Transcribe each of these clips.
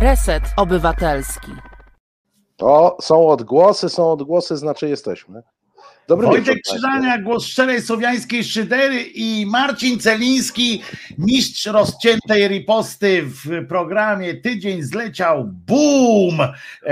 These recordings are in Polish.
Reset Obywatelski. O, są odgłosy, są odgłosy, znaczy jesteśmy. Dobry wieczór, Krzyżania, głos szczerej słowiańskiej szydery i Marcin Celiński, mistrz rozciętej riposty w programie Tydzień zleciał, boom!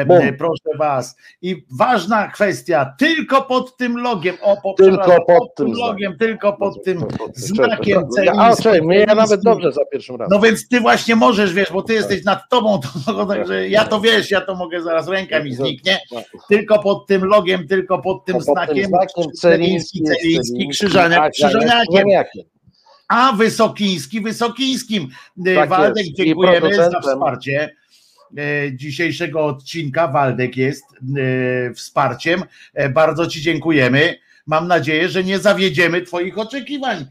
boom. Proszę was. I ważna kwestia, tylko pod tym logiem, o, po, tylko pod, pod tym logiem, tylko pod tym znakiem Celińskim. A, czekaj, mnie ja nawet dobrze za pierwszym razem. No więc ty właśnie możesz, wiesz, bo ty jesteś nad tobą, to, także ja to wiesz, ja to mogę zaraz, ręka mi zniknie, tylko pod tym logiem, tylko pod tym znakiem Polakiem Celiński, Celiński, Krzyżaniak, Krzyżaniakiem. A Wysokiński, Wysokińskim. E, tak Waldek, jest. dziękujemy za wsparcie e, dzisiejszego odcinka. Waldek jest e, wsparciem. Bardzo Ci dziękujemy. Mam nadzieję, że nie zawiedziemy Twoich oczekiwań.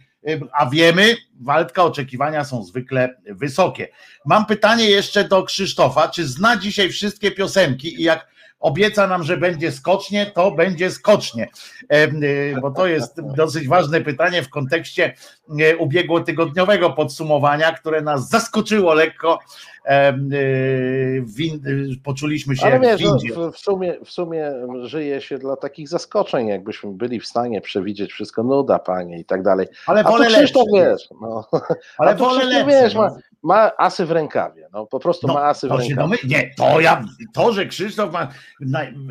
A wiemy, Waldka, oczekiwania są zwykle wysokie. Mam pytanie jeszcze do Krzysztofa. Czy zna dzisiaj wszystkie piosenki i jak obieca nam, że będzie skocznie, to będzie skocznie. Y, bo to jest dosyć ważne pytanie w kontekście y, ubiegłotygodniowego podsumowania, które nas zaskoczyło lekko. Y, win, poczuliśmy się Ale wiesz, w, no, w, sumie, w sumie żyje się dla takich zaskoczeń, jakbyśmy byli w stanie przewidzieć wszystko, nuda panie i tak dalej. Ale wolę Krzysztof, wiesz, no. Ale wolę lepsze, wiesz, ma, no ma asy w rękawie. No, po prostu no, ma asy w rękawie. Nie, to ja, to, że Krzysztof ma.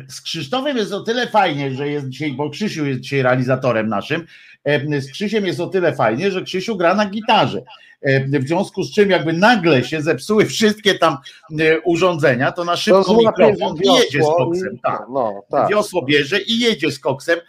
Z Krzysztofem jest o tyle fajnie, że jest dzisiaj, bo Krzysiu jest dzisiaj realizatorem naszym. Z Krzysiem jest o tyle fajnie, że Krzysiu gra na gitarze. W związku z czym jakby nagle się zepsuły wszystkie tam e, urządzenia, to na szybko to mikrofon i jedzie z koksem. Tak. No, tak. Wiosło bierze i jedzie z koksem,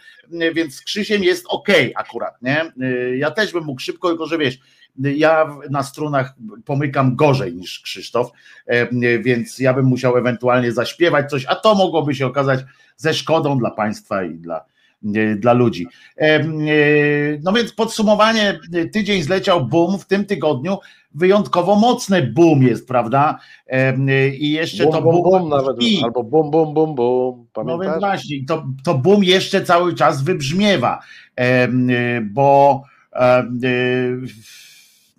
więc z Krzysiem jest ok akurat, nie? E, ja też bym mógł szybko, tylko że wiesz, ja na strunach pomykam gorzej niż Krzysztof, e, więc ja bym musiał ewentualnie zaśpiewać coś, a to mogłoby się okazać ze szkodą dla państwa i dla, e, dla ludzi. E, no więc podsumowanie, tydzień zleciał boom, w tym tygodniu wyjątkowo mocny boom jest, prawda? I jeszcze boom, to boom, boom nawet, albo boom, boom, boom, boom. Pamiętasz? No więc właśnie, to, to boom jeszcze cały czas wybrzmiewa, bo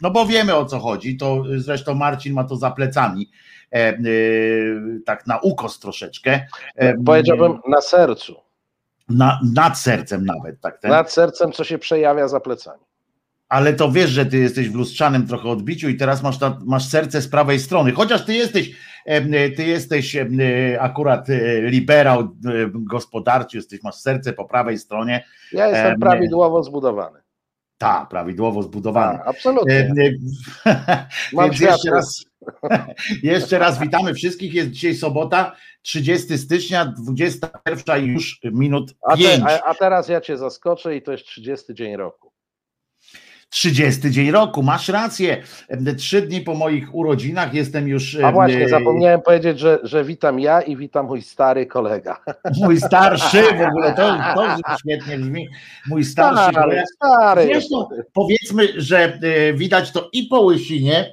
no bo wiemy o co chodzi, to zresztą Marcin ma to za plecami, e, e, tak na ukos troszeczkę. E, Powiedziałbym na sercu. Na, nad sercem nawet. tak. Ten. Nad sercem, co się przejawia za plecami. Ale to wiesz, że ty jesteś w lustrzanym trochę odbiciu i teraz masz, masz serce z prawej strony. Chociaż ty jesteś, ty jesteś akurat liberał gospodarczy, jesteś, masz serce po prawej stronie. Ja jestem prawidłowo zbudowany. Tak, prawidłowo zbudowany. Ta, absolutnie. Mam Więc jeszcze raz, jeszcze raz witamy wszystkich. Jest dzisiaj sobota, 30 stycznia, 21 już minut 5. A, te, a, a teraz ja cię zaskoczę i to jest 30 dzień roku. 30 dzień roku, masz rację. Trzy dni po moich urodzinach jestem już. A właśnie, zapomniałem powiedzieć, że, że witam ja i witam mój stary kolega. Mój starszy, w ogóle to, to świetnie brzmi. Mój starszy stary, kolega. Stary. Zresztą powiedzmy, że e, widać to i po łysinie,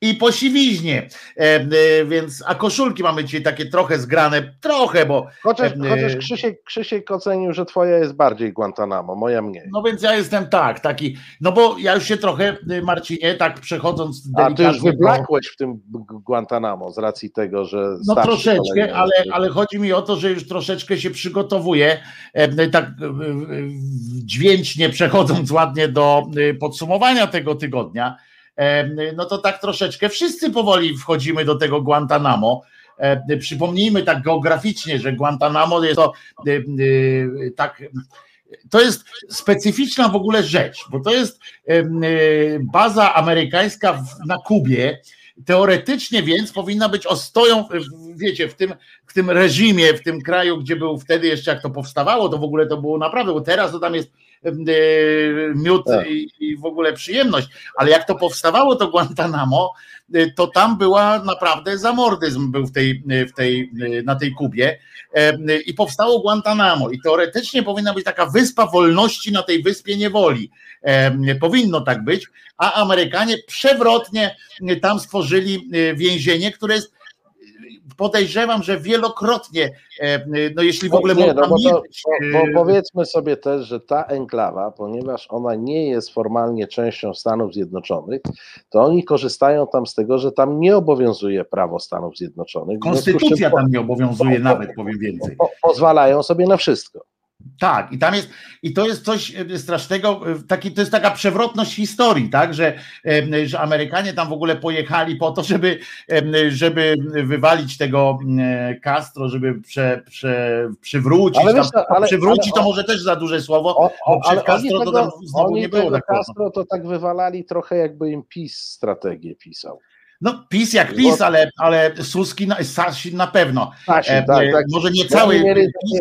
i po siwiźnie, e, e, więc, a koszulki mamy dzisiaj takie trochę zgrane, trochę, bo... Chociaż, e, chociaż Krzysiek, Krzysiek ocenił, że twoja jest bardziej Guantanamo, moja mniej. No więc ja jestem tak, taki, no bo ja już się trochę, Marcinie, tak przechodząc delikatnie... A ty już wyblakłeś w tym Guantanamo z racji tego, że... No troszeczkę, ale, ale chodzi mi o to, że już troszeczkę się przygotowuję, tak dźwięcznie przechodząc ładnie do podsumowania tego tygodnia, no to tak troszeczkę wszyscy powoli wchodzimy do tego Guantanamo. Przypomnijmy tak geograficznie, że Guantanamo jest to tak. To jest specyficzna w ogóle rzecz, bo to jest baza amerykańska na Kubie. Teoretycznie więc powinna być ostoją, wiecie, w tym, w tym reżimie, w tym kraju, gdzie był wtedy jeszcze, jak to powstawało, to w ogóle to było naprawdę, bo teraz to tam jest miód tak. i, i, w ogóle przyjemność. Ale jak to powstawało, to Guantanamo, e, to tam była naprawdę zamordyzm był w tej, w tej, na tej Kubie e, i powstało Guantanamo i teoretycznie powinna być taka wyspa wolności na tej wyspie niewoli. Powinno tak być, a Amerykanie przewrotnie tam stworzyli więzienie, które jest podejrzewam, że wielokrotnie, no jeśli w ogóle nie, można no bo, to, bo, bo powiedzmy sobie też, że ta enklawa, ponieważ ona nie jest formalnie częścią Stanów Zjednoczonych, to oni korzystają tam z tego, że tam nie obowiązuje prawo Stanów Zjednoczonych. konstytucja tam nie obowiązuje nawet, powiem więcej. po, pozwalają sobie na wszystko. Tak, i tam jest, i to jest coś e, strasznego, e, taki, to jest taka przewrotność historii, tak, że, że Amerykanie tam w ogóle pojechali po to, żeby, żeby wywalić tego e, Castro, żeby prze, prze, przywrócić, Ale tam, wiesz co, ale- przywrócić ale- to może też za duże słowo, O, o, ale Castro to tam znowu nie było tak. Castro to tak wywalali trochę jakby im PiS strategię pisał. No PiS jak PiS, ale, ale Suski, na, Sasin na pewno, Sasin, e, tak, tak. może nie cały PiS,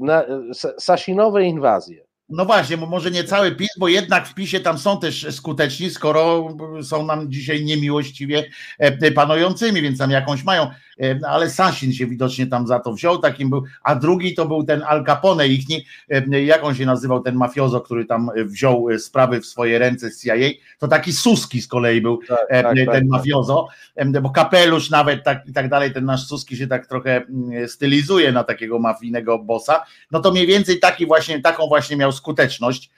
na, sa- Sasinowe inwazje. No właśnie, bo może nie cały PiS, bo jednak w PiSie tam są też skuteczni, skoro są nam dzisiaj niemiłościwie e, panującymi, więc tam jakąś mają, E, ale Sasin się widocznie tam za to wziął, takim był, a drugi to był ten Al Capone ichni, e, jak on się nazywał, ten mafiozo, który tam wziął e, sprawy w swoje ręce z CIA, to taki Suski z kolei był Tak, e, tak, ten tak. mafiozo, e, bo kapelusz nawet tak, i tak dalej, ten nasz Suski się tak trochę stylizuje na takiego mafijnego bossa, no to mniej więcej taki właśnie, taką właśnie miał skuteczność.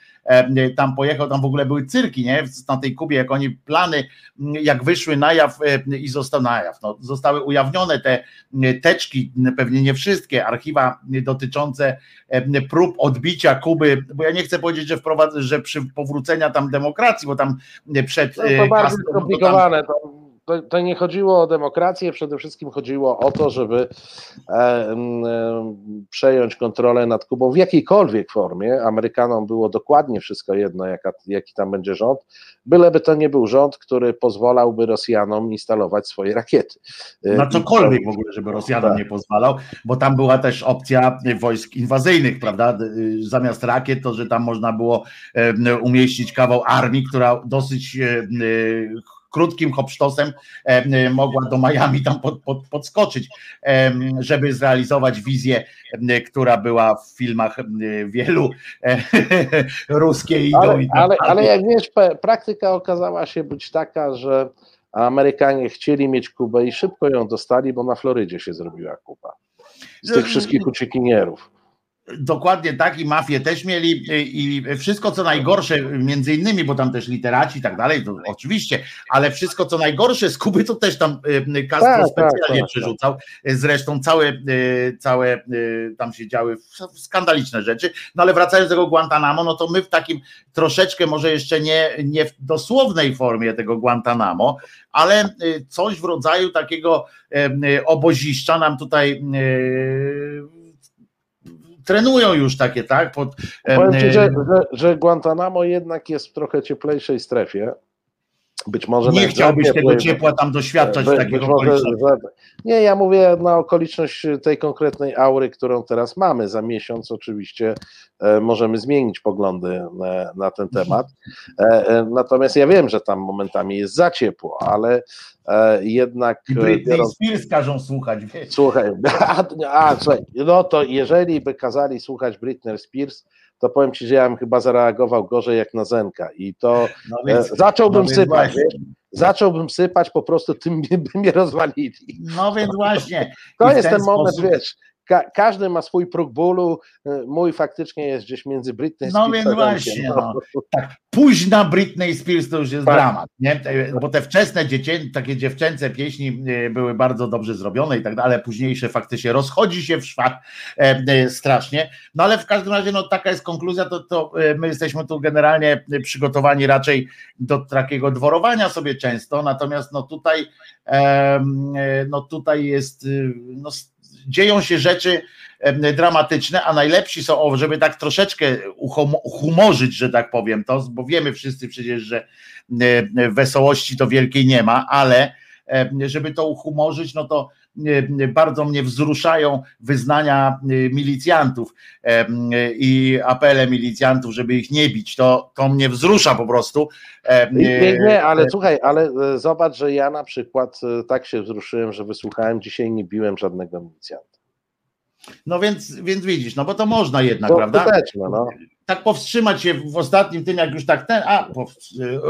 Tam pojechał, tam w ogóle były cyrki, nie? Na tej Kubie, jak oni plany, m, jak wyszły na jaw i został na jaw, no, zostały ujawnione te teczki, pewnie nie wszystkie, archiwa dotyczące prób odbicia Kuby, bo ja nie chcę powiedzieć, że wprowad, że przy powrócenia tam demokracji, bo tam przed No e, to bardziej Castro, no to tam- skomplikowane. To, nie chodziło o demokrację, przede wszystkim chodziło o to, żeby e, e, przejąć kontrolę nad Kubą w jakiejkolwiek formie. Amerykanom było dokładnie wszystko jedno, jaka, jaki tam będzie rząd, byleby to nie był rząd, który pozwalałby Rosjanom instalować swoje rakiety. E, Na cokolwiek w ogóle, żeby Rosjanom Tak. nie pozwalał, bo tam była też opcja wojsk inwazyjnych, prawda? Y, Zamiast rakiet, to że tam można było em, umieścić kawał armii, która dosyć y, krótkim hopsztosem em, y, mogła do Miami tam pod, pod, podskoczyć, em, żeby zrealizować wizję, y, która była w filmach wielu e, ruskie idą Ale, i tak ale, ale jak wiesz, praktyka okazała się być taka, że Amerykanie chcieli mieć Kubę i szybko ją dostali, bo na Florydzie się zrobiła Kuba. Z tych wszystkich uciekinierów. Dokładnie tak i mafię też mieli y, i wszystko co najgorsze, między innymi, bo tam też literaci i tak dalej, to oczywiście, ale wszystko co najgorsze z Kuby to też tam y, Castro Tak, tak, specjalnie tak, przerzucał. Zresztą całe, y, całe y, tam się działy skandaliczne rzeczy. No ale wracając do tego Guantanamo, no to my w takim troszeczkę może jeszcze nie, nie w dosłownej formie tego Guantanamo, ale y, coś w rodzaju takiego y, oboziszcza nam tutaj y, trenują już takie, tak? Pod, Powiem ci, że, że, że Guantanamo jednak jest w trochę cieplejszej strefie. Być może nie chciałbyś tego ciepłej, ciepła tam doświadczać w Być- takiego może Nie, ja mówię na okoliczność tej konkretnej aury, którą teraz mamy. Za miesiąc oczywiście e, możemy zmienić poglądy na, na ten temat. E, e, natomiast ja wiem, że tam momentami jest za ciepło, ale e, jednak I e, Britney biorąc Spears każą słuchać, wiesz. Słuchaj, a, a, słuchaj, no to jeżeli by kazali słuchać Britney Spears, to powiem ci, że ja bym chyba zareagował gorzej jak na Zenka i to No e, więc, zacząłbym no sypać, zacząłbym sypać, po prostu tym by mnie rozwalili. No więc właśnie. To jest ten moment, sposób- wiesz, ka każdy ma swój próg bólu, e, mój faktycznie jest gdzieś między Britney No Spears więc a Zenkiem. właśnie, no. Późna Britney Spears to już jest Tak. dramat, nie? Te- Bo te wczesne dziecię, takie dziewczęce pieśni e, były bardzo dobrze zrobione i tak dalej, późniejsze faktycznie rozchodzi się w szwach e, e, strasznie. No ale w każdym razie, no taka jest konkluzja, to, to e, my jesteśmy tu generalnie przygotowani raczej do takiego dworowania sobie często, natomiast no tutaj e, no tutaj jest no, dzieją się rzeczy dramatyczne, a najlepsi są, żeby tak troszeczkę uhumorzyć, że tak powiem to, bo wiemy wszyscy przecież, że wesołości to wielkiej nie ma, ale żeby to uhumorzyć, no to bardzo mnie wzruszają wyznania e, milicjantów e, i apele milicjantów, żeby ich nie bić. To, to mnie wzrusza po prostu. E, Nie, ale słuchaj, ale e, zobacz, że ja na przykład e, tak się wzruszyłem, że wysłuchałem, dzisiaj nie biłem żadnego milicjanta. No więc, więc widzisz, no bo to można jednak, To prawda? no. Tak powstrzymać się w ostatnim tym, jak już tak ten, a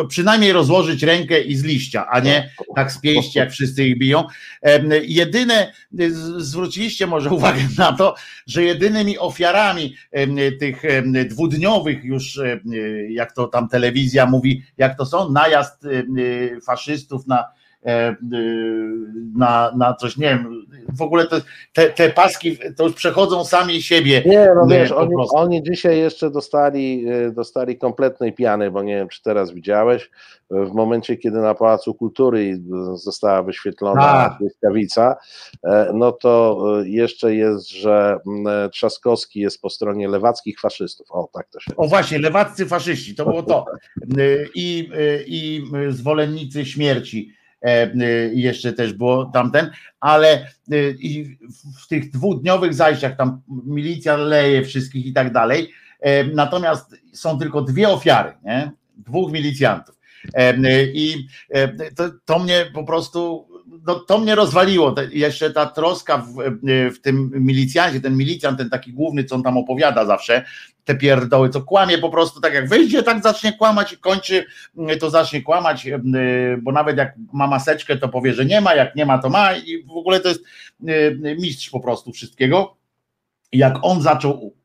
przynajmniej rozłożyć rękę i z liścia, a nie tak z pięści, jak wszyscy ich biją. Jedyne, zwróciliście może uwagę na to, że jedynymi ofiarami tych dwudniowych już, jak to tam telewizja mówi, jak to są, najazd faszystów na E, na, na coś, nie wiem, w ogóle te, te, te paski to już przechodzą sami siebie. Nie, no wiesz, oni, oni dzisiaj jeszcze dostali, e, dostali kompletnej piany, bo nie wiem, czy teraz widziałeś, w momencie, kiedy na Pałacu Kultury została wyświetlona tak. błyskawica, e, no to jeszcze jest, że Trzaskowski jest po stronie lewackich faszystów. O, tak to się. O właśnie, lewaccy faszyści, to było to. I, i zwolennicy śmierci E, jeszcze też było tamten, ale i w tych dwudniowych zajściach tam milicja leje wszystkich i tak dalej, e, natomiast są tylko dwie ofiary, nie? dwóch milicjantów. E, I to, to mnie po prostu no, to mnie rozwaliło. Jeszcze ta troska w, w tym milicjancie, ten milicjant, ten taki główny, co on tam opowiada zawsze, te pierdoły, co kłamie po prostu, tak jak wyjdzie, tak zacznie kłamać i kończy, to zacznie kłamać, e, bo nawet jak ma maseczkę, to powie, że nie ma, jak nie ma, to ma i w ogóle to jest e, mistrz po prostu wszystkiego. Jak on zaczął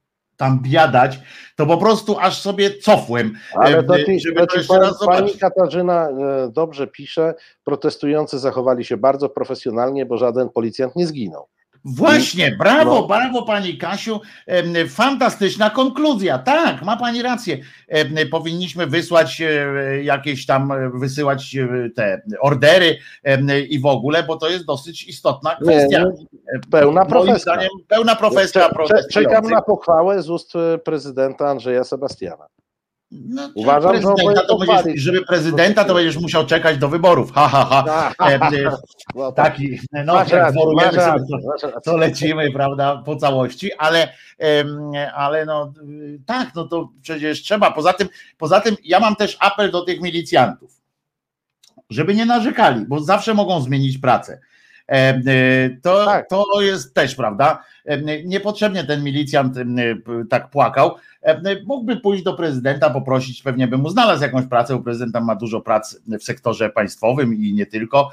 tam biadać, to po prostu aż sobie cofłem. Ale to ci, żeby to ci pan, pani Katarzyna e, dobrze pisze, protestujący zachowali się bardzo profesjonalnie, bo żaden policjant nie zginął. Właśnie, brawo, no. brawo pani Kasiu. Fantastyczna konkluzja. Tak, ma pani rację. Powinniśmy wysłać e, jakieś tam, e, wysyłać te ordery i w ogóle, bo to jest dosyć istotna kwestia. Nie, nie, pełna profesja. pełna profesja. Czekam na pochwałę z ust prezydenta Andrzeja Sebastiana. No, Uważam, że to będziesz, żeby prezydenta, to będziesz musiał czekać do wyborów. Ha, ha, ha. Tak. E, e, no, taki, no, jak rację, to, to lecimy, prawda, po całości, ale, ale no tak, no to przecież trzeba. Poza tym, poza tym ja mam też apel do tych milicjantów, żeby nie narzekali, bo zawsze mogą zmienić pracę. E, to, tak. to jest też, prawda? Niepotrzebnie ten milicjant tak płakał. Mógłby pójść do prezydenta, poprosić, pewnie by mu znalazł jakąś pracę, bo prezydent tam ma dużo prac w sektorze państwowym i nie tylko.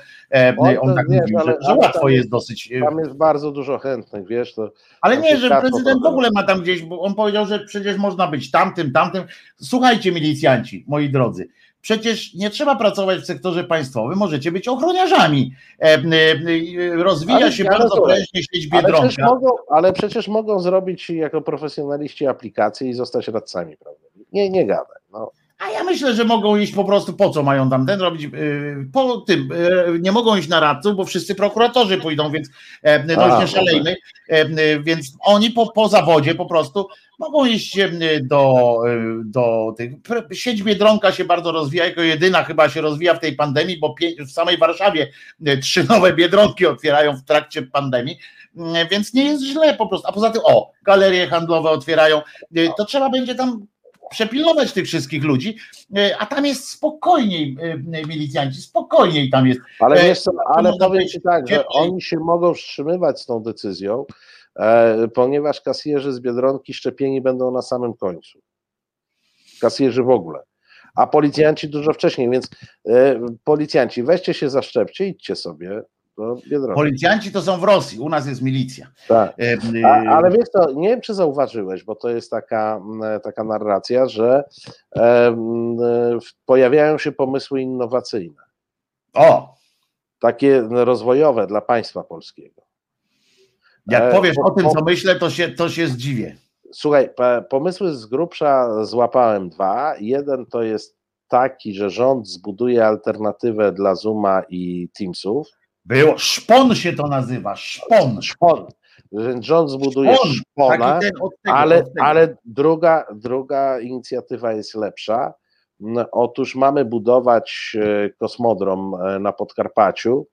On, On tak wiesz, mówił, ale, że, że łatwo jest dosyć. E, tam jest bardzo dużo chętnych, wiesz. To, ale nie, że prezydent w ogóle ma tam gdzieś, bo on powiedział, że przecież można być tamtym, tamtym. Słuchajcie, milicjanci, moi drodzy. Przecież nie trzeba pracować w sektorze państwowym, możecie być ochroniarzami. E, e, rozwija ale, się bardzo prężnie sieć Biedronka. Ale przecież, mogą, ale przecież mogą zrobić jako profesjonaliści aplikacje i zostać radcami, prawda? Nie, nie gadaj. No. A ja myślę, że mogą iść po prostu, po co mają tam ten robić, y, po tym, y, nie mogą iść na radców, bo wszyscy prokuratorzy pójdą, więc e, to już nie szalejmy, e, więc oni po, po zawodzie po prostu mogą iść e, do, do tych, sieć Biedronka się bardzo rozwija, jako jedyna chyba się rozwija w tej pandemii, bo w samej Warszawie trzy nowe Biedronki otwierają w trakcie pandemii, więc nie jest źle po prostu, a poza tym, o, galerie handlowe otwierają, to trzeba będzie tam przepilnować tych wszystkich ludzi, e, a tam jest spokojniej e, milicjanci, spokojniej tam jest. Ale wiesz co, ale powiem Ci tak, że oni się mogą wstrzymywać z tą decyzją, e, ponieważ kasjerzy z Biedronki szczepieni będą na samym końcu. Kasjerzy w ogóle. A policjanci dużo wcześniej, więc policjanci, weźcie się zaszczepcie, idźcie sobie, Policjanci to są w Rosji, u nas jest milicja. Tak. A, ale wiesz co, nie wiem czy zauważyłeś, bo to jest taka, taka narracja, że e, pojawiają się pomysły innowacyjne. O! Takie rozwojowe dla państwa polskiego. Jak e, powiesz po, o tym, co myślę, to się, to się zdziwię. Słuchaj, pomysły z grubsza złapałem dwa. Jeden to jest taki, że rząd zbuduje alternatywę dla Zooma i Teamsów było, szpon się to nazywa, szpon. Szpon. Rząd zbuduje szpon, szpona, tego, ale, ale druga, druga inicjatywa jest lepsza. Otóż mamy budować e, kosmodrom e, na Podkarpaciu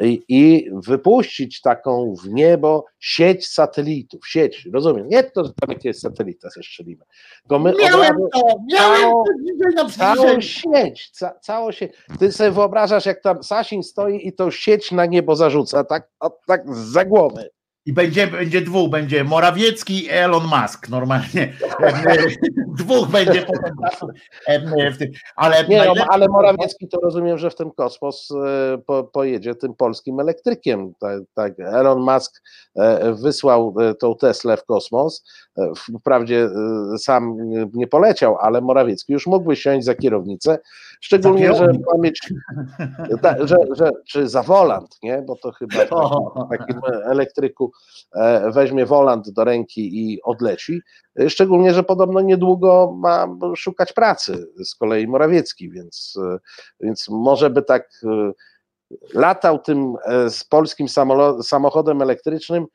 i, i, wypuścić taką w niebo sieć satelitów, sieć, rozumiem, nie to, że tam jakieś satelita zestrzelimy, tylko my miałem to, miałem całą, to całą sieć, ca, całą sieć, ty sobie wyobrażasz jak tam Sasin stoi i tą sieć na niebo zarzuca, tak, o, tak za głowy, I będzie, będzie dwóch, będzie Morawiecki i Elon Musk normalnie. dwóch będzie potem. Ale, nie, no, ale Morawiecki to rozumiem, że w ten kosmos e, po, pojedzie tym polskim elektrykiem. Tak, tak. Elon Musk e, wysłał e, tą Teslę w kosmos. Wprawdzie sam nie poleciał, ale Morawiecki już mógłby siąść za kierownicę. Szczególnie, że ma mieć, że, że, czy za wolant, nie? Bo to chyba w takim elektryku E, weźmie wolant do ręki i odleci. E, szczególnie, że podobno niedługo ma szukać pracy z kolei Morawiecki, więc, e, więc może by tak latał tym z polskim samochodem elektrycznym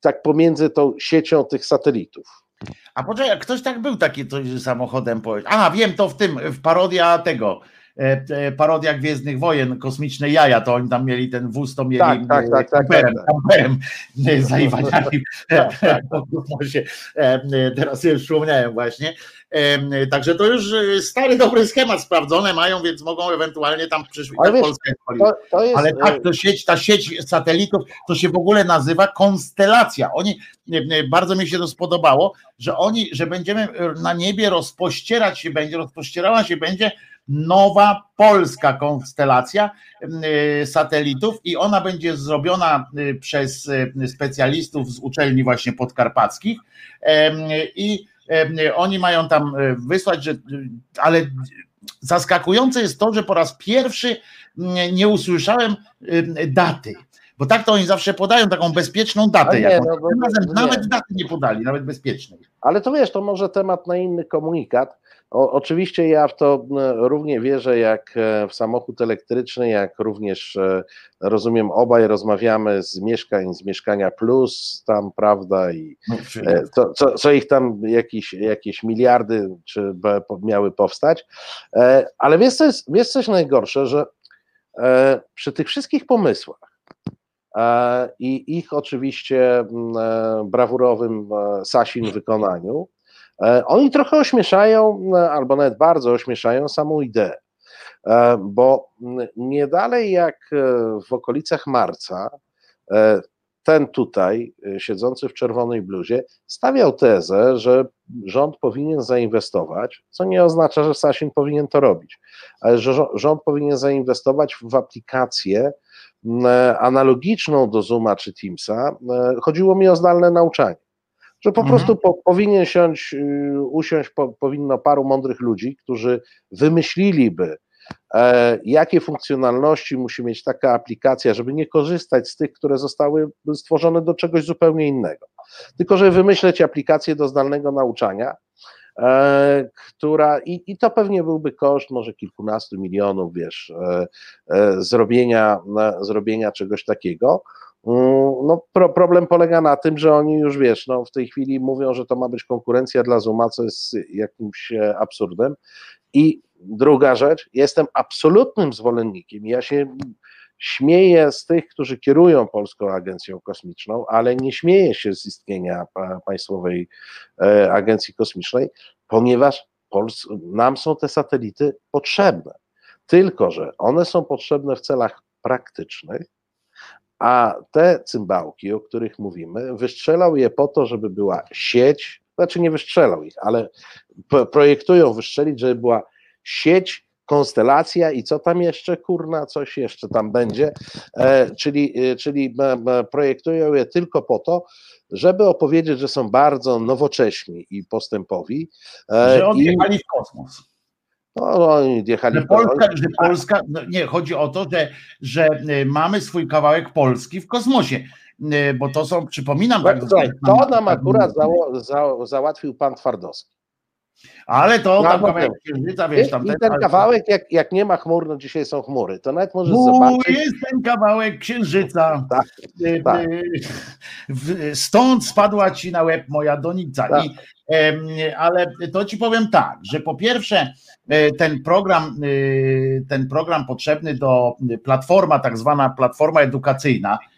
tak pomiędzy tą siecią tych satelitów. A poczekaj, ktoś tak był taki coś samochodem powiedział. A wiem, to w tym, w parodia tego parodia Gwiezdnych Wojen, kosmiczne jaja, to oni tam mieli ten wóz, to mieli tak, tak, tak, tak, kamperem, tak, kamperem tak, tak. Teraz już przypomniałem właśnie. Także to już stary, dobry schemat sprawdzone mają, więc mogą ewentualnie tam przyszły Ale, Polskę to, to jest... Ale tak, to sieć, ta sieć satelitów to się w ogóle nazywa konstelacja. Oni, bardzo mi się to spodobało, że oni, że będziemy na niebie rozpościerać się będzie, rozpościerała się będzie nowa polska konstelacja y, satelitów i ona będzie zrobiona y, przez y, specjalistów z uczelni właśnie podkarpackich i oni mają tam wysłać, że, ale zaskakujące jest to, że po raz pierwszy nie usłyszałem daty. Bo tak to oni zawsze podają taką bezpieczną datę. Nie, no, bo, razem nie. nawet daty nie podali, nawet bezpiecznej. Ale to wiesz, to może temat na inny komunikat. O, oczywiście ja w to równie wierzę jak e, w samochód elektryczny, jak również e, rozumiem, obaj rozmawiamy z mieszkań, z mieszkania plus, tam prawda, i no, e, to, co, co ich tam jakieś, jakieś miliardy czy miały powstać. Ale wiesz, co jest, wiesz coś najgorsze, że przy tych wszystkich pomysłach, i ich oczywiście brawurowym Sasin wykonaniu, E, oni trochę ośmieszają, e, albo nawet bardzo ośmieszają samą ideę, e, bo nie dalej jak w okolicach marca, ten tutaj, siedzący w czerwonej bluzie, stawiał tezę, że rząd powinien zainwestować, co nie oznacza, że Sasin powinien to robić, ale że rząd powinien zainwestować w aplikację analogiczną do Zooma czy Teamsa. Chodziło mi o zdalne nauczanie że po mhm. prostu po, powinien siąść, y, usiąść po, powinno paru mądrych ludzi, którzy wymyśliliby, e, jakie funkcjonalności musi mieć taka aplikacja, żeby nie korzystać z tych, które zostały stworzone do czegoś zupełnie innego. Tylko, żeby wymyśleć aplikację do zdalnego nauczania, e, która, i, i to pewnie byłby koszt może kilkunastu milionów, wiesz, e, e zrobienia, zrobienia czegoś takiego. Mm, no, pro, problem polega na tym, że oni już wiesz, no, w tej chwili mówią, że to ma być konkurencja dla Zuma, co jest jakimś e, absurdem. I druga rzecz, jestem absolutnym zwolennikiem. Ja się śmieję z tych, którzy kierują Polską Agencją Kosmiczną, ale nie śmieję się z istnienia Państwowej e, Agencji Kosmicznej, ponieważ Pols nam są te satelity potrzebne. Tylko, że one są potrzebne w celach praktycznych, a te cymbałki, o których mówimy, wystrzelał je po to, żeby była sieć, znaczy nie wystrzelał ich, ale projektują wystrzelić, żeby była sieć, konstelacja i co tam jeszcze, kurna, coś jeszcze tam będzie, e, czyli, e, czyli e, projektują je tylko po to, żeby opowiedzieć, że są bardzo nowocześni i postępowi. Że odjechali i, w kosmos. No, oni jechali. Że Polska, że Polska no nie, chodzi o to, że, że y, mamy swój kawałek Polski w kosmosie, y, bo to są, przypominam... No, tak, to nam akurat za, za, załatwił pan Twardowski. Ale to tam kawałek księżyca, wiesz, tam ten, ten kawałek, jak, jak nie ma chmur, no dzisiaj są chmury, to nawet możesz zobaczyć. jest ten kawałek księżyca. Tak, tak. Stąd spadła ci na łeb moja donica. Tak. I, ale to ci powiem tak, że po pierwsze e, ten program, e, ten program potrzebny do platforma, tak zwana platforma edukacyjna, E,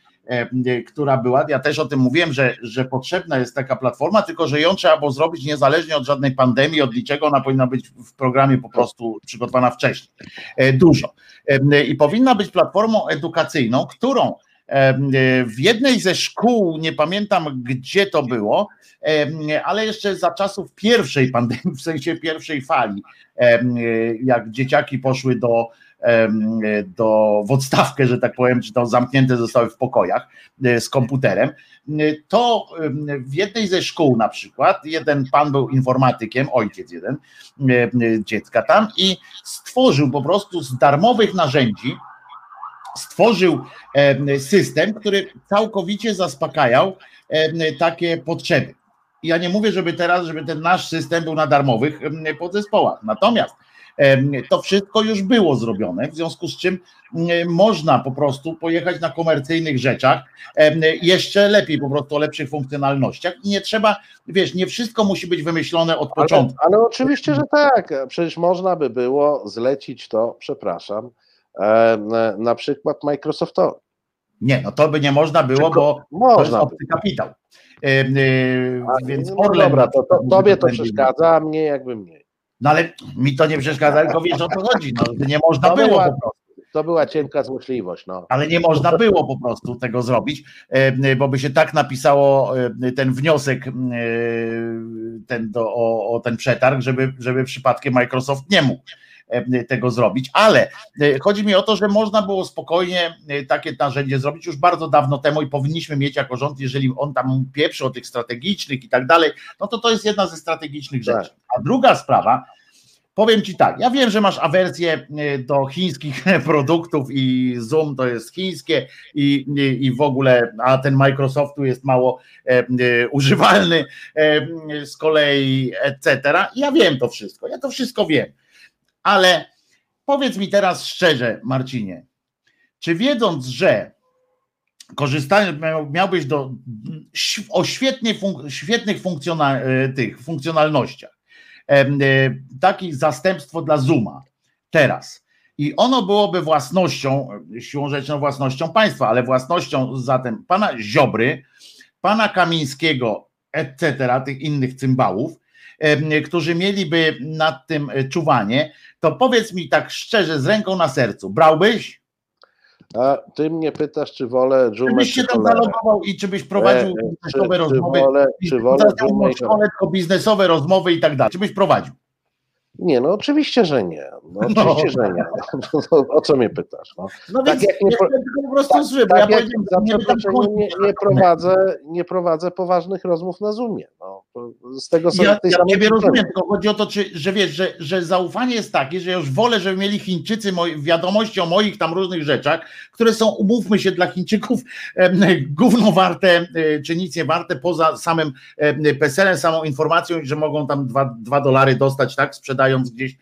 która była. Ja też o tym mówiłem, że, że potrzebna jest taka platforma, tylko że ją trzeba było zrobić niezależnie od żadnej pandemii, od niczego. Ona powinna być w programie po prostu przygotowana wcześniej. E, dużo. E, I powinna być platformą edukacyjną, którą w jednej ze szkół, nie pamiętam gdzie to było, ale jeszcze za czasów pierwszej pandemii, w sensie pierwszej fali, jak dzieciaki poszły do, do w odstawkę, że tak powiem, czy to zamknięte zostały w pokojach e, z komputerem, to w jednej ze szkół na przykład, jeden pan był informatykiem, ojciec jeden dziecka tam i stworzył po prostu z darmowych narzędzi, stworzył system, który całkowicie zaspokajał takie potrzeby. Ja nie mówię, żeby teraz, żeby ten nasz system był na darmowych podzespołach. Natomiast to wszystko już było zrobione, w związku z czym można po prostu pojechać na komercyjnych rzeczach, jeszcze lepiej po prostu o lepszych funkcjonalnościach i nie trzeba, wiesz, nie wszystko musi być wymyślone od początku. Ale, ale oczywiście, że tak, przecież można by było zlecić to, przepraszam, na przykład Microsoftowi. Nie, no to by nie można było, bo można to jest obcy kapitał. A, Więc no Orlen, dobra, to, to, tobie to przeszkadza, a mnie jakby mniej. No ale mi to nie przeszkadza, tylko wiesz o co chodzi. No, nie można to było była, po prostu. To była cienka złośliwość. No. Ale nie można było po prostu tego zrobić, bo by się tak napisało ten wniosek ten do, o, o ten przetarg, żeby, żeby przypadkiem Microsoft nie mógł. E, tego zrobić, ale e, chodzi mi o to, że można było spokojnie e, takie narzędzie zrobić już bardzo dawno temu i powinniśmy mieć jako rząd, jeżeli on tam pieprzy o tych strategicznych i tak dalej, no to to jest jedna ze strategicznych rzeczy. Tak. A druga sprawa, Powiem Ci tak, ja wiem, że masz awersję do chińskich produktów i Zoom to jest chińskie i, i, i w ogóle, a ten Microsoftu jest mało e, używalny e, z kolei, etc. Ja wiem to wszystko, ja to wszystko wiem. Ale powiedz mi teraz szczerze, Marcinie, czy wiedząc, że korzystając, miałbyś do, o świetnie, świetnych funkcjonal, e, tych funkcjonalnościach, e, takie zastępstwo dla Zooma teraz i ono byłoby własnością, siłą rzeczą własnością państwa, ale własnością zatem pana Ziobry, pana Kamińskiego, etc., tych innych cymbałów, którzy mieliby nad tym e, czuwanie, to powiedz mi tak szczerze, z ręką na sercu, brałbyś? A ty mnie pytasz, czy wolę dżumę, Czy byś się tam zalogował i czy byś prowadził e, biznesowe czy, rozmowy, czy wolę, czy wolę dżumę, szkole, biznesowe rozmowy i tak dalej. Czy byś prowadził? Nie, no oczywiście, że nie. No, oczywiście, no. że nie. No, o co mnie pytasz? No, no tak jak nie, po prostu tak, zły, bo tak ja jak nie, nie, nie, prowadzę, nie prowadzę poważnych rozmów na Zoomie. No, z tego ja, ja ciebie rozumiem, tylko chodzi o to, czy, że wiesz, że, że zaufanie jest takie, że już wolę, żeby mieli Chińczycy moi, wiadomości o moich tam różnych rzeczach, które są, umówmy się, dla Chińczyków gówno warte, e, czy nic nie warte, poza samym PESEL-em, samą informacją, że mogą tam dwa, dwa dolary dostać, tak, sprzedając gdzieś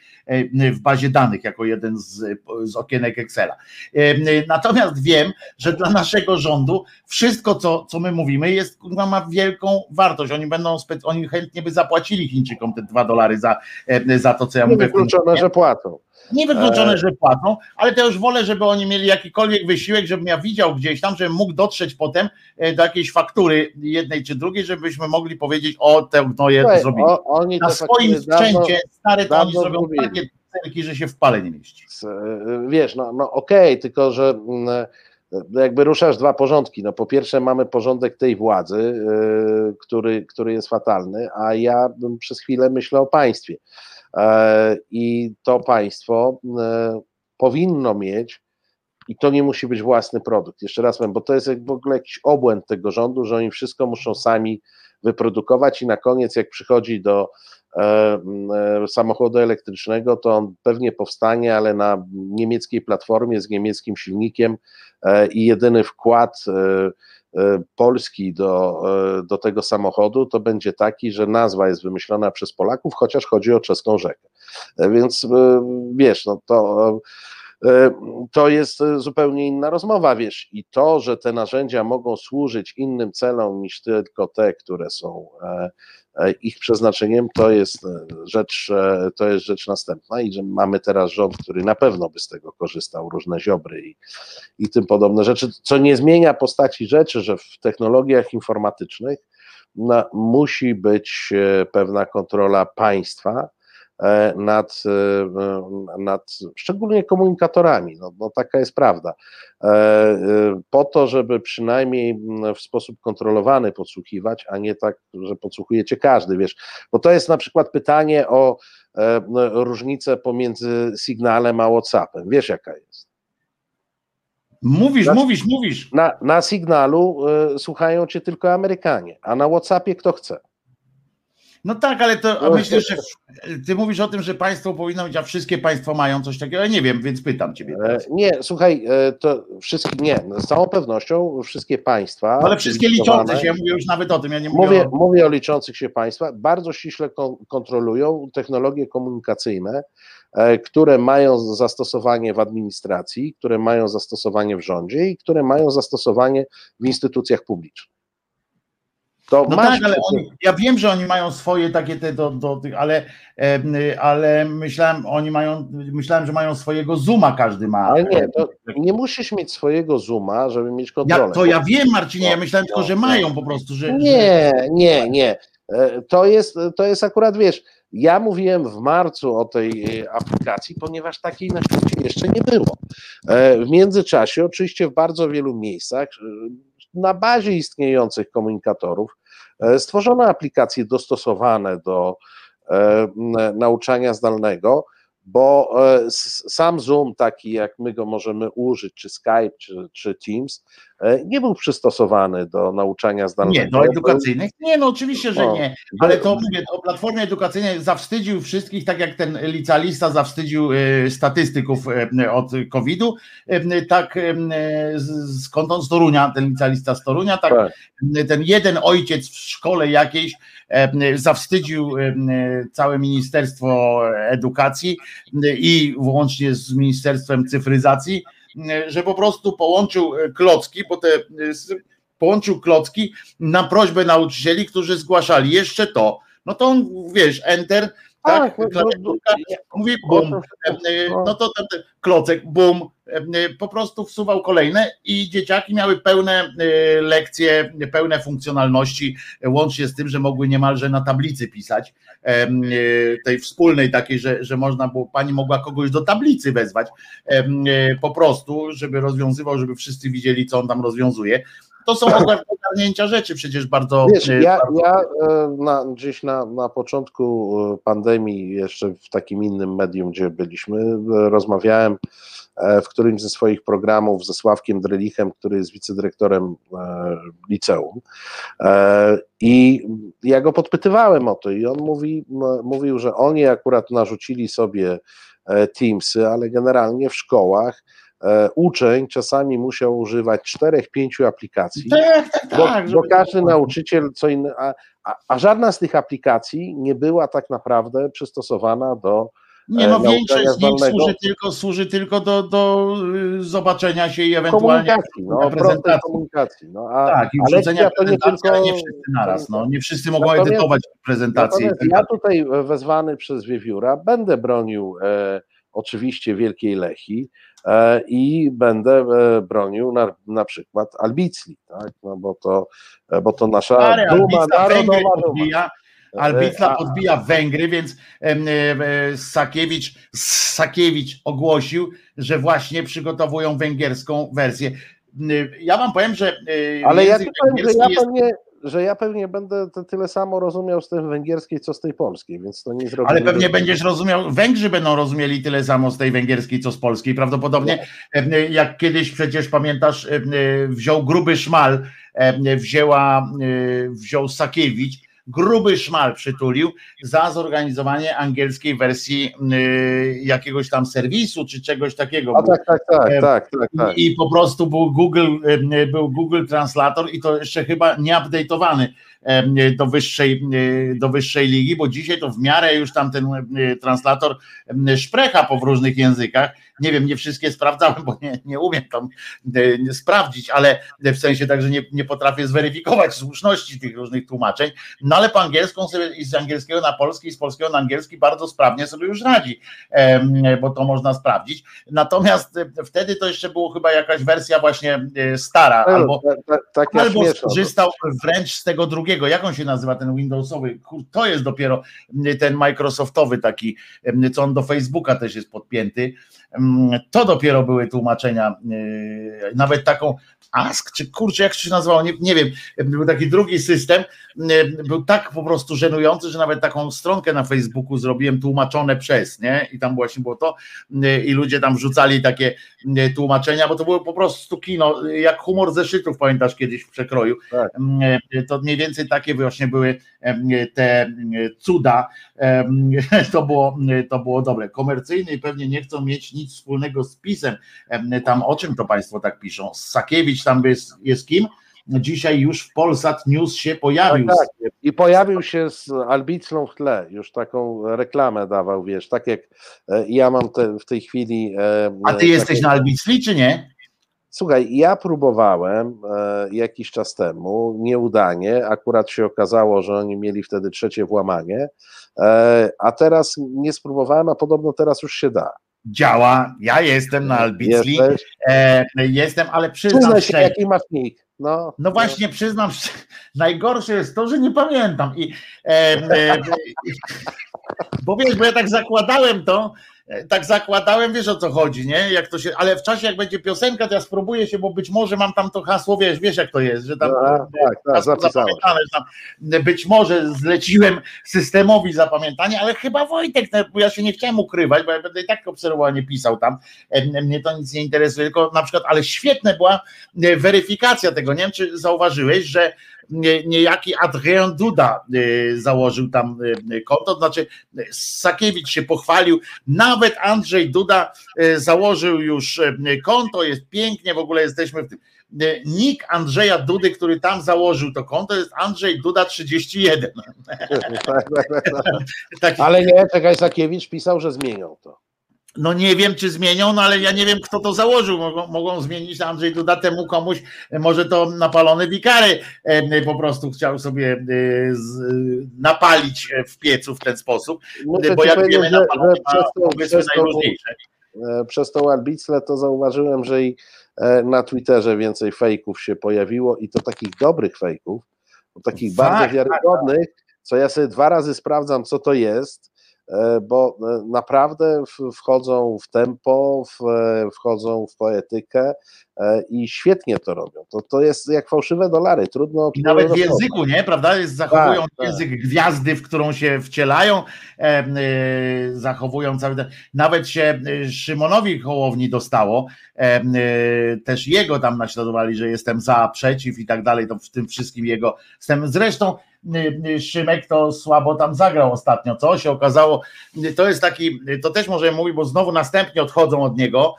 w bazie danych, jako jeden z, z okienek Excela. E, natomiast wiem, że dla naszego rządu wszystko, co, co my mówimy, jest, ma wielką wartość. Oni będą oni chętnie by zapłacili Chińczykom te dwa dolary za, e, za to, co ja nie mówię. Wykluczone, że płacą. Nie wykluczone, e. że płacą, ale to już wolę, żeby oni mieli jakikolwiek wysiłek, żebym ja widział gdzieś tam, żebym mógł dotrzeć potem e, do jakiejś faktury jednej czy drugiej, żebyśmy mogli powiedzieć, o, te gnoje Słuchaj, zrobili. O, Na swoim sprzęcie, stare, to oni zrobią zrobili. takie celki, że się w pale nie mieści. Wiesz, no, no okej, okay, tylko że mm, no jakby ruszasz dwa porządki. No po pierwsze mamy porządek tej władzy, który, który jest fatalny, a ja przez chwilę myślę o państwie. Yy, I to państwo yy, powinno mieć, i to nie musi być własny produkt. Jeszcze raz powiem, bo to jest w ogóle jakiś obłęd tego rządu, że oni wszystko muszą sami wyprodukować i na koniec jak przychodzi do E, e, samochodu elektrycznego, to on pewnie powstanie, ale na niemieckiej platformie z niemieckim silnikiem e, i jedyny wkład Polski do, do tego samochodu to będzie taki, że nazwa jest wymyślona przez Polaków, chociaż chodzi o czeską rzekę. Więc wiesz, no to to jest zupełnie inna rozmowa, wiesz, i to, że te narzędzia mogą służyć innym celom niż tylko te, które są E, ich przeznaczeniem, to jest e, rzecz, e, to jest rzecz następna i że mamy teraz rząd, który na pewno by z tego korzystał, różne ziobry i, i tym podobne rzeczy, co nie zmienia postaci rzeczy, że w technologiach informatycznych no, musi być pewna kontrola państwa, nad, nad szczególnie komunikatorami. No, no taka jest prawda. Po to, żeby przynajmniej w sposób kontrolowany podsłuchiwać, a nie tak, że podsłuchujecie każdy, wiesz. Bo to jest na przykład pytanie o różnicę pomiędzy sygnałem a WhatsAppem. Wiesz, jaka jest? Mówisz, na, mówisz, mówisz. Na, na sygnalu y, słuchają cię tylko Amerykanie, a na WhatsAppie kto chce. No tak, ale to no, myślę, że ty mówisz o tym, że państwo powinno mieć, a wszystkie państwa mają coś takiego, ale nie wiem, więc pytam ciebie. E, teraz. Nie, słuchaj, e, to wszystkie, nie, z całą pewnością wszystkie państwa. Ale wszystkie liczące się, ja mówię już nawet o tym, ja nie mówię. Mówię o, mówię o liczących się państwa, bardzo ściśle kontrolują technologie komunikacyjne, e, które mają zastosowanie w administracji, które mają zastosowanie w rządzie i które mają zastosowanie w instytucjach publicznych. To no tak, ale oni, ja wiem, że oni mają swoje takie te do, do tych, ale, ale myślałem, oni mają, myślałem, że mają swojego Zooma, każdy ma. Ale nie, to nie musisz mieć swojego Zooma, żeby mieć kontrolę. Ja, to ja wiem, Marcinie, ja no, myślałem no, tylko, że no. mają po prostu, że. Nie, nie, nie. E, to jest, to jest akurat, wiesz, ja mówiłem w marcu o tej e, aplikacji, ponieważ takiej na świecie jeszcze nie było. E, w międzyczasie, oczywiście w bardzo wielu miejscach, na bazie istniejących komunikatorów stworzono aplikacje dostosowane do e, nauczania zdalnego, bo e, sam Zoom, taki jak my go możemy użyć, czy Skype, czy, czy Teams, e, nie był przystosowany do nauczania zdalnego. Nie, do edukacyjnych? Nie, no oczywiście, że nie, ale to mówię, o Platformie Edukacyjnej zawstydził wszystkich, tak jak ten licealista zawstydził e, statystyków od COVID-u, tak skąd on z Torunia, ten licealista z Torunia, tak, tak. ten jeden ojciec w szkole jakiejś zawstydził całe Ministerstwo Edukacji i włącznie z Ministerstwem Cyfryzacji, że po prostu połączył klocki, bo te połączył klocki na prośbę nauczycieli, którzy zgłaszali jeszcze to. No to on, wiesz, enter, tak, tak mówi bum, no to ten klocek, bum, po prostu wsuwał kolejne i dzieciaki miały pełne lekcje, pełne funkcjonalności, łącznie z tym, że mogły niemalże na tablicy pisać, tej wspólnej takiej, że, że można było, pani mogła kogoś do tablicy wezwać, po prostu, żeby rozwiązywał, żeby wszyscy widzieli, co on tam rozwiązuje. To są ogarnięcia rzeczy przecież bardzo. Wiesz, ja, bardzo... ja e, na, gdzieś na, na początku e, pandemii, jeszcze w takim innym medium, gdzie byliśmy, e, rozmawiałem w którymś ze swoich programów ze Sławkiem Drelichem, który jest wicedyrektorem liceum. I ja go podpytywałem o to, i on mówi, mówił, że oni akurat narzucili sobie Teamsy, ale generalnie w szkołach E, uczeń czasami musiał używać czterech, pięciu aplikacji, tak, tak, tak, bo, bo każdy nauczyciel co innego, a, a, a, żadna z tych aplikacji nie była tak naprawdę przystosowana do nie no, większość z nich służy tylko, służy tylko do, do y, zobaczenia się i ewentualnie komunikacji, no, prezentacji. komunikacji. No, a, tak, i wrzucenia to nie tylko... nie wszyscy naraz, no, nie wszyscy mogą natomiast, edytować prezentacje. Ja tutaj wezwany przez Wiewióra będę bronił e, oczywiście Wielkiej Lechi, E, i będę e, bronił na, na przykład Albicli, tak? no bo, to, e, bo to nasza Stary, duma narodowa. Podbija, Albicla podbija Węgry, więc Sakiewicz, Sakiewicz ogłosił, że właśnie przygotowują węgierską wersję. Ja wam powiem, że. Ale ja powiem, że ja jest... pewnie, że ja pewnie będę tyle samo rozumiał z tej węgierskiej, co z tej polskiej, więc to nie zrobię. Ale pewnie będziesz rozumiał, Węgrzy będą rozumieli tyle samo z tej węgierskiej, co z polskiej. Prawdopodobnie, jak kiedyś przecież pamiętasz, wziął gruby szmal, wzięła, wziął Sakiewicz gruby szmal przytulił za zorganizowanie angielskiej wersji y, jakiegoś tam serwisu czy czegoś takiego. A tak, tak, tak, tak, tak, tak. I po prostu był Google, y, był Google Translator i to jeszcze chyba nie update'owany do wyższej, do wyższej ligi, bo dzisiaj to w miarę już tam ten translator szprecha po w różnych językach, nie wiem, nie wszystkie sprawdzałem, bo nie, nie umiem tam e, sprawdzić, ale w sensie także nie, nie potrafię zweryfikować słuszności tych różnych tłumaczeń, no ale po angielsku sobie i z angielskiego na polski, i z polskiego na angielski bardzo sprawnie sobie już radzi, bo to można sprawdzić. Natomiast e, wtedy to jeszcze było chyba jakaś wersja właśnie e, stara, no, albo, albo skorzystał wręcz z tego drugiego, jak on się nazywa, ten Windowsowy, to jest dopiero ten Microsoftowy taki, co on do Facebooka też jest podpięty, to dopiero były tłumaczenia, e, nawet taką Ask, czy kurczę, jak się nazywało, nie, nie wiem, był taki drugi system, był tak po prostu żenujący, że nawet taką stronkę na Facebooku zrobiłem tłumaczone przez, nie? I tam właśnie było to i ludzie tam wrzucali takie tłumaczenia, bo to było po prostu kino, jak humor zeszytów, pamiętasz kiedyś w przekroju. Tak. To mniej więcej takie właśnie były te cuda. To było, to było dobre. Komercyjny i pewnie nie chcą mieć nic wspólnego z pisem. Tam o czym to Państwo tak piszą? Sakiewicz tam jest, jest kim? dzisiaj już w Polsat News się pojawił. Tak, tak. I pojawił się z Albiclą w tle, już taką reklamę dawał, wiesz, tak jak e, ja mam te, w tej chwili. E, A ty jesteś na Albicli, czy nie? Słuchaj, ja próbowałem e, jakiś czas temu, nieudanie, akurat się okazało, że oni mieli wtedy trzecie włamanie, e, a teraz nie spróbowałem, a podobno teraz już się da działa. Ja jestem na Albicli. E, jestem, ale przyznam Przyznaj się, jaki masz nick. No, no właśnie, przyznam, najgorsze jest to, że nie pamiętam. I, e, e, bo wiesz, bo ja tak zakładałem to, tak zakładałem, wiesz o co chodzi, nie? Jak to się, ale w czasie jak będzie piosenka, to ja spróbuję się, bo być może mam tam to hasło, wiesz, wiesz jak to jest, że tam, no, tak, tak, zapamiętane, tam być może zleciłem systemowi zapamiętanie, ale chyba Wojtek, no, bo ja się nie chciałem ukrywać, bo ja będę i tak obserwował, nie pisał tam, e, mnie to nic nie interesuje, tylko na przykład, ale świetne była e, weryfikacja tego, nie wiem czy zauważyłeś, że niejaki Adrian Duda y, założył tam y, konto, to znaczy Sakiewicz się pochwalił, nawet Andrzej Duda y, założył już konto, jest pięknie, w ogóle jesteśmy w tym. Nick Andrzeja Dudy, który tam założył to konto, jest Andrzej Duda 31. Ale nie, czekaj, Sakiewicz pisał, że zmienią to no nie wiem, czy zmienią, no ale ja nie wiem, kto to założył. Mogą, mogą zmienić Andrzej Duda temu komuś, może to napalony wikary e, po prostu chciał sobie e, napalić w piecu w ten sposób, Muszę bo jak wiemy, że, napalony że ma przez to, najróżniejsze. E, przez tą albiclę to zauważyłem, że i na Twitterze więcej fejków się pojawiło i to takich dobrych fejków, takich tak, bardzo wiarygodnych, co ja sobie dwa razy sprawdzam, co to jest, E, bo e, naprawdę wchodzą w tempo, e, wchodzą w poetykę i świetnie to robią. To, to jest jak fałszywe dolary, trudno. I nawet w języku, nie, prawda? Zachowują tak, tak. język tak. gwiazdy, w którą się wcielają, e, zachowują cały ten. Nawet się Szymonowi Hołowni dostało, e, też jego tam naśladowali, że jestem za, przeciw i tak dalej, to w tym wszystkim jego. Zresztą Szymek to słabo tam zagrał ostatnio, co się okazało, y, to jest taki, to też możemy mówić, bo znowu następnie odchodzą od niego,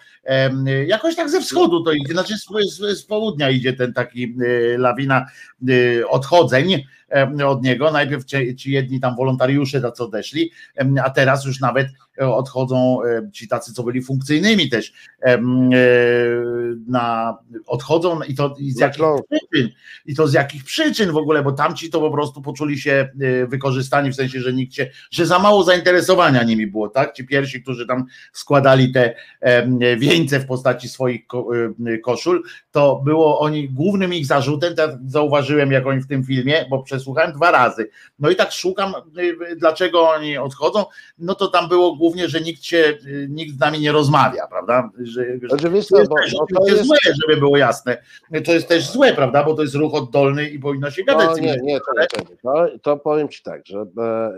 jakoś tak ze wschodu to idzie, znaczy z, z południa idzie ten taki lawina odchodzeń od niego, najpierw ci, jedni tam wolontariusze tacy odeszli, a teraz już nawet odchodzą ci tacy, co byli funkcyjnymi też na, odchodzą i to i z jakich przyczyn, i to z jakich przyczyn w ogóle, bo tamci to po prostu poczuli się wykorzystani w sensie, że nikt się, że za mało zainteresowania nimi było, tak? Ci pierwsi, którzy tam składali te wieńce w postaci swoich koszul, to było oni, głównym ich zarzutem, tak zauważyłem jak oni w tym filmie, bo przesłuchałem dwa razy, no i tak szukam, dlaczego oni odchodzą, no to tam było głównie że nikt się, nikt z nami nie rozmawia, prawda? Że, Oczywiście, to jest, bo, też, to jest złe, żeby było jasne. To jest też złe, prawda? Bo to jest ruch oddolny i powinno się gadać. No, nie, nie, to, to, to powiem Ci tak, że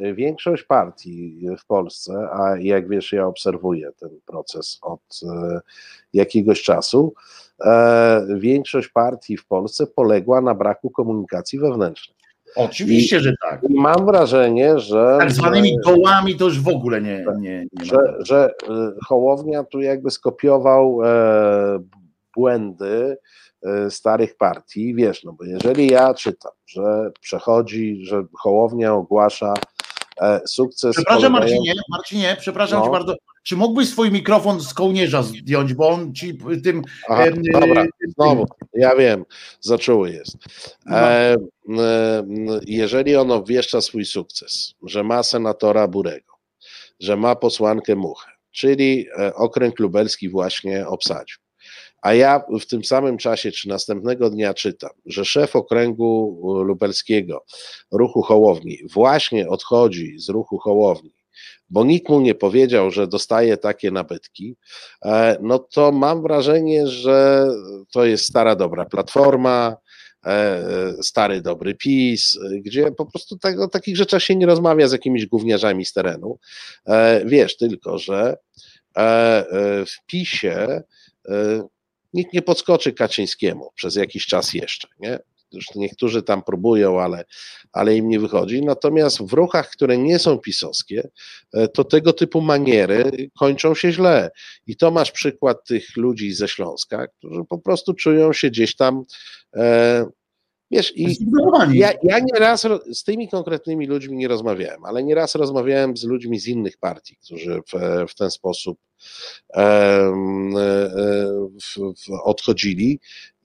e, większość partii w Polsce, a jak wiesz, ja obserwuję ten proces od e, jakiegoś czasu, e, większość partii w Polsce poległa na braku komunikacji wewnętrznej. Oczywiście, I, że tak. Mam wrażenie, że. Tak zwanymi dołami to już w ogóle nie. Tak, nie, nie że, że y, Hołownia tu jakby skopiował e, błędy e, starych partii. Wiesz, no bo jeżeli ja czytam, że przechodzi, że Hołownia ogłasza sukces. Przepraszam polegający- Marcinie, Marcinie, przepraszam No. cię bardzo. Czy mógłbyś swój mikrofon z kołnierza zdjąć, bo on ci tym. Aha, em, dobra, tym- znowu, ja wiem, zaczęły jest. No. E, m, jeżeli on obwieszcza swój sukces, że ma senatora Burego, że ma posłankę Muchę, czyli e, okręg lubelski właśnie obsadził, a ja w tym samym czasie, czy następnego dnia czytam, że szef okręgu e, lubelskiego ruchu Hołowni właśnie odchodzi z ruchu Hołowni, bo nikt mu nie powiedział, że dostaje takie nabytki, e, no to mam wrażenie, że to jest stara dobra platforma, e, stary dobry PiS, gdzie po prostu o takich rzeczach się nie rozmawia z jakimiś gówniarzami z terenu. Wiesz tylko, że w PiSie nikt nie podskoczy Kaczyńskiemu przez jakiś czas jeszcze, nie? Już niektórzy tam próbują, ale, ale im nie wychodzi. Natomiast w ruchach, które nie są pisowskie, e, to tego typu maniery kończą się źle. I to masz przykład tych ludzi ze Śląska, którzy po prostu czują się gdzieś tam. E, wiesz, i ja, ja nieraz z tymi konkretnymi ludźmi nie rozmawiałem, ale nieraz rozmawiałem z ludźmi z innych partii, którzy w, w ten sposób e, w, w, odchodzili.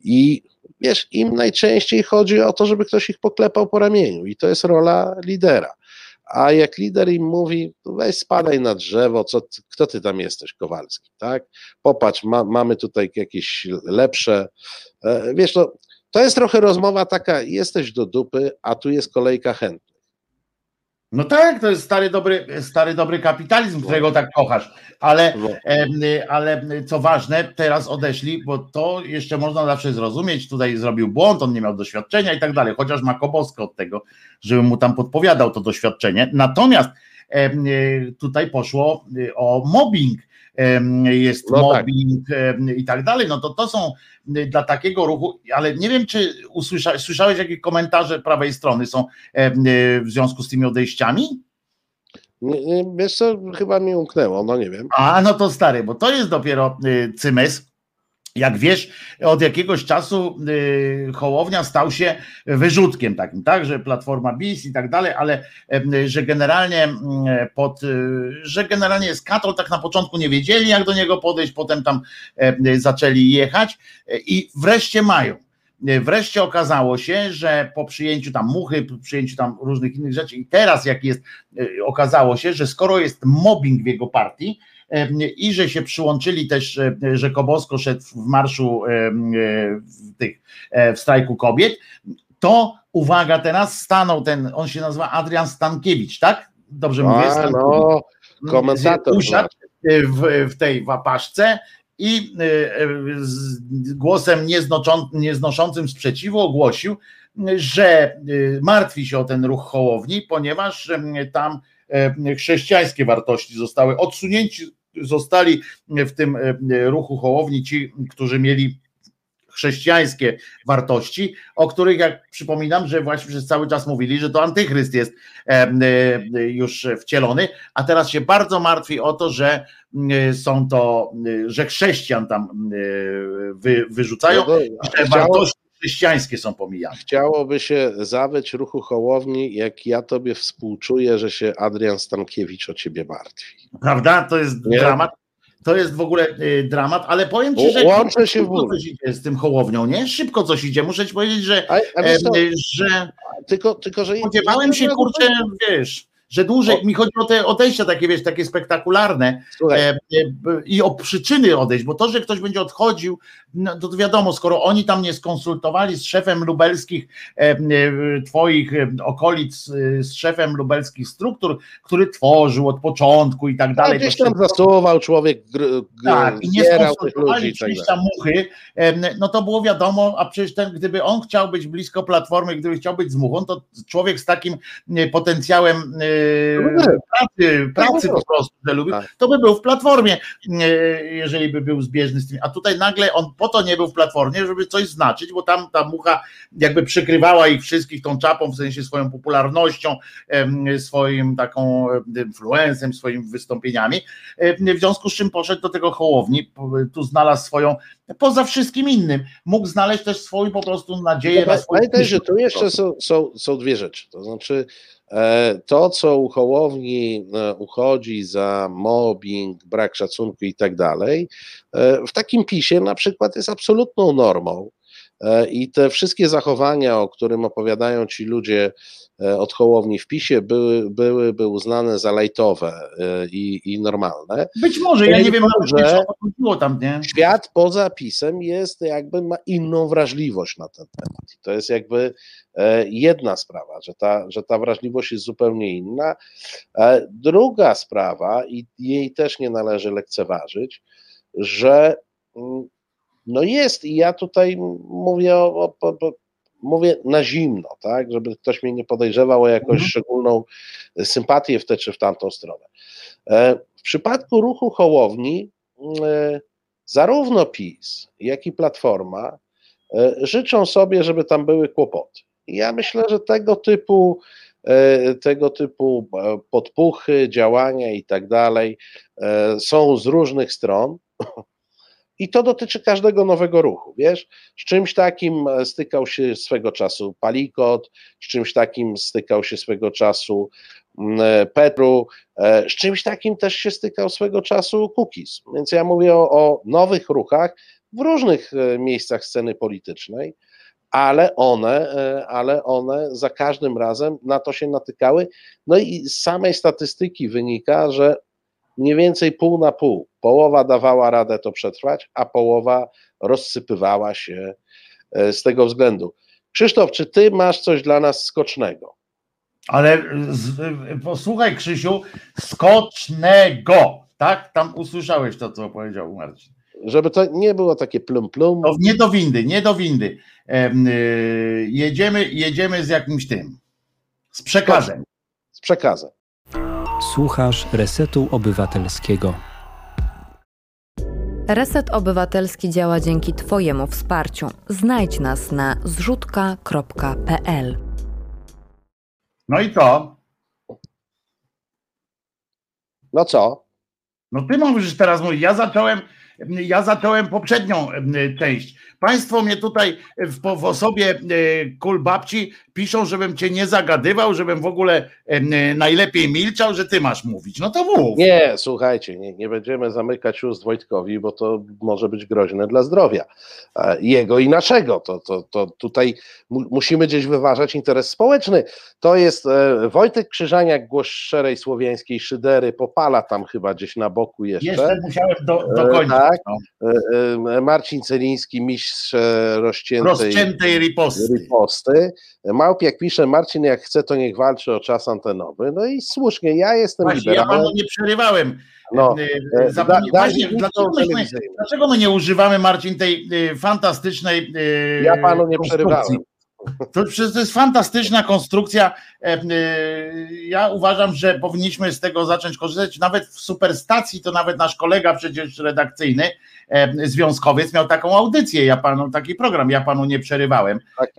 I wiesz, im najczęściej chodzi o to, żeby ktoś ich poklepał po ramieniu, i to jest rola lidera. A jak lider im mówi, weź spadaj na drzewo, co, kto ty tam jesteś, Kowalski, tak? Popatrz, ma, mamy tutaj jakieś lepsze. E, wiesz, no, to jest trochę rozmowa taka, jesteś do dupy, a tu jest kolejka chętnych. No tak, to jest stary dobry, stary dobry kapitalizm, którego tak kochasz. Ale, ale co ważne, teraz odeszli, bo to jeszcze można zawsze zrozumieć. Tutaj zrobił błąd, on nie miał doświadczenia i tak dalej, chociaż ma koboskę od tego, żeby mu tam podpowiadał to doświadczenie. Natomiast tutaj poszło y, o mobbing. Jest No tak. mobbing em, i tak dalej. No to to są y, dla takiego ruchu, ale nie wiem, czy usłysza, słyszałeś, jakie komentarze prawej strony są y, w związku z tymi odejściami? Wiesz co, chyba mi umknęło, no nie wiem. A no to stary, bo to jest dopiero y, cymes. Jak wiesz, od jakiegoś czasu y, Hołownia stał się wyrzutkiem takim, tak, że Platforma BIS i tak dalej, ale em, że generalnie mm, pod, y, że generalnie jest katol, tak na początku nie wiedzieli jak do niego podejść, potem tam zaczęli jechać i wreszcie mają. Wreszcie okazało się, że po przyjęciu tam muchy, po przyjęciu tam różnych innych rzeczy i teraz jak jest, okazało się, że skoro jest mobbing w jego partii, i że się przyłączyli też, że Kobosko szedł w marszu e, w tych e, w strajku kobiet, to uwaga teraz stanął ten, on się nazywa Adrian Stankiewicz, tak? Dobrze mówię? A, Stankiewicz. no, komentator. Usiadł e, w, w tej wapaszce i z głosem nieznoszącym sprzeciwu ogłosił, że martwi się o ten ruch Hołowni, ponieważ tam chrześcijańskie wartości zostały odsunięci, zostali w tym e, ruchu Hołowni ci, którzy mieli chrześcijańskie wartości, o których jak przypominam, że właśnie przez cały czas mówili, że to antychryst jest e, e, już wcielony, a teraz się bardzo martwi o to, że e, są to, e, że chrześcijan tam e, wy, wyrzucają No że wartości chrześcijańskie są pomijane. chciałoby się zawyć ruchu Hołowni, jak ja tobie współczuję, że się Adrian Stankiewicz o ciebie martwi. Prawda? To jest Nie? dramat. To jest w ogóle y, dramat, ale powiem ci, że Łączę się w szybko ból. coś idzie z tym hołownią, nie? Szybko coś idzie. Muszę ci powiedzieć, że, A, a em, że tylko, tylko, że spodziewałem się, kurczę, wiesz, że dłużej, mi chodzi o te odejścia takie, wiesz, takie spektakularne e, e, i o przyczyny odejść, bo to, że ktoś będzie odchodził, no to wiadomo, skoro oni tam nie skonsultowali z szefem lubelskich e, e, twoich e, okolic, e, z szefem lubelskich struktur, który tworzył od początku i tak dalej. gdzieś tam zasuwał człowiek, gr, gr, tak, i nie skonsultowali i tak muchy, no to było wiadomo, a przecież ten, gdyby on chciał być blisko platformy, gdyby chciał być z muchą, to człowiek z takim potencjałem. Pracy, pracy No po prostu, że lubił, Tak. to by był w platformie, jeżeli by był zbieżny z tym. A tutaj nagle on po to nie był w platformie, żeby coś znaczyć, bo tam ta mucha jakby przykrywała ich wszystkich tą czapą, w sensie swoją popularnością, swoim taką em, influencem, swoimi wystąpieniami. W związku z czym poszedł do tego Hołowni, tu znalazł swoją, poza wszystkim innym, mógł znaleźć też swoją po prostu nadzieję na Pamię- swój Pamiętaj, że tu jeszcze są, są, są dwie rzeczy. To znaczy, to, co u Hołowni e, uchodzi za mobbing, brak szacunku i tak dalej, w takim pisie na przykład jest absolutną normą. I te wszystkie zachowania, o którym opowiadają ci ludzie E, od Hołowni w PiSie były, byłyby uznane za lajtowe e, i, i normalne. Być może, ja nie wiem, że było tam, nie? Świat poza PiSem jest jakby ma inną wrażliwość na ten temat. I to jest jakby e, jedna sprawa, że ta, że ta wrażliwość jest zupełnie inna. Druga sprawa, i jej też nie należy lekceważyć, że mm, no jest, i ja tutaj mówię o, o, o mówię na zimno, tak, żeby ktoś mnie nie podejrzewał o jakąś mhm. szczególną sympatię w tę czy w tamtą stronę. E, w przypadku ruchu Hołowni e, zarówno PiS, jak i Platforma e, życzą sobie, żeby tam były kłopoty. Ja myślę, że tego typu tego typu podpuchy, działania i tak dalej są z różnych stron. I to dotyczy każdego nowego ruchu, wiesz? Z czymś takim e, stykał się swego czasu Palikot, z czymś takim stykał się swego czasu mm, e, Petru, e, z czymś takim też się stykał swego czasu Kukiz. Więc ja mówię o, o nowych ruchach w różnych miejscach sceny politycznej, ale one, ale one za każdym razem na to się natykały. No i z samej statystyki wynika, że mniej więcej pół na pół. Połowa dawała radę to przetrwać, a połowa rozsypywała się e, z tego względu. Krzysztof, czy ty masz coś dla nas skocznego? Ale z, posłuchaj, Krzysiu, skocznego, tak? Tam usłyszałeś to, co powiedział Marcin. Żeby to nie było takie plum plum. To nie do windy, nie do windy. Y, jedziemy, jedziemy z jakimś tym, z przekazem. Z przekazem. Słuchasz Resetu Obywatelskiego. Reset Obywatelski działa dzięki Twojemu wsparciu. Znajdź nas na zrzutka.pl. No i to. No co? No ty mówisz teraz mówić. Ja zacząłem, ja zacząłem poprzednią część. Państwo mnie tutaj w, w osobie e, kul babci piszą, żebym cię nie zagadywał, żebym w ogóle e, najlepiej milczał, że ty masz mówić. No to mów. Nie, słuchajcie, nie, nie będziemy zamykać ust Wojtkowi, bo to może być groźne dla zdrowia jego i naszego. To, to, to tutaj musimy gdzieś wyważać interes społeczny. To jest e, Wojtek Krzyżaniak, głos szczerej słowiańskiej szydery, popala tam chyba gdzieś na boku jeszcze. Jeszcze musiałem do, dokończyć. Tak. No. Marcin Celiński, mistrz rozciętej, rozciętej riposty. riposty. Małpiak pisze, Marcin jak chce, to niech walczy o czas antenowy. No i słusznie, ja jestem Właśnie, Ja panu nie przerywałem. No, e, e, da, Właśnie, dlaczego, my, dlaczego my nie używamy, Marcin, tej fantastycznej. Ja panu nie przerywałem. To, to jest fantastyczna konstrukcja. Ja uważam, że powinniśmy z tego zacząć korzystać. Nawet w superstacji, to nawet nasz kolega przecież redakcyjny, związkowiec, miał taką audycję. Ja panu taki program, ja panu nie przerywałem. Tak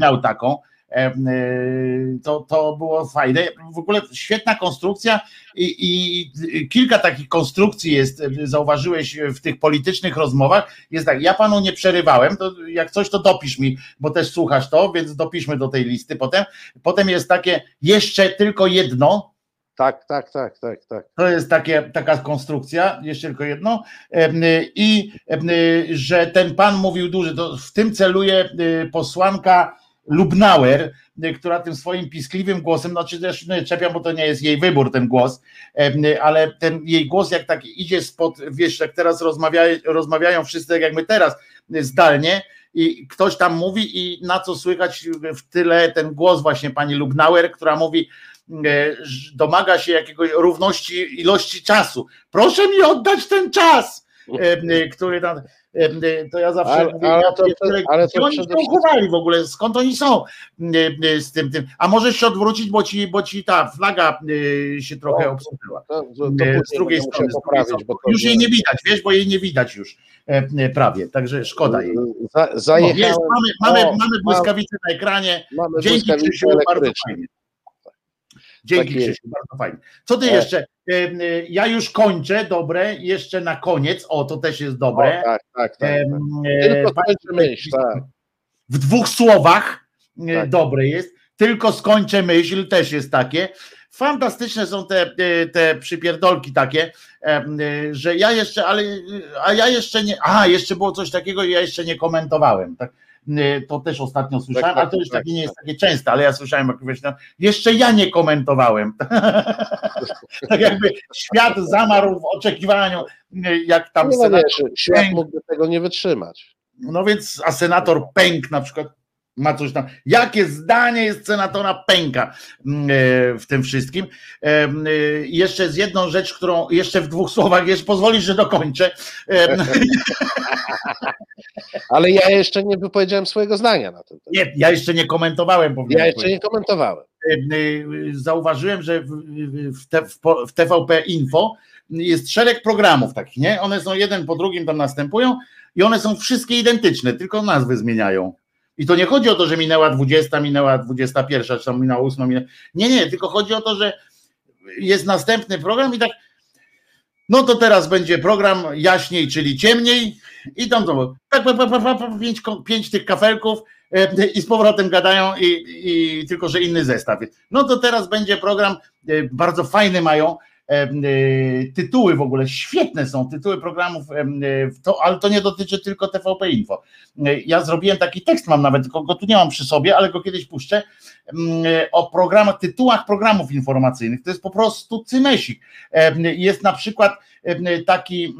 miał taką. Y, to, to było fajne. W ogóle świetna konstrukcja i, i, kilka takich konstrukcji jest, zauważyłeś w tych politycznych rozmowach. Jest tak, ja panu nie przerywałem, to jak coś to dopisz mi, bo też słuchasz to, więc dopiszmy do tej listy potem. Potem jest takie jeszcze tylko jedno, tak, tak, tak, tak, tak. To jest takie, taka konstrukcja, jeszcze tylko jedno. I że ten pan mówił duży, to w tym celuje posłanka Lubnauer, która tym swoim piskliwym głosem, znaczy też nie czepiam, bo to nie jest jej wybór ten głos, ale ten jej głos jak tak idzie spod, wiesz, jak teraz rozmawiają, rozmawiają wszyscy tak jak my teraz, zdalnie i ktoś tam mówi i na co słychać w tyle ten głos właśnie pani Lubnauer, która mówi, domaga się jakiegoś równości ilości czasu. Proszę mi oddać ten czas, który tam to ja zawsze ale, mówię, ale to, ja, ale to oni się uchowali w ogóle, skąd oni są z tym, tym. A możesz się odwrócić, bo ci, bo ci ta flaga się trochę no, obsunęła. Z drugiej strony. Poprawić, już jej nie widać, wiesz, bo jej nie widać już prawie, także szkoda jej. Za, zajechałem, jest, mamy, mamy, o, mamy błyskawicę na ekranie. Mamy Dzięki Krzysiu, bardzo fajnie. Dzięki tak Krzysiu, bardzo fajnie. Co ty e. jeszcze? Y, ja już kończę, dobre, jeszcze na koniec, o to też jest dobre. O, tak, tak, tak. Tylko myśl, tak. W dwóch słowach y, tak. dobre jest. tylko skończę myśl, też jest takie. Fantastyczne są te, te przypierdolki takie, że ja jeszcze, ale a ja jeszcze nie, a jeszcze było coś takiego i ja jeszcze nie komentowałem. Tak? To też ostatnio słyszałem, tak, ale to już tak, takie nie jest takie częste, ale ja słyszałem, jak jeszcze ja nie komentowałem. tak jakby świat zamarł w oczekiwaniu, jak tam nie no senator wiesz, świat mógłby tego nie wytrzymać. No więc, a senator Pęk na przykład ma coś tam. Jakie zdanie jest senatora Pęka mm, e, w tym wszystkim? E, e, jeszcze z jedną rzecz, którą jeszcze w dwóch słowach, jeszcze pozwolisz, że dokończę. Ale ja jeszcze nie wypowiedziałem swojego zdania na ten temat. Nie, ja jeszcze nie komentowałem. Ja jeszcze nie komentowałem. Zauważyłem, że w TVP Info jest szereg programów takich, nie? One są jeden po drugim tam następują i one są wszystkie identyczne, tylko nazwy zmieniają. I to nie chodzi o to, że minęła 20, minęła 21, czy tam minęła 8. Minęła... Nie, nie, tylko chodzi o to, że jest następny program i tak. No to teraz będzie program jaśniej, czyli ciemniej. I tam to tak, pięć, pięć tych kafelków e, i z powrotem gadają, i, i tylko że inny zestaw. No to teraz będzie program, e, bardzo fajny mają tytuły w ogóle, świetne są tytuły programów, to, ale to nie dotyczy tylko TVP Info. E, ja zrobiłem taki tekst, mam nawet, tylko go tu nie mam przy sobie, ale go kiedyś puszczę, o programach, tytułach programów informacyjnych. To jest po prostu cymesik. Jest na przykład taki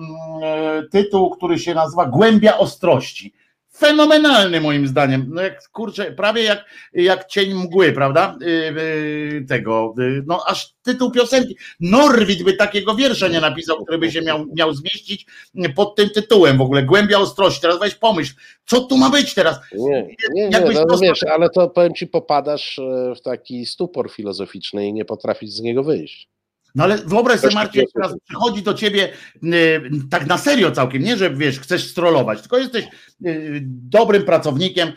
tytuł, który się nazywa Głębia Ostrości fenomenalny moim zdaniem. No jak kurczę, prawie jak, jak cień mgły, prawda? Yy, tego, yy, no aż tytuł piosenki. Norwid by takiego wiersza nie napisał, który by się miał, miał zmieścić pod tym tytułem w ogóle. Głębia ostrości. Teraz weź pomyśl, co tu ma być teraz? Nie, nie, nie no, no wiesz, ale to powiem ci, popadasz e, w taki stupor filozoficzny i nie potrafisz z niego wyjść. No ale wyobraź sobie, Marcin, jak teraz przychodzi do ciebie y, tak na serio całkiem, nie, że wiesz, chcesz strollować, tylko jesteś y, dobrym pracownikiem,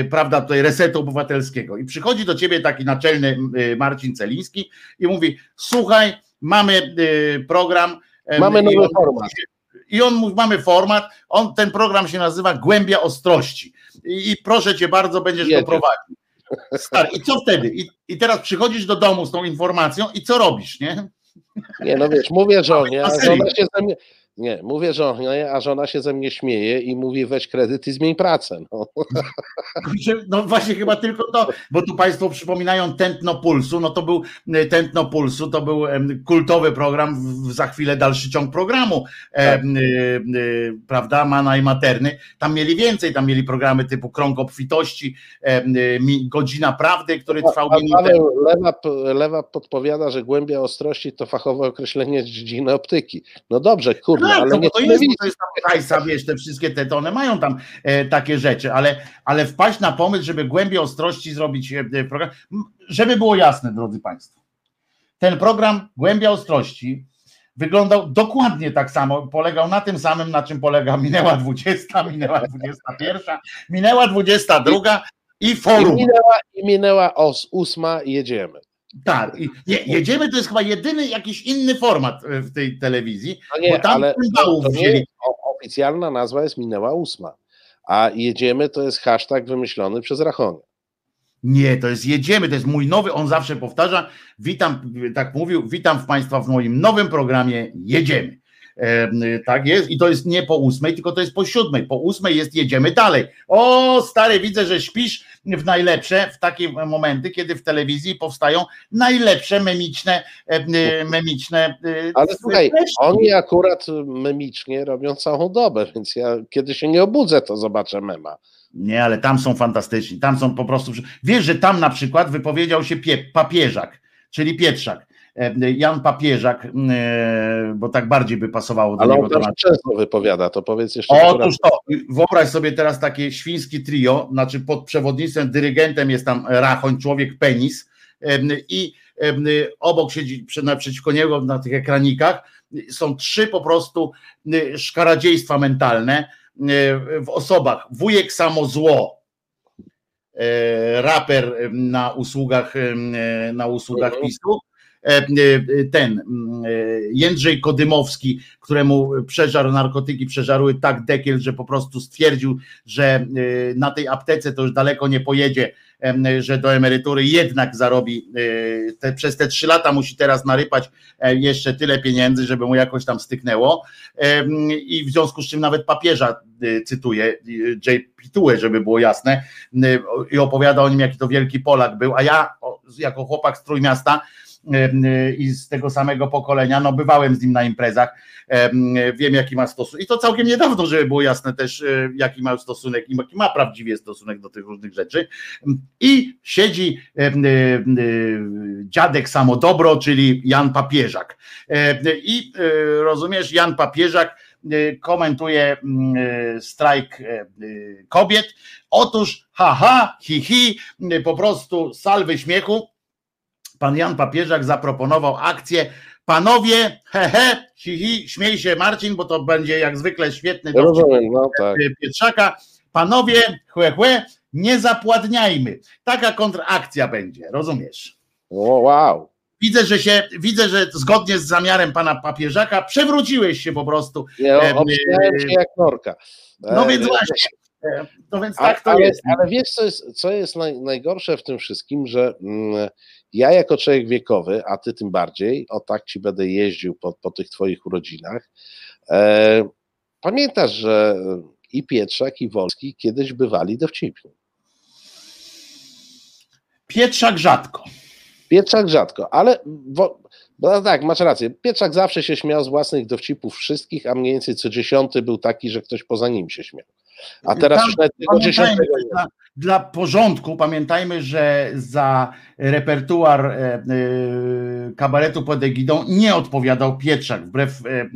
y, prawda, tutaj resetu obywatelskiego i przychodzi do ciebie taki naczelny Marcin Celiński i mówi, słuchaj, mamy program. Mamy nowy format. I on mamy format, on, ten program się nazywa Głębia Ostrości. I, i proszę cię bardzo, będziesz Jedzie. to prowadził. Stary, i co wtedy? I, I teraz przychodzisz do domu z tą informacją i co robisz, nie? Nie, no wiesz, mówię żonie, a żona się ze mnie, nie, mówię żonie, a żona się ze mnie śmieje i mówi weź kredyt i zmień pracę. No. no właśnie chyba tylko to, bo tu Państwo przypominają Tętno Pulsu, no to był e, Tętno Pulsu, to był kultowy program, za chwilę dalszy ciąg programu, tak. e, e, prawda, Mana i Materny, tam mieli więcej, tam mieli programy typu Krąg Obfitości, e, Godzina Prawdy, który trwał minutę. Lewa, lewa podpowiada, że głębia ostrości to fachowe określenie dziedziny optyki. No dobrze, kurde, tak, ale no, to jest, to jest tam wiesz, te wszystkie te, to one mają tam e, takie rzeczy, ale, ale wpaść na pomysł, żeby głębiej ostrości zrobić e, e program, żeby było jasne, drodzy Państwo. Ten program Głębia Ostrości wyglądał dokładnie tak samo, polegał na tym samym, na czym polega minęła 20, minęła 21, minęła 22 i forum. I minęła, i minęła os, ósma, jedziemy. Tak, nie, jedziemy to jest chyba jedyny jakiś inny format e, w tej telewizji, no nie, bo tam ale to, to nie, oficjalna nazwa jest minęła ósma, a jedziemy to jest hashtag wymyślony przez Rachonia. Nie, to jest jedziemy, to jest mój nowy, on zawsze powtarza, witam, tak mówił, witam w Państwa w moim nowym programie Jedziemy. Tak jest i to jest nie po ósmej, tylko to jest po siódmej. Po ósmej jest jedziemy dalej. O, stary, widzę, że śpisz w najlepsze, w takie momenty, kiedy w telewizji powstają najlepsze memiczne, memiczne. E, Ale słuchaj, oni akurat memicznie robią całą dobę, więc ja kiedy się nie obudzę, to zobaczę mema. Nie, ale tam są fantastyczni. Tam są po prostu. Wiesz, że tam na przykład wypowiedział się papieżak, czyli Pietrzak. E, Jan Papieżak, e, bo tak bardziej by pasowało do Ale niego. Ale on często wypowiada, to powiedz jeszcze. Otóż to, wyobraź sobie teraz takie świński trio, znaczy pod przewodnictwem, dyrygentem jest tam Rachoń, człowiek penis i obok siedzi naprzeciwko niego na tych ekranikach są trzy po prostu szkaradziejstwa mentalne w osobach. Wujek samo zło, e, raper na usługach, na usługach mhm. PiSu, ten Jędrzej Kodymowski, któremu przeżarł narkotyki, przeżarły tak dekiel, że po prostu stwierdził, że na tej aptece to już daleko nie pojedzie, że do emerytury jednak zarobi, te, przez te trzy lata musi teraz narypać jeszcze tyle pieniędzy, żeby mu jakoś tam styknęło i w związku z czym nawet papieża cytuję, J. Pitue, żeby było jasne i opowiada o nim, jaki to wielki Polak był, a ja jako chłopak z Trójmiasta i z tego samego pokolenia, no bywałem z nim na imprezach, wiem jaki ma stosunek. I to całkiem niedawno, żeby było jasne też jaki ma stosunek i jaki ma prawdziwie stosunek do tych różnych rzeczy. I siedzi dziadek samodobro, czyli Jan Papieżak. I rozumiesz, Jan Papieżak komentuje strajk kobiet. Otóż haha, hi hi, po prostu salwy śmiechu pan Jan Papieżak zaproponował akcję. Panowie, hehe, hi, hi, śmiej się Marcin, bo to będzie jak zwykle świetny Rozumiem, no tak. Pietrzaka. Panowie, chłe, chłe, nie zapładniajmy. Taka kontrakcja będzie, rozumiesz? O, wow. Widzę, że się, widzę, że zgodnie z zamiarem pana papieżaka przewróciłeś się po prostu. Nie, obstałem się jak norka. No więc właśnie. No więc tak to ale, jest. Ale wiesz, co jest, co jest naj, najgorsze w tym wszystkim, że mm, ja jako człowiek wiekowy, a ty tym bardziej, o tak ci będę jeździł po, po tych twoich urodzinach. E, pamiętasz, że i Pietrzak, i Wolski kiedyś bywali dowcipni. Pietrzak rzadko. Pietrzak rzadko, ale wo, no tak, masz rację. Pietrzak zawsze się śmiał z własnych dowcipów wszystkich, a mniej więcej co dziesiąty był taki, że ktoś poza nim się śmiał. A teraz Tam, nie dla, dla porządku pamiętajmy, że za repertuar e, e, kabaretu pod egidą nie odpowiadał Pietrzak, wbrew e, e,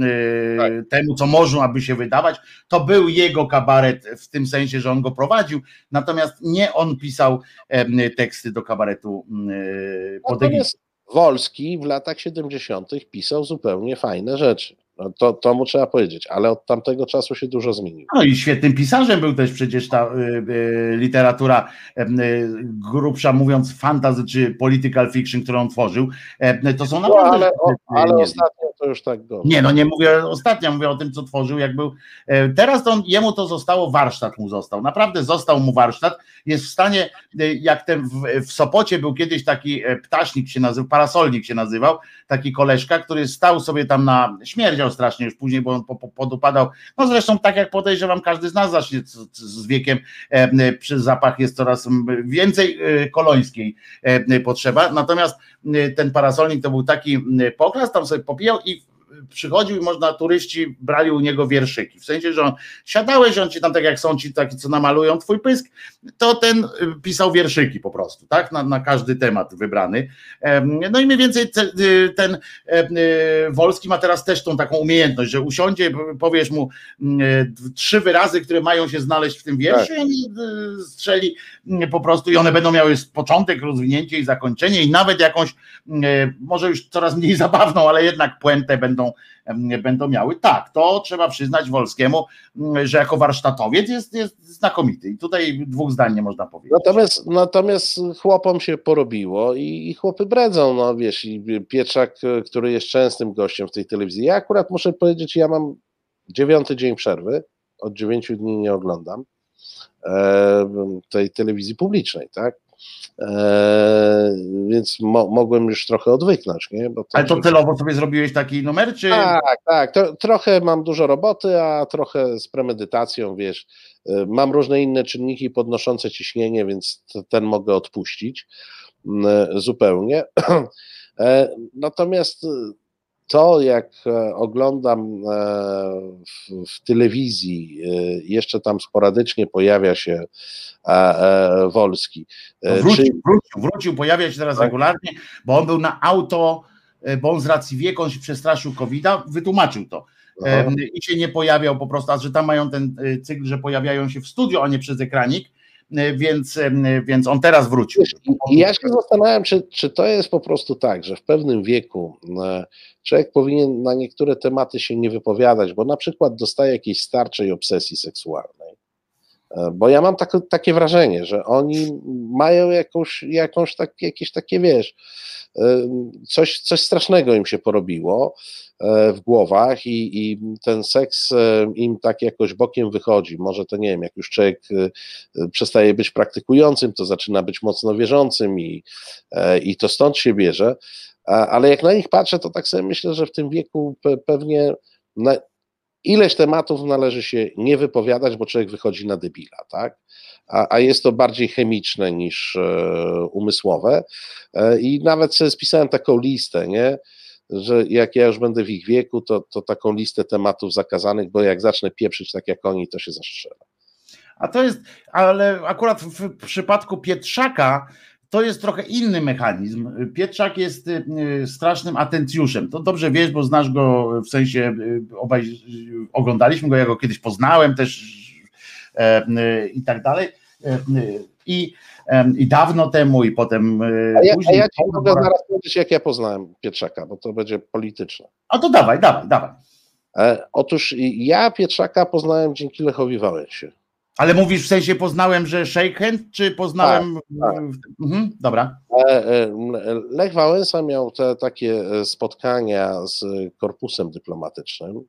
Tak. temu, co można by się wydawać. To był jego kabaret w tym sensie, że on go prowadził, natomiast nie on pisał e, teksty do kabaretu e, pod egidą. Natomiast Wolski w latach 70. pisał zupełnie fajne rzeczy. No to, to mu trzeba powiedzieć, ale od tamtego czasu się dużo zmieniło. No i świetnym pisarzem był też przecież ta y, y, literatura y, y, grubsza, mówiąc fantasy czy political fiction, którą on tworzył. E, to są No, naprawdę. ale, o, ale ostatnio to już tak go. nie, no nie mówię ostatnio, mówię o tym, co tworzył, jak był. e, Teraz to on, jemu to zostało, warsztat mu został. Naprawdę został mu warsztat. Jest w stanie, e, jak ten w, w Sopocie był kiedyś taki e, ptasznik się nazywał, parasolnik się nazywał, taki koleżka, który stał sobie tam na, śmierdział strasznie już później, bo on po- po- podupadał. No zresztą tak jak podejrzewam, każdy z nas zacznie z, z wiekiem, e, przy zapach jest coraz więcej kolońskiej e, potrzeba. Natomiast ten parasolnik to był taki poklas, tam sobie popijał i przychodził i można, turyści brali u niego wierszyki. W sensie, że on siadałeś, on ci tam tak jak są ci taki, co namalują twój pysk, to ten y, pisał wierszyki po prostu, tak? Na, na każdy temat wybrany. No i mniej więcej y, ten y, Wolski ma teraz też tą taką umiejętność, że usiądzie, powiesz mu mm, trzy wyrazy, które mają się znaleźć w tym wierszu i on y, strzeli po prostu i one będą miały początek, rozwinięcie i zakończenie i nawet jakąś, y, może już coraz mniej zabawną, ale jednak puentę będą, będą miały. Tak, to trzeba przyznać Wolskiemu, mm, że jako warsztatowiec jest, jest znakomity i tutaj dwóch zdań nie można powiedzieć. Natomiast, natomiast chłopom się porobiło i, i chłopy bredzą, no wiesz, i Pietrzak, e, który jest częstym gościem w tej telewizji. Ja akurat muszę powiedzieć, ja mam dziewiąty dzień przerwy, od dziewięciu dni nie oglądam e, tej telewizji publicznej, tak? E, więc mo, mogłem już trochę odwyknąć, nie? Bo Ale to celowo sobie zrobiłeś taki numer, czy Tak, tak. To, trochę mam dużo roboty, a trochę z premedytacją, wiesz. Y, Mam różne inne czynniki podnoszące ciśnienie, więc ten mogę odpuścić mm, zupełnie. E, Natomiast to, jak e, oglądam e, w, w telewizji, y, jeszcze tam sporadycznie pojawia się e, e, Wolski. E, wrócił, czy- wrócił, wrócił, pojawia się teraz Tak. regularnie, bo on był na auto, e, bo on z racji wieku on się przestraszył COVID-a, wytłumaczył to. Aha. I się nie pojawiał po prostu, a że tam mają ten e, cykl, że pojawiają się w studio, a nie przez ekranik, e, więc, em, więc on teraz wrócił. Ja się zastanawiam, czy, czy to jest po prostu tak, że w pewnym wieku e, człowiek powinien na niektóre tematy się nie wypowiadać, bo na przykład dostaje jakiejś starczej obsesji seksualnej. Bo ja mam tak, takie wrażenie, że oni mają jakąś, jakąś tak, jakieś takie, wiesz, coś, coś strasznego im się porobiło e, w głowach i, i, ten seks e, im tak jakoś bokiem wychodzi. Może to nie wiem, jak już człowiek e, przestaje być praktykującym, to zaczyna być mocno wierzącym i, i to stąd się bierze. Ale jak na nich patrzę, to tak sobie myślę, że w tym wieku pewnie ileś tematów należy się nie wypowiadać, bo człowiek wychodzi na debila, tak? a, a jest to bardziej chemiczne niż e, umysłowe. E, I nawet sobie spisałem taką listę, nie? że jak ja już będę w ich wieku, to, to taką listę tematów zakazanych, bo jak zacznę pieprzyć tak jak oni, to się zastrzela. A to jest, ale akurat w przypadku Pietrzaka to jest trochę inny mechanizm. Pietrzak jest y, strasznym atencjuszem. To dobrze wiesz, bo znasz go w sensie y, obaj oglądaliśmy go, ja go kiedyś poznałem też E, i tak dalej. E, I, i dawno temu, i potem. E, a ja, później, a ja ci mogę zaraz powiedzieć, jak ja poznałem Pietrzaka, bo to będzie polityczne. A to dawaj, dawaj, dawaj. Otóż ja Pietrzaka poznałem dzięki Lechowi Wałęsie. Ale mówisz w sensie poznałem, że shake hand, czy poznałem. Tak, tak. Mhm, dobra. Lech Wałęsa miał te takie spotkania z korpusem dyplomatycznym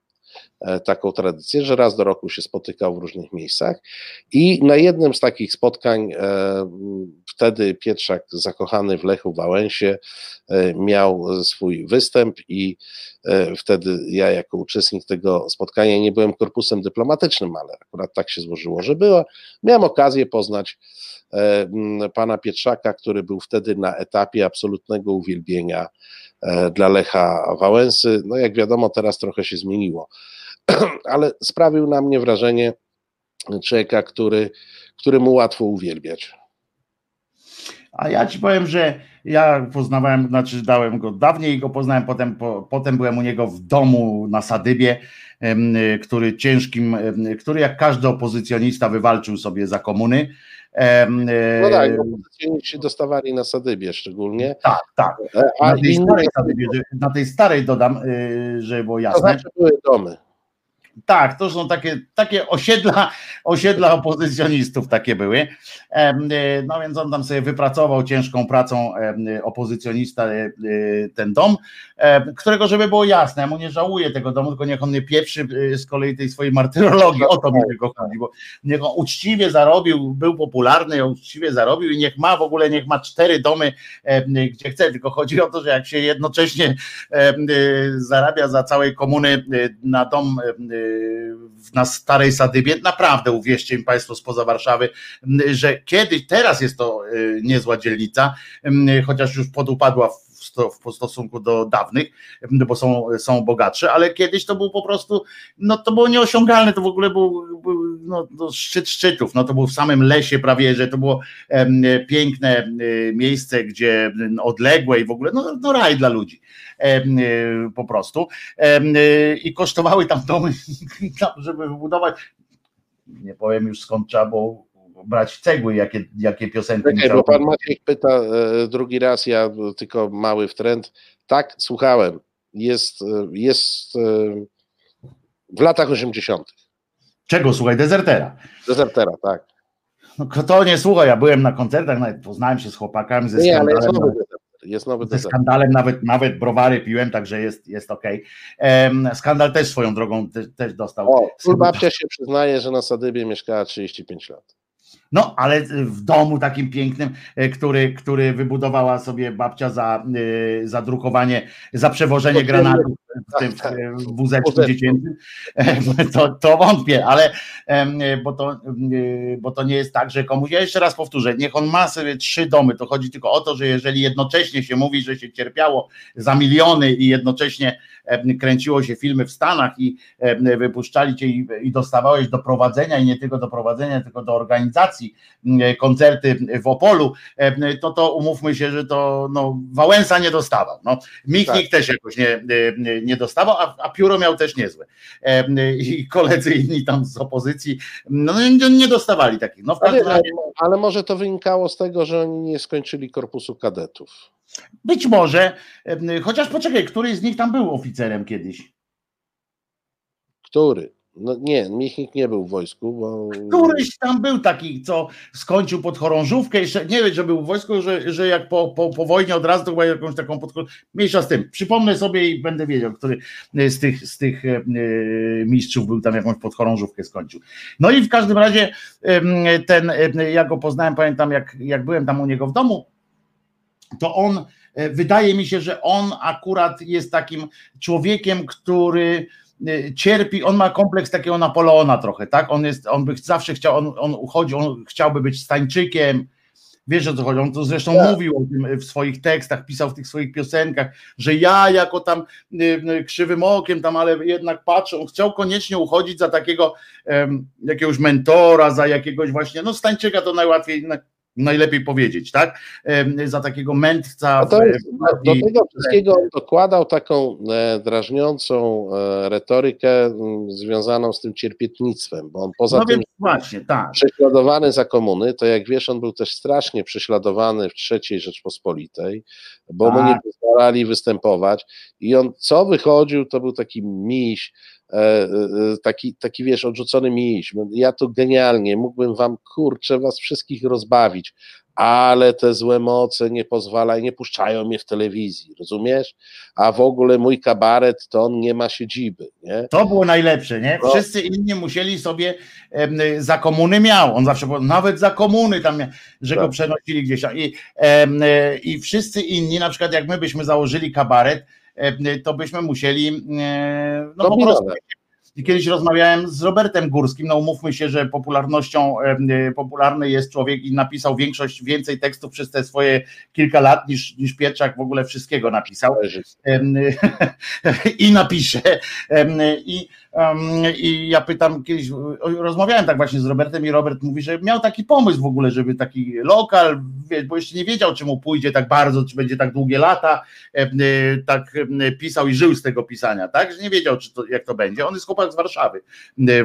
E, taką tradycję, że raz do roku się spotykał w różnych miejscach i na jednym z takich spotkań e, wtedy Pietrzak zakochany w Lechu Wałęsie e, miał swój występ i wtedy ja jako uczestnik tego spotkania nie byłem korpusem dyplomatycznym, ale akurat tak się złożyło, że była. Miałem okazję poznać pana Pietrzaka, który był wtedy na etapie absolutnego uwielbienia dla Lecha Wałęsy. No jak wiadomo, teraz trochę się zmieniło ale sprawił na mnie wrażenie człowieka, który, któremu łatwo uwielbiać. A ja ci powiem, że ja poznawałem, znaczy dałem go dawniej, go poznałem, potem, po, potem byłem u niego w domu na Sadybie, który ciężkim, który jak każdy opozycjonista wywalczył sobie za komuny. No tak, opozycjoniści dostawali na Sadybie szczególnie. Tak, tak. E, na tej, starej Sadybie, na tej starej dodam, y, żeby było jasne. To znaczy były domy. Tak, to są takie, takie osiedla, osiedla opozycjonistów takie były. E, no więc on tam sobie wypracował ciężką pracą opozycjonista e, ten dom, którego, żeby było jasne, ja mu nie żałuję tego domu, tylko niech on nie pieprzy z kolei tej swojej martyrologii. O to mi tego chodzi, bo niech on uczciwie zarobił, był popularny, uczciwie zarobił i niech ma w ogóle, niech ma cztery domy, gdzie chce, tylko chodzi o to, że jak się jednocześnie zarabia za całej komuny na dom na starej Sadybie, naprawdę uwierzcie mi Państwo spoza Warszawy, że kiedyś, teraz jest to y, niezła dzielnica, chociaż już podupadła w stosunku do dawnych, bo są, są bogatsze, ale kiedyś to był po prostu, no to było nieosiągalne, to w ogóle był, był no, no szczyt szczytów, no to był w samym lesie prawie, że to było piękne y, miejsce, gdzie odległe i w ogóle, no, no raj dla ludzi. Y, po prostu. Y, I kosztowały tam domy, żeby wybudować. Nie powiem już skąd trzeba było brać cegły, jakie, jakie piosenki. Okay, bo pan Maciek pyta e, drugi raz, ja tylko mały w trend. Tak, słuchałem. Jest, e, jest e, w latach 80. Czego słuchaj? Dezertera. Dezertera, tak. No, to nie słuchaj, ja byłem na koncertach, nawet poznałem się z chłopakami ze Nie, ale jest nowy jest nowy Ze skandalem nawet, nawet browary piłem, także jest, jest ok. skandal też swoją drogą te, też dostał. O, babcia się przyznaje, że na Sadybie mieszkała 35 lat. No, ale w domu takim pięknym, e, który, który wybudowała sobie babcia za, e, za drukowanie, za przewożenie granatów w tym tak, w wózeczku dziecięcym, to, to wątpię, ale bo to, bo to nie jest tak, że komuś, ja jeszcze raz powtórzę, niech on ma sobie trzy domy, to chodzi tylko o to, że jeżeli jednocześnie się mówi, że się cierpiało za miliony i jednocześnie kręciło się filmy w Stanach i wypuszczali cię i, i dostawałeś do prowadzenia i nie tylko do prowadzenia, tylko do organizacji koncerty w Opolu, to to umówmy się, że to no, Wałęsa nie dostawał. No, Michnik tak. też jakoś nie, nie dostawał, a, a pióro miał też niezłe. I koledzy inni tam z opozycji no, nie dostawali takich. No, ale, razie... ale może to wynikało z tego, że oni nie skończyli korpusu kadetów. Być może, chociaż poczekaj, który z nich tam był oficerem kiedyś? Który? No nie, Michnik nie był w wojsku, bo... Któryś tam był taki, co skończył podchorążówkę, jeszcze nie wiem, że był w wojsku, że, że jak po, po, po wojnie od razu to chyba jakąś taką podchorążówkę. Mniejsza z tym, przypomnę sobie i będę wiedział, który z tych, z tych e, mistrzów był tam jakąś podchorążówkę skończył. No i w każdym razie ten, ja go poznałem, pamiętam jak, jak byłem tam u niego w domu, to on, e, wydaje mi się, że on akurat jest takim człowiekiem, który cierpi, on ma kompleks takiego Napoleona trochę, tak? On jest, on by zawsze chciał, on, on uchodzi, on chciałby być Stańczykiem, wiesz o co chodzi, on to zresztą tak. mówił o tym w swoich tekstach, pisał w tych swoich piosenkach, że ja jako tam y, y, krzywym okiem tam, ale jednak patrzę, on chciał koniecznie uchodzić za takiego um, jakiegoś mentora, za jakiegoś właśnie, no Stańczyka to najłatwiej, najlepiej powiedzieć, tak? Za takiego mędrca. Do tego wszystkiego dokładał taką e, drażniącą e, retorykę związaną z tym cierpietnictwem, bo on poza no tym właśnie, tak. prześladowany za komuny, to jak wiesz, on był też strasznie prześladowany w III Rzeczpospolitej, bo mu nie tak. pozwalali występować i on co wychodził, to był taki miś, taki, taki wiesz, odrzucony miś. Ja to genialnie, mógłbym wam, kurczę, was wszystkich rozbawić, ale te złe moce nie pozwalają, nie puszczają mnie w telewizji, rozumiesz? A w ogóle mój kabaret to on nie ma siedziby, nie? To było najlepsze, nie? No. Wszyscy inni musieli sobie, za komuny miał, on zawsze powiedział, nawet za komuny tam, że tak. go przenosili gdzieś I, e, I wszyscy inni, na przykład jak my byśmy założyli kabaret, E, to byśmy musieli e, no po prostu Kiedyś rozmawiałem z Robertem Górskim, no umówmy się, że popularnością e, popularny jest człowiek i napisał większość, więcej tekstów przez te swoje kilka lat niż, niż Pietrzak w ogóle wszystkiego napisał. I napisze. I i ja pytam kiedyś, rozmawiałem tak właśnie z Robertem i Robert mówi, że miał taki pomysł w ogóle, żeby taki lokal, bo jeszcze nie wiedział, czy mu pójdzie tak bardzo, czy będzie tak długie lata, y, tak pisał i żył z tego pisania, tak, że nie wiedział, czy to, jak to będzie. On jest chłopak z Warszawy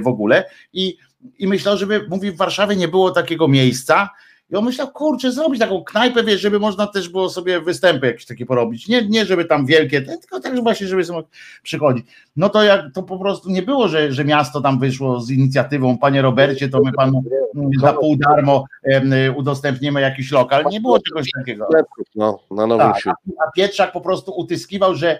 w ogóle. I, i myślał, żeby, mówi, w Warszawie nie było takiego miejsca, i on myślał, kurczę, zrobić taką knajpę, wiesz, żeby można też było sobie występy jakieś takie porobić. Nie, nie żeby tam wielkie, tylko tak właśnie, żeby sobie przychodzić. No to jak to po prostu nie było, że, że miasto tam wyszło z inicjatywą, panie Robercie, to my panu za pół darmo udostępnimy jakiś lokal. Nie było czegoś takiego. No, na nowym tak, a Pietrzak po prostu utyskiwał, że,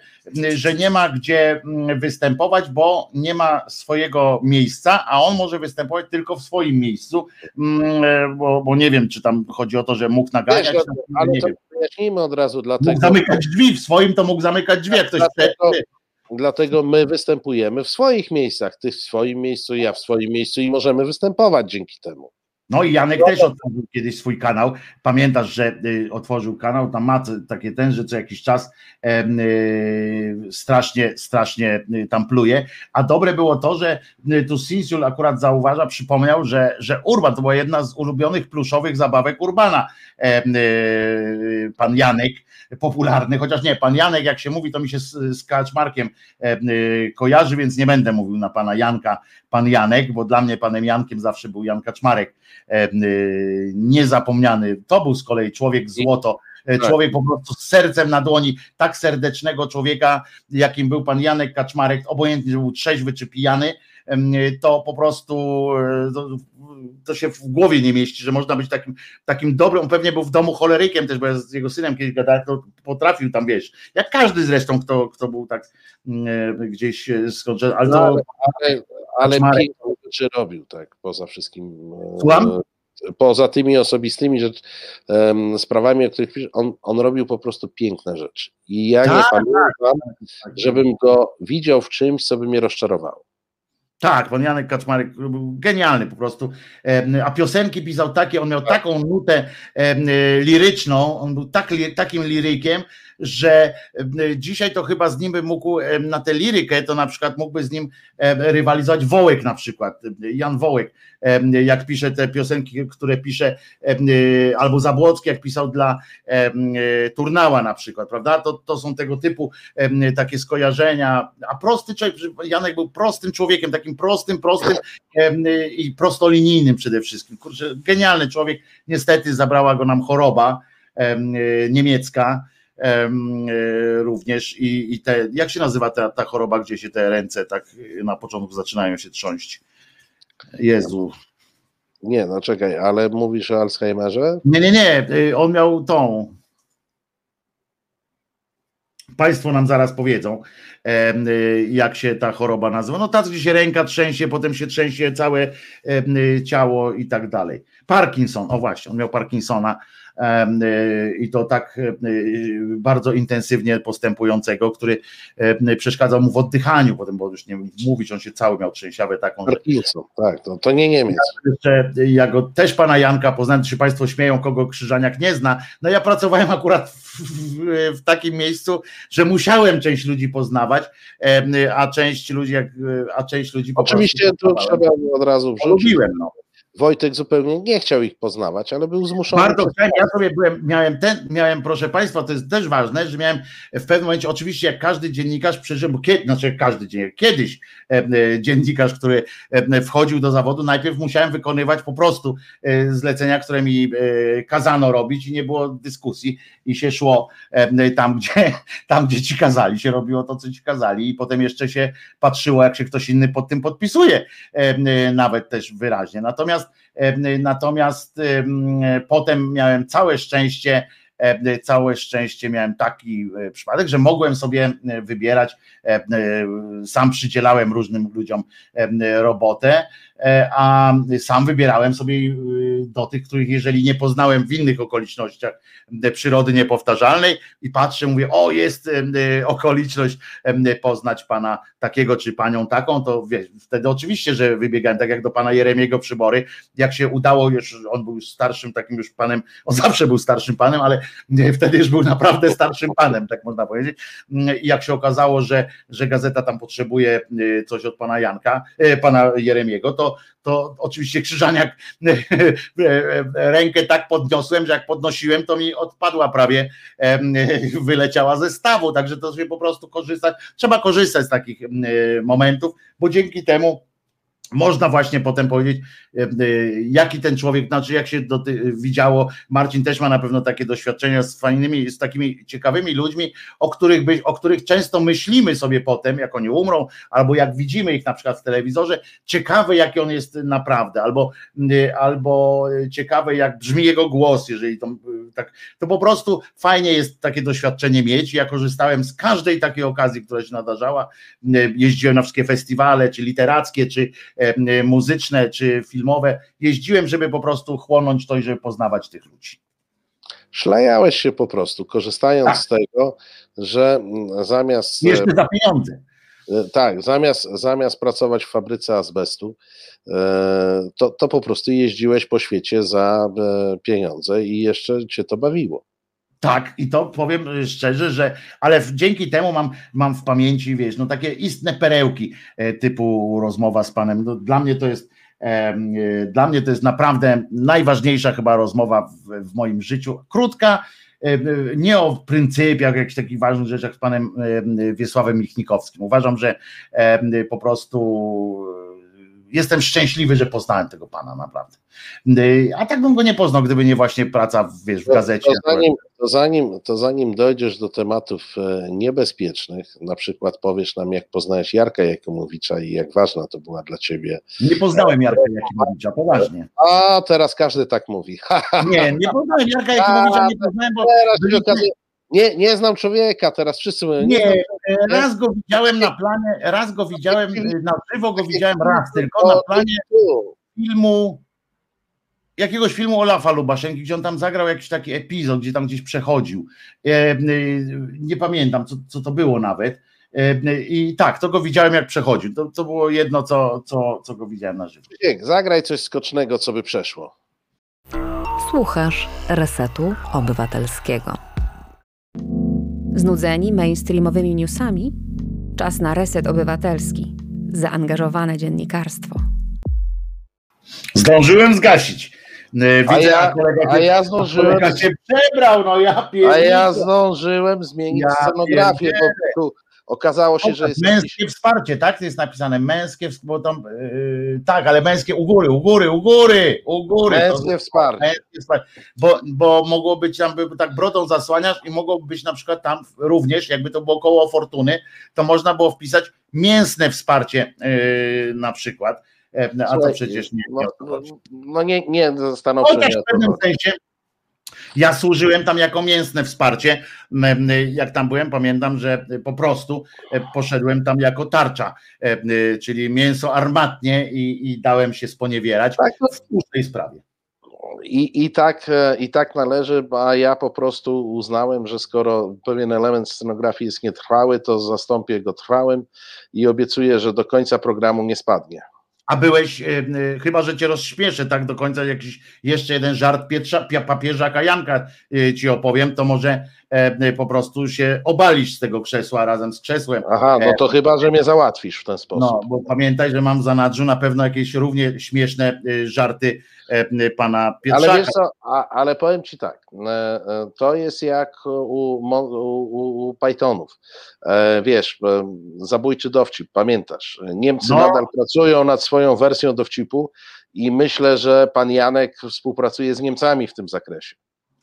że nie ma gdzie mm, występować, bo nie ma swojego miejsca, a on może występować tylko w swoim miejscu, mm, bo, bo nie wiem, czy czy tam chodzi o to, że mógł naganiać. Wiesz, ale nie to wyjaśnijmy od razu dlatego. Mógł zamykać drzwi, w swoim to mógł zamykać drzwi, jak ktoś dlatego, dlatego my występujemy w swoich miejscach, ty w swoim miejscu, ja w swoim miejscu i możemy występować dzięki temu. No i Janek też otworzył kiedyś swój kanał. Pamiętasz, że y, otworzył kanał, tam ma takie ten, że co jakiś czas y, strasznie, strasznie y, tam pluje. A dobre było to, że tu Sinsul akurat zauważa, przypomniał, że, że Urban to była jedna z ulubionych pluszowych zabawek Urbana. Pan Janek, popularny, chociaż nie, pan Janek, jak się mówi, to mi się z, z Kaczmarkiem kojarzy, więc nie będę mówił na pana Janka, pan Janek, bo dla mnie panem Jankiem zawsze był Jan Kaczmarek niezapomniany. To był z kolei człowiek złoto, e, tak. człowiek po prostu z sercem na dłoni, tak serdecznego człowieka, jakim był pan Janek Kaczmarek, obojętnie, że był trzeźwy czy pijany, to po prostu e, to, się w głowie nie mieści, że można być takim, takim dobrym, pewnie był w domu cholerykiem też, bo ja z jego synem kiedyś gadałem, to potrafił tam, wiesz, jak każdy zresztą, kto, kto był tak gdzieś skąd, ale to... No, ale, ale, ale rzeczy robił, tak, poza wszystkim. E, Słucham? Poza tymi osobistymi rzecz, um, sprawami, o których pisze, on, on robił po prostu piękne rzeczy. I ja tak, nie pamiętam, tak, tak, tak, żebym go widział w czymś, co by mnie rozczarowało. Tak, pan Janek Kaczmarek był genialny po prostu. A piosenki pisał takie, on miał taką nutę liryczną, on był tak, takim lirykiem, że dzisiaj to chyba z nim by mógł na tę lirykę, to na przykład mógłby z nim rywalizować Wołek na przykład, Jan Wołek, jak pisze te piosenki, które pisze, albo Zabłocki, jak pisał dla Turnała na przykład, prawda? To, to są tego typu takie skojarzenia, a prosty człowiek, Janek był prostym człowiekiem, takim prostym, prostym i prostolinijnym przede wszystkim. Kurczę, genialny człowiek, niestety zabrała go nam choroba niemiecka, em, również i, i te, jak się nazywa ta, ta choroba, gdzie się te ręce tak na początku zaczynają się trząść? Jezu. Nie, no czekaj, ale mówisz o Alzheimerze? Nie, nie, nie, y, on miał tą. Państwo nam zaraz powiedzą, jak się ta choroba nazywa. No tak, gdzie się ręka trzęsie, potem się trzęsie całe ciało i tak dalej. Parkinson, o właśnie, on miał Parkinsona i to tak y, y, bardzo intensywnie postępującego, który przeszkadzał mu w oddychaniu, potem bo już nie mówić, on się cały miał trzęsiawę taką, że tak, to, to nie Niemiec. jeszcze ja go też pana Janka poznałem, czy państwo śmieją, kogo Krzyżaniak nie zna. No ja pracowałem akurat w, w, w takim miejscu, że musiałem część ludzi poznawać, a część ludzi, jak, a część ludzi Oczywiście tu poznawałem. trzeba od razu wrzucić. lubiłem, no. Wojtek zupełnie nie chciał ich poznawać, ale był zmuszony. Bardzo chciałem, ja sobie byłem, miałem ten, miałem, proszę Państwa, to jest też ważne, że miałem w pewnym momencie, oczywiście jak każdy dziennikarz przeżył, bo kiedy, znaczy każdy dziennikarz, kiedyś dziennikarz, który e, wchodził do zawodu, najpierw musiałem wykonywać po prostu e, zlecenia, które mi e, kazano robić i nie było dyskusji i się szło e, tam, gdzie, tam, gdzie ci kazali, się robiło to, co ci kazali i potem jeszcze się patrzyło, jak się ktoś inny pod tym podpisuje, e, e, nawet też wyraźnie. Natomiast E, Natomiast em, potem miałem całe szczęście, e, całe szczęście miałem taki e, przypadek, że mogłem sobie e, wybierać, e, e, sam przydzielałem różnym ludziom e, robotę, e, a sam wybierałem sobie e, do tych, których jeżeli nie poznałem w innych okolicznościach e, przyrody niepowtarzalnej i patrzę, mówię, o jest e, e, okoliczność e, poznać pana takiego czy panią taką, to wiesz, wtedy oczywiście, że wybiegałem tak jak do pana Jeremiego Przybory, jak się udało już, on był starszym takim już panem, on zawsze był starszym panem, ale wtedy już był naprawdę starszym panem, tak można powiedzieć. I jak się okazało, że, że gazeta tam potrzebuje y, coś od pana Janka, y, pana Jeremiego, to, to oczywiście Krzyżaniak rękę tak podniosłem, że jak podnosiłem, to mi odpadła prawie, wyleciała ze stawu, także to sobie po prostu korzystać, trzeba korzystać z takich momentów, bo dzięki temu można właśnie potem powiedzieć, e, e, jaki ten człowiek, znaczy jak się widziało, Marcin też ma na pewno takie doświadczenia z fajnymi, z takimi ciekawymi ludźmi, o których, by, o których często myślimy sobie potem, jak oni umrą, albo jak widzimy ich na przykład w telewizorze, ciekawe jaki on jest naprawdę, albo, e, albo ciekawe jak brzmi jego głos, jeżeli to tak, to po prostu fajnie jest takie doświadczenie mieć. Ja korzystałem z każdej takiej okazji, która się nadarzała. Jeździłem na wszystkie festiwale, czy literackie, czy muzyczne, czy filmowe. Jeździłem, żeby po prostu chłonąć to i żeby poznawać tych ludzi. Szlajałeś się po prostu, korzystając Tak. z tego, że zamiast. Jeszcze za pieniądze. e, Tak, zamiast, zamiast pracować w fabryce azbestu, e, to, to po prostu jeździłeś po świecie za e, pieniądze i jeszcze cię to bawiło. Tak, i to powiem szczerze, że ale dzięki temu mam, mam w pamięci, wiesz, no takie istne perełki e, typu rozmowa z panem. No, dla mnie to jest e, dla mnie to jest naprawdę najważniejsza chyba rozmowa w, w moim życiu. Krótka, e, nie o pryncypiach, jakichś takich ważnych rzeczach z panem Wiesławem Michnikowskim. Uważam, że po prostu jestem szczęśliwy, że poznałem tego pana naprawdę. E, A tak bym go nie poznał, gdyby nie właśnie praca w, wiesz, w gazecie. To zanim, to, zanim, to zanim dojdziesz do tematów e, niebezpiecznych, na przykład powiesz nam, jak poznałeś Jarka Jakimowicza i jak ważna to była dla ciebie. Nie poznałem Jarka Jakimowicza, poważnie. A teraz każdy tak mówi. Nie, nie poznałem Jarka Jakimowicza, nie poznałem, bo teraz byliśmy- okazuje, nie, nie znam człowieka, teraz wszyscy mówią, nie, znam nie, raz go widziałem na planie, raz go widziałem, na żywo go widziałem raz tylko na planie filmu, jakiegoś filmu Olafa Lubaszenki, gdzie on tam zagrał jakiś taki epizod, gdzie tam gdzieś przechodził. E, e, nie pamiętam, co, co to było nawet. E, I tak, to go widziałem jak przechodził. To, to było jedno, co, co, co go widziałem na żywo. Zagraj coś skocznego, co by przeszło. Słuchasz Resetu Obywatelskiego. Znudzeni mainstreamowymi newsami? Czas na Reset Obywatelski. Zaangażowane dziennikarstwo. Zdążyłem zgasić. A Widzę, ja- kolega, A ja zdążyłem, kolega się przebrał, no ja a ja zdążyłem zmienić Ja scenografię, bo tu okazało się, że jest męskie jakiś... wsparcie, tak? To jest napisane męskie, bo tam yy, tak, ale męskie u góry, u góry, u góry, u góry. Męskie to, wsparcie. Męskie wsparcie. Bo, bo mogło być tam, by tak brodą zasłaniasz i mogło być na przykład tam również, jakby to było koło fortuny, to można było wpisać mięsne wsparcie yy, na przykład. E, a to przecież nie. No, no, no nie, nie stanowczo. Chociaż w pewnym sensie ja służyłem tam jako mięsne wsparcie. Jak tam byłem, pamiętam, że po prostu e, poszedłem tam jako tarcza, e, czyli mięso armatnie i, i dałem się sponiewierać tak, w tej sprawie. I, i, tak, I tak należy, a ja po prostu uznałem, że skoro pewien element scenografii jest nietrwały, to zastąpię go trwałym i obiecuję, że do końca programu nie spadnie. A byłeś, e, e, chyba że cię rozśmieszę tak do końca, jakiś jeszcze jeden żart Pietrza, papieża Kajanka e, ci opowiem, to może po prostu się obalisz z tego krzesła razem z krzesłem. Aha, no to chyba, że mnie załatwisz w ten sposób. No, bo pamiętaj, że mam za nadrzu na pewno jakieś równie śmieszne żarty pana Pietrzaka. Ale wiesz co, a, ale powiem ci tak, to jest jak u, u, u Pythonów. Wiesz, zabójczy dowcip, pamiętasz, Niemcy no. nadal pracują nad swoją wersją dowcipu i myślę, że pan Janek współpracuje z Niemcami w tym zakresie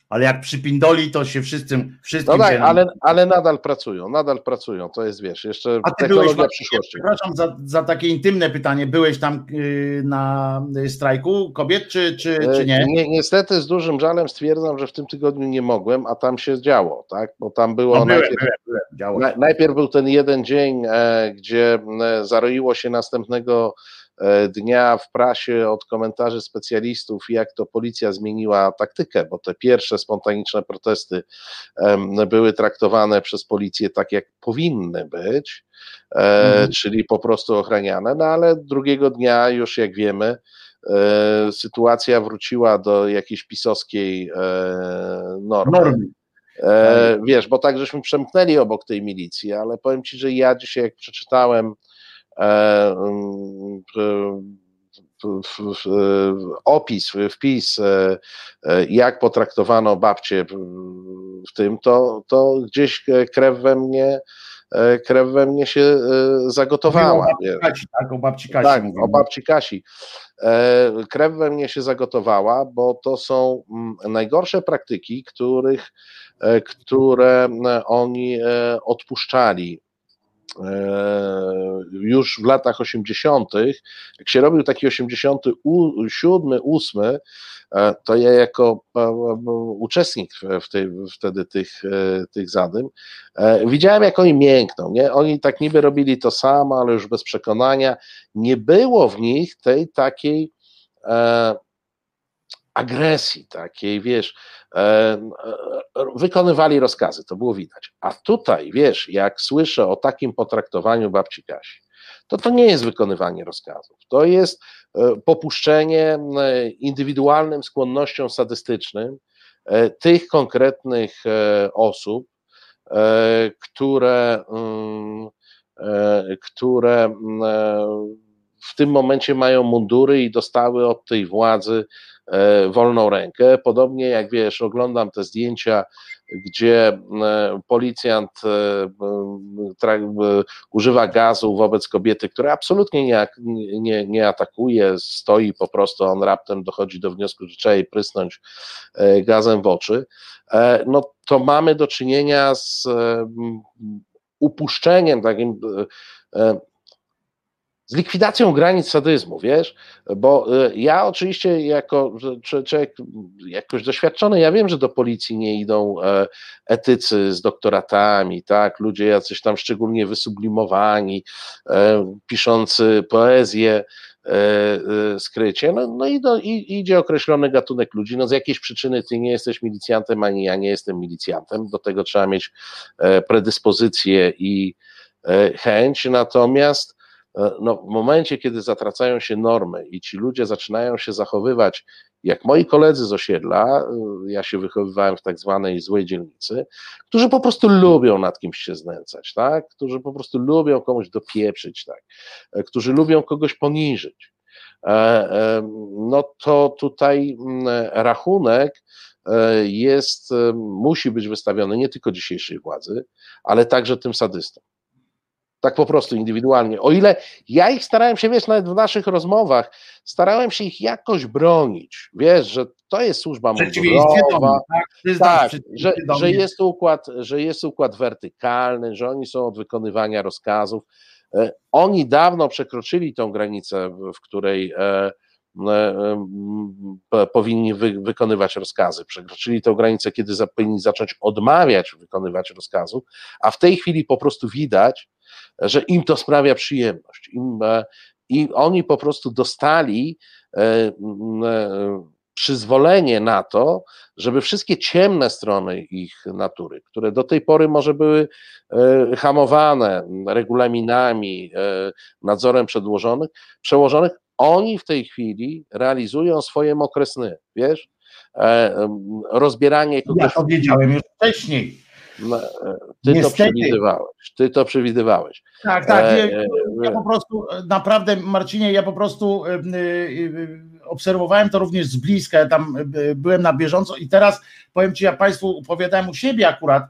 ale jak przypindoli, to się wszyscy wszystkim No tak, ale, ale nadal pracują, nadal pracują, to jest, wiesz, jeszcze A ty byłeś, przyszłości. Przepraszam za, za takie intymne pytanie, byłeś tam yy, na strajku kobiet, czy, czy, czy nie? nie? Niestety z dużym żalem stwierdzam, że w tym tygodniu nie mogłem, a tam się działo, tak, bo tam było no, byłem, najpierw, byłem, byłem, na, najpierw był ten jeden dzień, e, gdzie e, zaroiło się następnego E, dnia w prasie od komentarzy specjalistów, jak to policja zmieniła taktykę, bo te pierwsze spontaniczne protesty były traktowane przez policję tak, jak powinny być, e, mhm. czyli po prostu ochraniane, no ale drugiego dnia już jak wiemy, e, sytuacja wróciła do jakiejś pisowskiej normy. normy. E, wiesz, bo tak żeśmy przemknęli obok tej milicji, ale powiem ci, że ja dzisiaj jak przeczytałem E, opis, wpis, e, e, jak potraktowano babcie w tym, to, to gdzieś krew we mnie krew we mnie się zagotowała. O Kasi, tak, o babci Kasi. Tak, o babci Kasi. Krew we mnie się zagotowała, bo to są mm, najgorsze praktyki, których, które oni odpuszczali E, już w latach 80., jak się robił taki 87, 8, e, to ja jako e, uczestnik w tej, wtedy tych, tych zadym, widziałem jak oni miękną, nie? Oni tak niby robili to samo, ale już bez przekonania. Nie było w nich tej takiej agresji takiej, wiesz, e, e, wykonywali rozkazy, to było widać. A tutaj, wiesz, jak słyszę o takim potraktowaniu babci Kasi, to to nie jest wykonywanie rozkazów, to jest e, popuszczenie indywidualnym skłonnościom sadystycznym tych konkretnych osób, które, mm, które mm, w tym momencie mają mundury i dostały od tej władzy E, wolną rękę. Podobnie jak wiesz, oglądam te zdjęcia, gdzie e, policjant e, używa gazu wobec kobiety, która absolutnie nie, nie, nie atakuje, stoi po prostu, on raptem dochodzi do wniosku, że trzeba jej prysnąć gazem w oczy, no to mamy do czynienia z upuszczeniem takim z likwidacją granic sadyzmu, wiesz, bo y, ja oczywiście jako człowiek jakoś doświadczony, ja wiem, że do policji nie idą e, etycy z doktoratami, tak, ludzie jacyś tam szczególnie wysublimowani, e, piszący poezję, e, skrycie, no, no i, do, i, idzie określony gatunek ludzi, no z jakiejś przyczyny ty nie jesteś milicjantem, ani ja nie jestem milicjantem, do tego trzeba mieć predyspozycję i chęć, natomiast no, w momencie, kiedy zatracają się normy i ci ludzie zaczynają się zachowywać jak moi koledzy z osiedla, e, ja się wychowywałem w tak zwanej złej dzielnicy, którzy po prostu lubią nad kimś się znęcać, tak? którzy po prostu lubią komuś dopieprzyć, tak? E, którzy lubią kogoś poniżyć, no to tutaj mm, rachunek jest, musi być wystawiony nie tylko dzisiejszej władzy, ale także tym sadystom. Tak po prostu indywidualnie. O ile ja ich starałem się, wiesz, nawet w naszych rozmowach, starałem się ich jakoś bronić, wiesz, że to jest służba mundurowa, tak, tak że, że, jest układ, że jest układ wertykalny, że oni są od wykonywania rozkazów. E, oni dawno przekroczyli tą granicę, w której e, powinni wy, wykonywać rozkazy. Przekroczyli tę granicę, kiedy powinni zacząć odmawiać wykonywać rozkazów, a w tej chwili po prostu widać, że im to sprawia przyjemność. Im, I oni po prostu dostali przyzwolenie na to, żeby wszystkie ciemne strony ich natury, które do tej pory może były e, hamowane regulaminami, e, nadzorem przedłożonych, przełożonych, oni w tej chwili realizują swoje mokre sny, wiesz? E, rozbieranie kogoś... Ja to wiedziałem już wcześniej. No, ty Niestety. to przewidywałeś. Ty to przewidywałeś. Tak, tak. Ja, ja po prostu, naprawdę, Marcinie, ja po prostu obserwowałem to również z bliska, ja tam e, byłem na bieżąco i teraz powiem Ci, ja Państwu opowiadałem u siebie akurat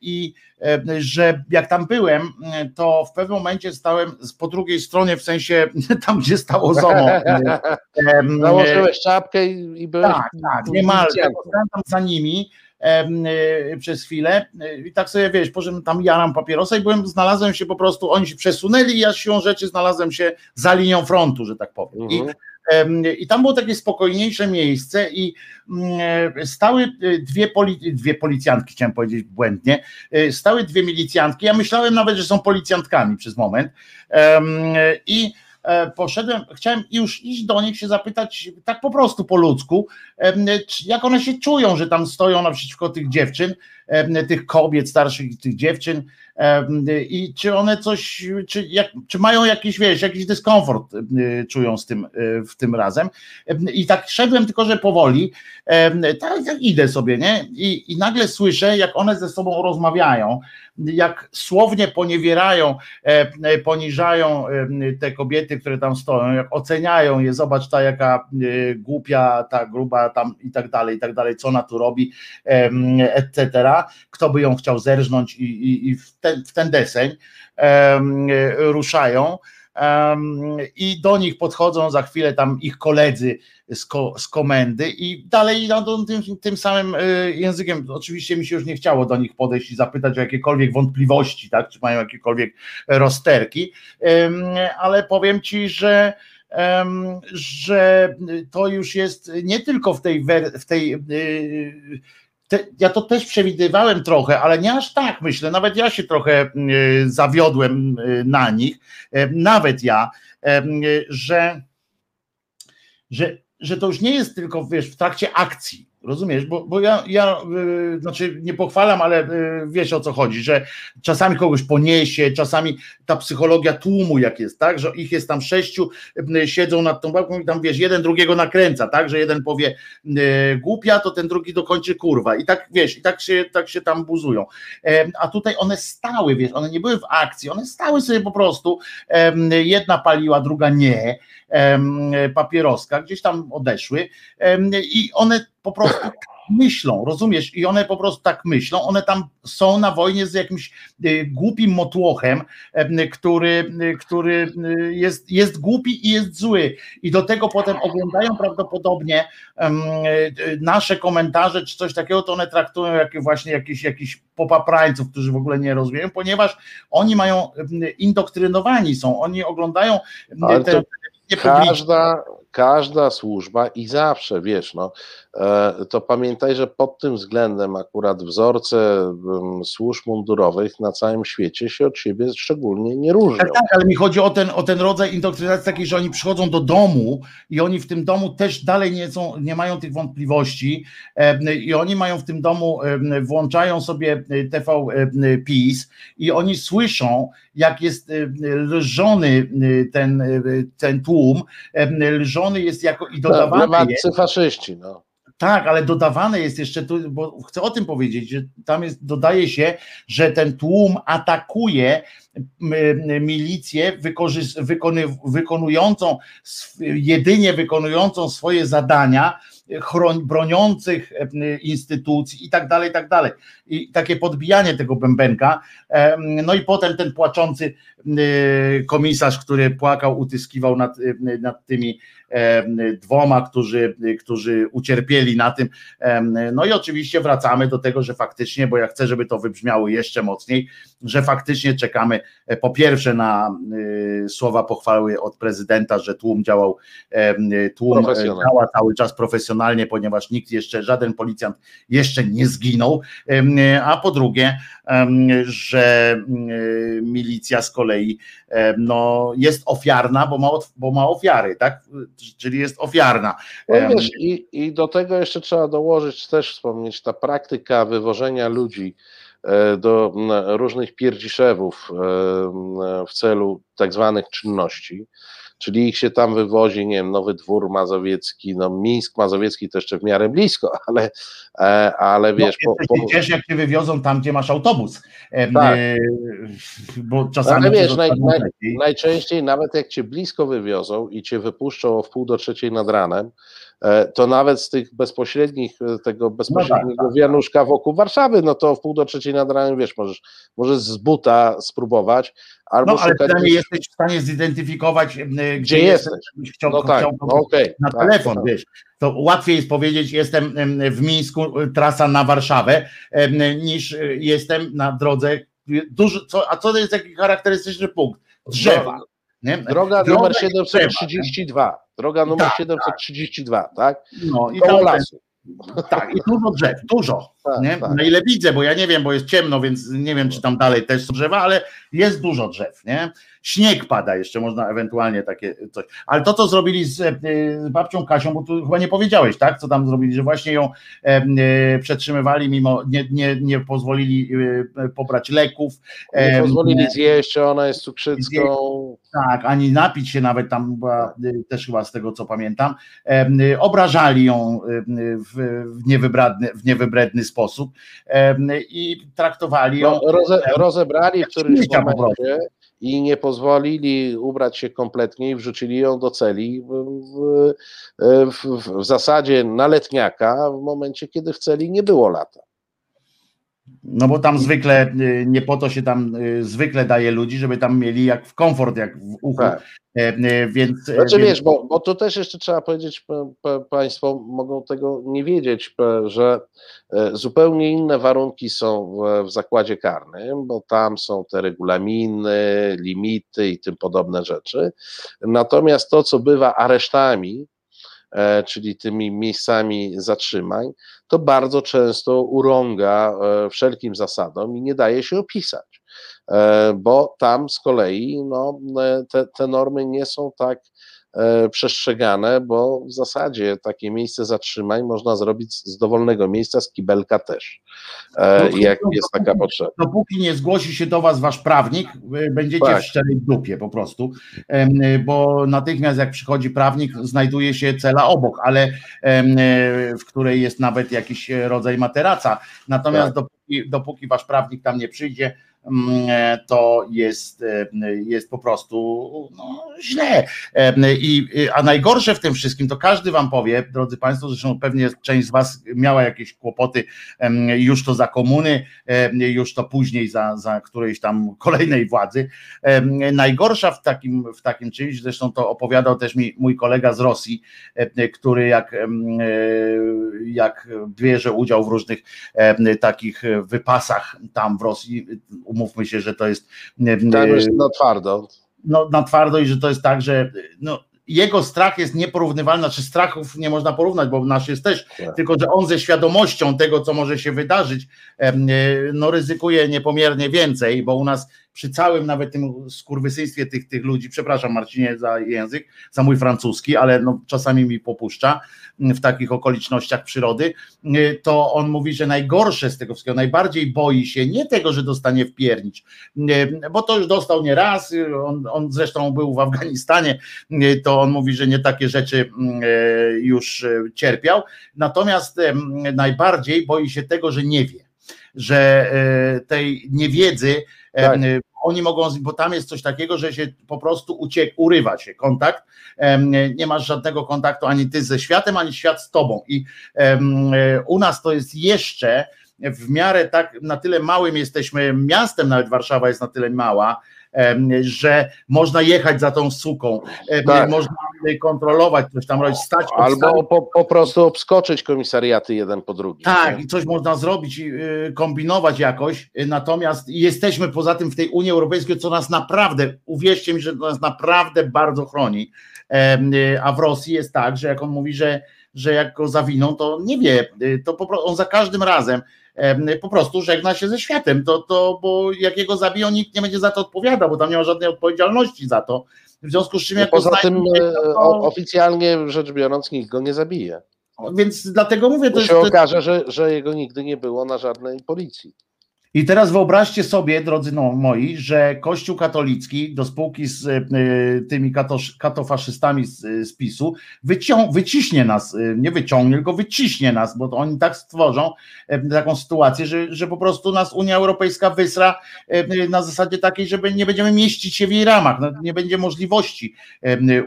i że jak tam byłem, to w pewnym momencie stałem po drugiej stronie, w sensie tam, gdzie stało ZOMO. Założyłeś czapkę i, i byłeś... Tak, tak, niemalże. Stałem tam za nimi e, przez chwilę i tak sobie wiesz, po czym tam jaram papierosa i byłem, znalazłem się po prostu, oni się przesunęli i ja siłą rzeczy znalazłem się za linią frontu, że tak powiem. Mhm. I i tam było takie spokojniejsze miejsce i mm, stały y, dwie, poli, dwie policjantki, chciałem powiedzieć błędnie, y, stały dwie milicjantki, ja myślałem nawet, że są policjantkami przez moment i e, poszedłem, chciałem już iść do nich się zapytać tak po prostu po ludzku, jak one się czują, że tam stoją naprzeciwko tych dziewczyn, tych kobiet starszych, tych dziewczyn i czy one coś, czy, jak, czy mają jakiś, wiesz, jakiś dyskomfort czują z tym, e, w tym razem. I tak szedłem tylko, że powoli, tak, tak idę sobie, nie, I, i nagle słyszę, jak one ze sobą rozmawiają, jak słownie poniewierają, e, poniżają te kobiety, które tam stoją, jak oceniają je, zobacz ta jaka e, głupia, ta gruba tam i tak dalej, i tak dalej, co ona tu robi, etc. Kto by ją chciał zerżnąć i, i, i w, ten, w ten deseń ruszają i do nich podchodzą za chwilę tam ich koledzy z, ko, z komendy i dalej idą tym, tym samym e, językiem. Oczywiście mi się już nie chciało do nich podejść i zapytać o jakiekolwiek wątpliwości, tak, czy mają jakiekolwiek rozterki, ale powiem ci, że że to już jest nie tylko w tej, w tej y, te, ja to też przewidywałem trochę, ale nie aż tak myślę. Nawet ja się trochę y, zawiodłem y, na nich, nawet ja, że, że, że to już nie jest tylko wiesz, w trakcie akcji, Rozumiesz, bo, bo ja, ja yy, znaczy nie pochwalam, ale yy, wiesz o co chodzi, że czasami kogoś poniesie, czasami ta psychologia tłumu jak jest, tak, że ich jest tam sześciu, yy, siedzą nad tą bałką i tam wiesz, jeden drugiego nakręca, tak, że jeden powie y, głupia, to ten drugi dokończy kurwa. I tak wiesz, i tak się, tak się tam buzują. a tutaj one stały, wiesz, one nie były w akcji, one stały sobie po prostu, jedna paliła, druga nie, papieroska, gdzieś tam odeszły i one po prostu myślą, rozumiesz? I one po prostu tak myślą, one tam są na wojnie z jakimś y, głupim motłochem, który, y, który y, jest, jest głupi i jest zły. I do tego potem oglądają prawdopodobnie nasze komentarze czy coś takiego, to one traktują jak właśnie jakiś, jakiś popaprańców, którzy w ogóle nie rozumieją, ponieważ oni mają indoktrynowani są, oni oglądają te, Każda, każda służba i zawsze, wiesz, no, to pamiętaj, że pod tym względem akurat wzorce służb mundurowych na całym świecie się od siebie szczególnie nie różnią. Tak, tak, ale mi chodzi o ten, o ten rodzaj indoktrynacji takiej, że oni przychodzą do domu i oni w tym domu też dalej nie, są, nie mają tych wątpliwości e, i oni mają w tym domu, e, włączają sobie TV PiS i oni słyszą, jak jest lżony ten, ten tłum, lżony jest jako i dodawany no, faszyści, no. Tak, ale dodawane jest jeszcze tu, bo chcę o tym powiedzieć, że tam jest, dodaje się, że ten tłum atakuje milicję wykony, wykonującą, jedynie wykonującą swoje zadania chroń, broniących instytucji i tak dalej, i tak dalej. I takie podbijanie tego bębenka. No i potem ten płaczący komisarz, który płakał, utyskiwał nad, nad tymi dwoma, którzy, którzy ucierpieli na tym. No i oczywiście wracamy do tego, że faktycznie, bo ja chcę, żeby to wybrzmiało jeszcze mocniej, że faktycznie czekamy e, po pierwsze na e, słowa pochwały od prezydenta, że tłum działał, tłum działa cały czas profesjonalnie, ponieważ nikt jeszcze, żaden policjant jeszcze nie zginął, a po drugie, że milicja z kolei no, jest ofiarna, bo ma, bo ma ofiary, tak? Czyli jest ofiarna. No wiesz, i, I do tego jeszcze trzeba dołożyć też wspomnieć ta praktyka wywożenia ludzi e, do różnych pierdziszewów e, w celu tak zwanych czynności czyli ich się tam wywozi, nie wiem, Nowy Dwór Mazowiecki, no Mińsk Mazowiecki to jeszcze w miarę blisko, ale, e, ale wiesz... No, po, po... Ciesz, jak cię wywiozą tam, gdzie masz autobus, tak. bo czasami... Ale wiesz, naj, naj, najczęściej nawet jak cię blisko wywiozą i cię wypuszczą o wpół do trzeciej nad ranem, E, to nawet z tych bezpośrednich, e, tego bezpośredniego no tak, tak. wianuszka wokół Warszawy, no to w pół do trzeciej nad ranem, wiesz, możesz, możesz z buta spróbować, albo no, ale przynajmniej jesteś w stanie zidentyfikować, e, gdzie, gdzie jesteś. Chciał, no tak, chciał, no okay, na tak, telefon, tak. wiesz. To łatwiej jest powiedzieć, jestem w Mińsku, trasa na Warszawę, niż jestem na drodze. Duży, co, a co to jest taki charakterystyczny punkt? Drzewa. Nie? Droga, Droga numer 732. Droga numer tak, 732, tak? tak? No i tam lasu. Tak, i dużo drzew, dużo. Tak, nie? Tak. Na ile widzę, bo ja nie wiem, bo jest ciemno, więc nie wiem, czy tam dalej też są drzewa, ale jest dużo drzew. Nie? Śnieg pada jeszcze, można ewentualnie takie coś. Ale to, co zrobili z, e, z babcią Kasią, bo tu chyba nie powiedziałeś, tak? Co tam zrobili, że właśnie ją e, e, przetrzymywali, mimo nie, nie, nie pozwolili e, pobrać leków. Nie pozwolili zjeść, ona jest cukrzycką. Tak, ani napić się nawet tam była, e, też chyba z tego co pamiętam. E, obrażali ją w, w, niewybredny, w niewybredny sposób i traktowali ją. No, roze, rozebrali w którymś momencie i nie pozwolili ubrać się kompletnie i wrzucili ją do celi w, w, w, w zasadzie na letniaka w momencie, kiedy w celi nie było lata. No bo tam zwykle, y, nie po to się tam y, zwykle daje ludzi, żeby tam mieli jak w komfort, jak w uchu. Tak. E, y, więc, znaczy więc... wiesz, bo, bo to też jeszcze trzeba powiedzieć, Państwo mogą tego nie wiedzieć, że e, zupełnie inne warunki są w, w zakładzie karnym, bo tam są te regulaminy, limity i tym podobne rzeczy. Natomiast to, co bywa aresztami, czyli tymi miejscami zatrzymań, to bardzo często urąga e, wszelkim zasadom i nie daje się opisać, e, bo tam z kolei no, te, te normy nie są tak E, przestrzegane, bo w zasadzie takie miejsce zatrzymań można zrobić z dowolnego miejsca, z kibelka też, e, no, jak no, jest taka potrzeba. Dopóki nie zgłosi się do Was Wasz prawnik, będziecie tak. w szczerej dupie po prostu, bo natychmiast jak przychodzi prawnik, znajduje się cela obok, ale w której jest nawet jakiś rodzaj materaca, natomiast tak. dopóki, dopóki Wasz prawnik tam nie przyjdzie, e, to jest, e, jest po prostu no, źle. E, I, a najgorsze w tym wszystkim to każdy wam powie, drodzy Państwo, zresztą pewnie część z Was miała jakieś kłopoty już to za komuny, już to później za, za którejś tam kolejnej władzy. Najgorsza w takim, w takim czymś, zresztą to opowiadał też mi mój kolega z Rosji, który jak, jak bierze udział w różnych takich wypasach tam w Rosji, umówmy się, że to jest. Tak, jest na twardo. No, na twardo i że to jest tak, że no, jego strach jest nieporównywalny, znaczy strachów nie można porównać, bo nasz jest też, tak. tylko że on ze świadomością tego, co może się wydarzyć, no ryzykuje niepomiernie więcej, bo u nas przy całym nawet tym skurwysyństwie tych, tych ludzi, przepraszam Marcinie za język, za mój francuski, ale no, czasami mi popuszcza mm, w takich okolicznościach przyrody, y, to on mówi, że najgorsze z tego wszystkiego, najbardziej boi się nie tego, że dostanie wpiernić, y, bo to już dostał nie raz, y, on, on zresztą był w Afganistanie, to on mówi, że nie takie rzeczy mm, już cierpiał, natomiast najbardziej boi się tego, że nie wie że tej niewiedzy tak. oni mogą, bo tam jest coś takiego, że się po prostu uciek, urywa się kontakt, nie masz żadnego kontaktu ani ty ze światem, ani świat z tobą. I u nas to jest jeszcze w miarę tak na tyle małym jesteśmy miastem, nawet Warszawa jest na tyle mała, że można jechać za tą suką, tak. można kontrolować, coś tam robić, stać. Albo po, po, prostu obskoczyć komisariaty jeden po drugim. Tak, i coś można zrobić, y, kombinować jakoś, natomiast jesteśmy poza tym w tej Unii Europejskiej, co nas naprawdę, uwierzcie mi, że to nas naprawdę bardzo chroni, y, a w Rosji jest tak, że jak on mówi, że że jak go zawiną, to nie wie, y, to po prostu on za każdym razem po prostu żegna się ze światem, to, to, bo jak jego zabiją, nikt nie będzie za to odpowiadał, bo tam nie ma żadnej odpowiedzialności za to. W związku z czym jak Poza tym e, to... oficjalnie rzecz biorąc nikt go nie zabije. Więc dlatego mówię, to, to się jest, okaże, że, że jego nigdy nie było na żadnej policji. I teraz wyobraźcie sobie, drodzy no, moi, że Kościół katolicki do spółki z y, tymi katosz, katofaszystami z, z PiSu wycią, wyciśnie nas, y, nie wyciągnie, tylko wyciśnie nas, bo oni tak stworzą y, taką sytuację, że, że po prostu nas Unia Europejska wysra na zasadzie takiej, żeby nie będziemy mieścić się w jej ramach, no, nie będzie możliwości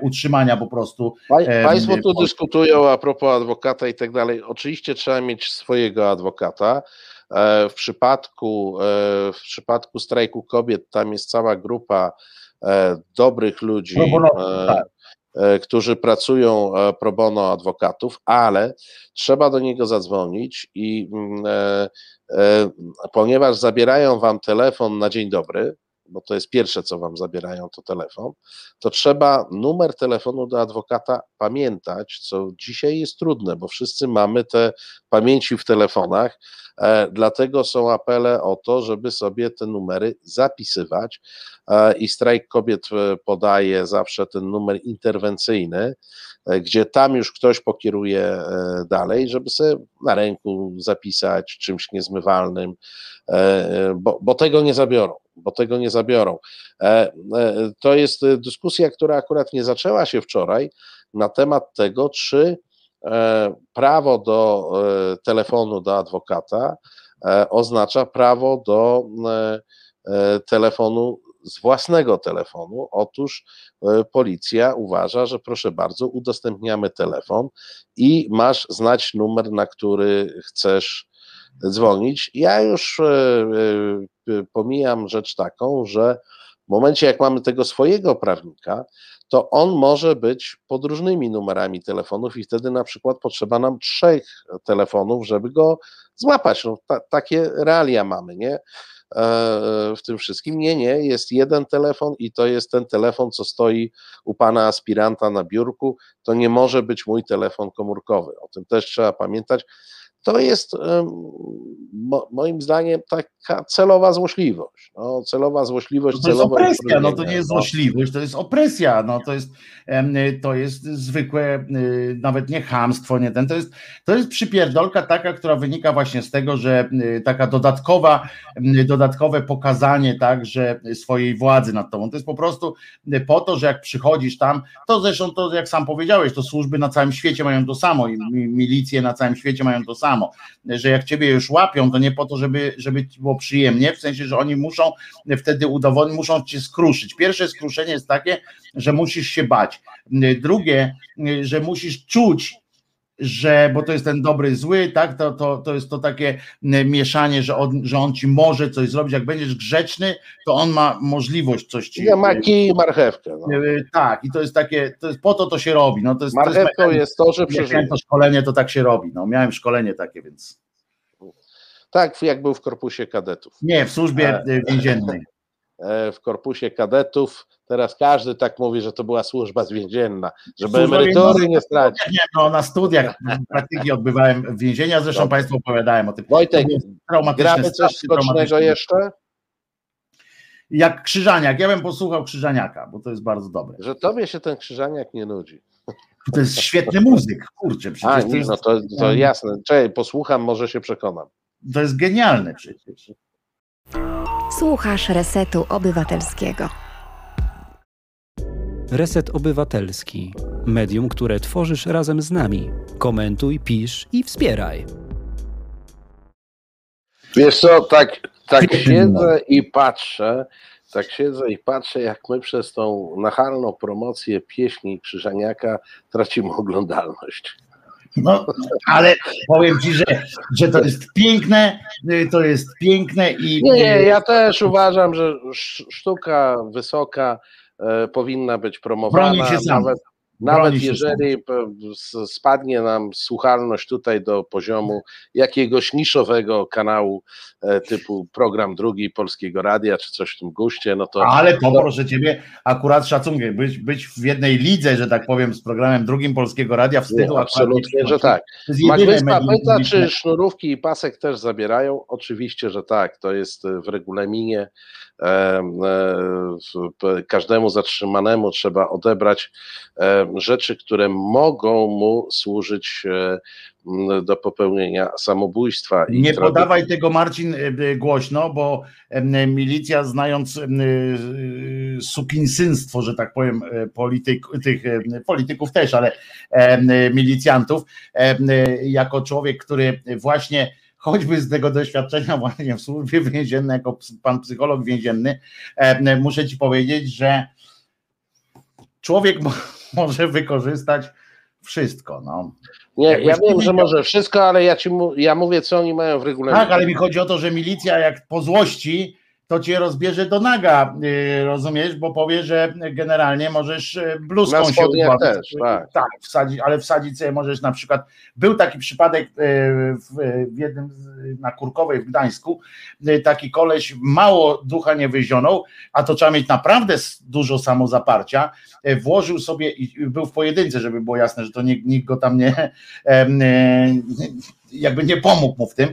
utrzymania po prostu. Państwo tu dyskutują a propos adwokata i tak dalej. Oczywiście trzeba mieć swojego adwokata. E, w przypadku, e, w przypadku strajku kobiet tam jest cała grupa e, dobrych ludzi, tak. którzy pracują pro bono adwokatów, ale trzeba do niego zadzwonić i mm, ponieważ zabierają wam telefon na dzień dobry, bo to jest pierwsze, co wam zabierają, to telefon, to trzeba numer telefonu do adwokata pamiętać, co dzisiaj jest trudne, bo wszyscy mamy te pamięci w telefonach, dlatego są apele o to, żeby sobie te numery zapisywać e, i strajk kobiet e, podaje zawsze ten numer interwencyjny, gdzie tam już ktoś pokieruje dalej, żeby sobie na ręku zapisać czymś niezmywalnym, bo, bo tego nie zabiorą bo tego nie zabiorą. To jest dyskusja, która akurat nie zaczęła się wczoraj na temat tego, czy E, prawo do e, telefonu do adwokata e, oznacza prawo do telefonu z własnego telefonu. Otóż policja uważa, że proszę bardzo, udostępniamy telefon i masz znać numer, na który chcesz dzwonić. Ja już pomijam rzecz taką, że w momencie, jak mamy tego swojego prawnika, to on może być pod różnymi numerami telefonów i wtedy na przykład potrzeba nam trzech telefonów, żeby go złapać. No, ta, takie realia mamy, nie? E, w tym wszystkim. Nie, nie, jest jeden telefon i to jest ten telefon, co stoi u pana aspiranta na biurku. To nie może być mój telefon komórkowy. O tym też trzeba pamiętać to jest moim zdaniem taka celowa złośliwość. No, celowa złośliwość. No to jest opresja, no to nie jest złośliwość, to jest opresja, no to jest, to jest zwykłe, y, nawet nie hamstwo, nie ten, to jest, to jest przypierdolka taka, która wynika właśnie z tego, że y, taka dodatkowa, dodatkowe pokazanie tak, że swojej władzy nad tobą, to jest po prostu y, po to, że jak przychodzisz tam, to zresztą to jak sam powiedziałeś, to służby na całym świecie mają to samo i milicje na całym świecie mają to samo, samo, że jak ciebie już łapią, to nie po to, żeby, żeby ci było przyjemnie, w sensie, że oni muszą wtedy udowodnić, muszą cię skruszyć. Pierwsze skruszenie jest takie, że musisz się bać. Drugie, że musisz czuć, że, bo to jest ten dobry, zły, tak, to, to, to jest to takie mieszanie, że on, że on ci może coś zrobić, jak będziesz grzeczny, to on ma możliwość coś ci... Ja ma kij i marchewkę. No. Tak, i to jest takie, to jest, po to to się robi. No, to jest, Marchewką to jest, jest to, że przeżyje. to szkolenie, to tak się robi, no, miałem szkolenie takie, więc... Tak, jak był w korpusie kadetów. Nie, w służbie e, więziennej. E, w korpusie kadetów. Teraz każdy tak mówi, że to była służba zwięzienna, żeby Służba emerytury nie stracić. Nie, no, na studiach praktyki odbywałem więzienia, zresztą Dobrze. Państwu opowiadałem o tym. Wojtek, gramy coś skocznego jeszcze? Jak Krzyżaniak, ja bym posłuchał Krzyżaniaka, bo to jest bardzo dobre. Że tobie się ten Krzyżaniak nie nudzi. To jest świetny muzyk, kurczę. Przecież A, nie, to, jest... no to, to jasne. Czekaj, posłucham, może się przekonam. To jest genialne przecież. Słuchasz Resetu Obywatelskiego. Reset Obywatelski. Medium, które tworzysz razem z nami. Komentuj, pisz i wspieraj. Wiesz co, tak, tak siedzę i patrzę, tak siedzę i patrzę, jak my przez tą nachalną promocję pieśni Krzyżaniaka tracimy oglądalność. No, ale powiem ci, że, że to jest piękne, y, to jest piękne i. Nie, nie, ja też uważam, że sztuka wysoka e, powinna być promowana. Nawet, nawet jeżeli spadnie nam słuchalność tutaj do poziomu jakiegoś niszowego kanału e, typu program drugi Polskiego Radia, czy coś w tym guście, no to... Ale to proszę Ciebie, akurat szacunkiem, być, być w jednej lidze, że tak powiem, z programem drugim Polskiego Radia, wstydu nie, Absolutnie, że tak. Magwyspa, pyta, czy sznurówki i pasek też zabierają? Oczywiście, że tak, to jest w regulaminie każdemu zatrzymanemu trzeba odebrać rzeczy, które mogą mu służyć e, do popełnienia samobójstwa. Nie podawaj tego Marcin e, głośno, bo milicja znając sukinsynstwo, że tak powiem, polityk, tych polityków też, ale milicjantów, jako człowiek, który właśnie choćby z tego doświadczenia właśnie w służbie więziennej, jako pan psycholog więzienny, e, muszę ci powiedzieć, że człowiek może wykorzystać wszystko. No. Nie, ja wiem, że może wszystko, ale ja ci ja mówię, co oni mają w regulaminie. Tak, ale mi chodzi o to, że milicja jak po złości to cię rozbierze do naga, y, rozumiesz, bo powie, że generalnie możesz y, bluzką się ubawić. też, tak. tak wsadzić, ale wsadzić sobie możesz na przykład, był taki przypadek y, w, jednym na Kurkowej w Gdańsku, taki koleś mało ducha nie wyzionął, a to trzeba mieć naprawdę dużo samozaparcia, włożył sobie i był w pojedynce, żeby było jasne, że to nikt, nikt go tam nie, jakby nie pomógł mu w tym,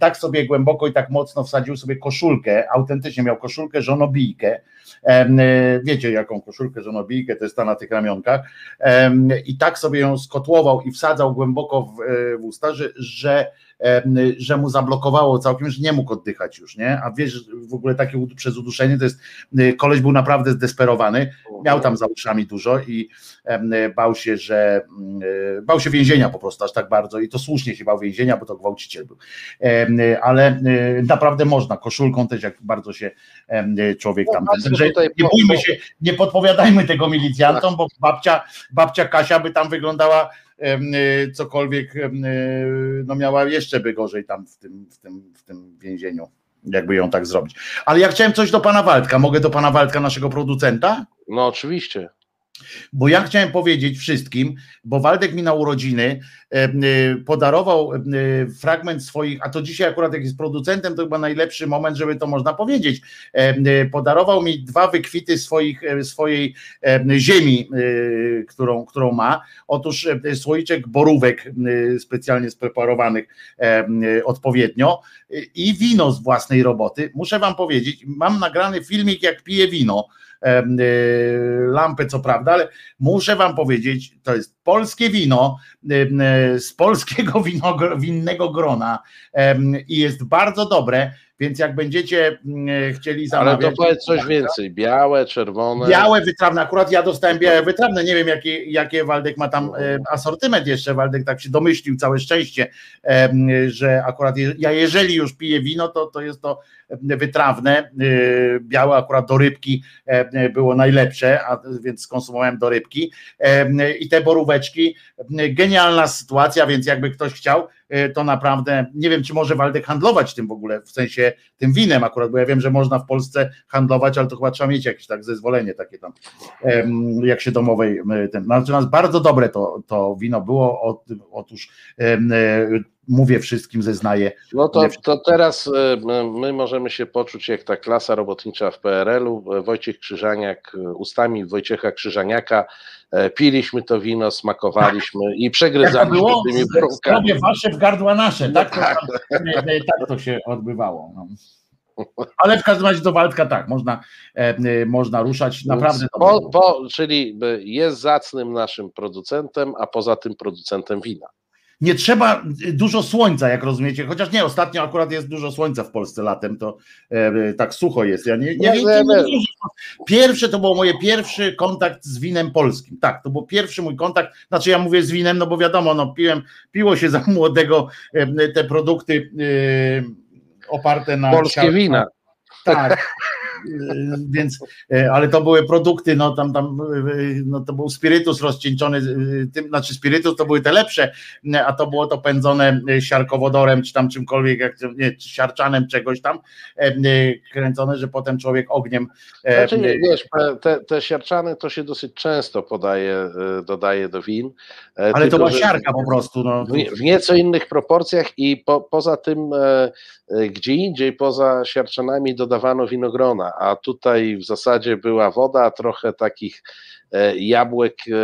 tak sobie głęboko i tak mocno wsadził sobie koszulkę, autentycznie miał koszulkę żonobijkę, wiecie jaką koszulkę żonobijkę, to jest ta na tych ramionkach, i tak sobie ją skotłował i wsadzał głęboko w, e, w usta, że, że że mu zablokowało całkiem, że nie mógł oddychać już, nie? A wiesz, w ogóle takie przez uduszenie to jest, y, koleś był naprawdę zdesperowany, miał tam za uszami dużo i bał się, że y, bał się więzienia po prostu aż tak bardzo i to słusznie się bał więzienia, bo to gwałciciel był. Ale y, naprawdę można, koszulką też jak bardzo się człowiek tam. No, Także nie bójmy się, nie podpowiadajmy tego milicjantom, bo babcia, babcia Kasia by tam wyglądała cokolwiek y, no miała jeszcze by gorzej tam w tym, w tym, w tym więzieniu, jakby ją tak zrobić. Ale ja chciałem coś do pana Waldka. Mogę do pana Waldka, naszego producenta? No oczywiście. Bo ja chciałem powiedzieć wszystkim, bo Waldek mi na urodziny e, podarował e, fragment swoich, a to dzisiaj akurat jak jest producentem, to chyba najlepszy moment, żeby to można powiedzieć. E, podarował mi dwa wykwity swoich, swojej ziemi, którą, którą ma. Otóż słoiczek borówek specjalnie spreparowanych odpowiednio i wino z własnej roboty. Muszę wam powiedzieć, mam nagrany filmik, jak piję wino Y, lampę, co prawda, ale muszę wam powiedzieć, to jest polskie wino y, z polskiego winnego grona i jest bardzo dobre. Więc jak będziecie chcieli zamawiać... Ale to powiedz coś więcej, białe, czerwone... Białe, wytrawne, akurat ja dostałem białe, wytrawne, nie wiem jakie, jakie Waldek ma tam asortyment jeszcze, Waldek tak się domyślił, całe szczęście, że akurat ja jeżeli już piję wino, to, to jest to wytrawne, y, białe akurat do rybki e, było najlepsze, a więc skonsumowałem do rybki. E, i te boróweczki, genialna sytuacja, więc jakby ktoś chciał, e, to naprawdę nie wiem, czy może Waldek handlować tym w ogóle, w sensie tym winem akurat, bo ja wiem, że można w Polsce handlować, ale to chyba trzeba mieć jakieś tak zezwolenie takie tam, jak się domowej ten. Natomiast znaczy bardzo dobre to, to wino było. Otóż mówię wszystkim, zeznaję. No to, to teraz e, my możemy się poczuć jak ta klasa robotnicza w PRL-u. Wojciech Krzyżaniak, e, ustami Wojciecha Krzyżaniaka e, piliśmy to wino, smakowaliśmy i przegryzaliśmy było? tymi próbkami. wasze w gardła nasze, tak? No tak. To, tak, tak to się odbywało. No. Ale w każdym razie do Waldka tak, można, e, można ruszać naprawdę. Bo, bo, czyli jest zacnym naszym producentem, a poza tym producentem wina nie trzeba dużo słońca, jak rozumiecie, chociaż nie, ostatnio akurat jest dużo słońca w Polsce latem, to e, tak sucho jest. Ja nie, nie, nie, nie, nie Pierwsze to był mój pierwszy kontakt z winem polskim. Tak, to był pierwszy mój kontakt. Znaczy ja mówię z winem, no bo wiadomo, no piłem, piło się za młodego e, te produkty e, oparte na polskie wina. Tak. Więc, ale to były produkty, no tam, tam no to był spirytus rozcieńczony, tym, znaczy spirytus to były te lepsze, a to było to pędzone siarkowodorem, czy tam czymkolwiek, jak, nie, siarczanem czegoś tam, kręcone, że potem człowiek ogniem. Znaczy, wiesz, te, te siarczane to się dosyć często podaje, dodaje do win. Ale tylko, to była siarka po prostu. No. W, nieco innych proporcjach i po, poza tym gdzie indziej poza siarczanami dodawano winogrona, a tutaj w zasadzie była woda, trochę takich e, jabłek e,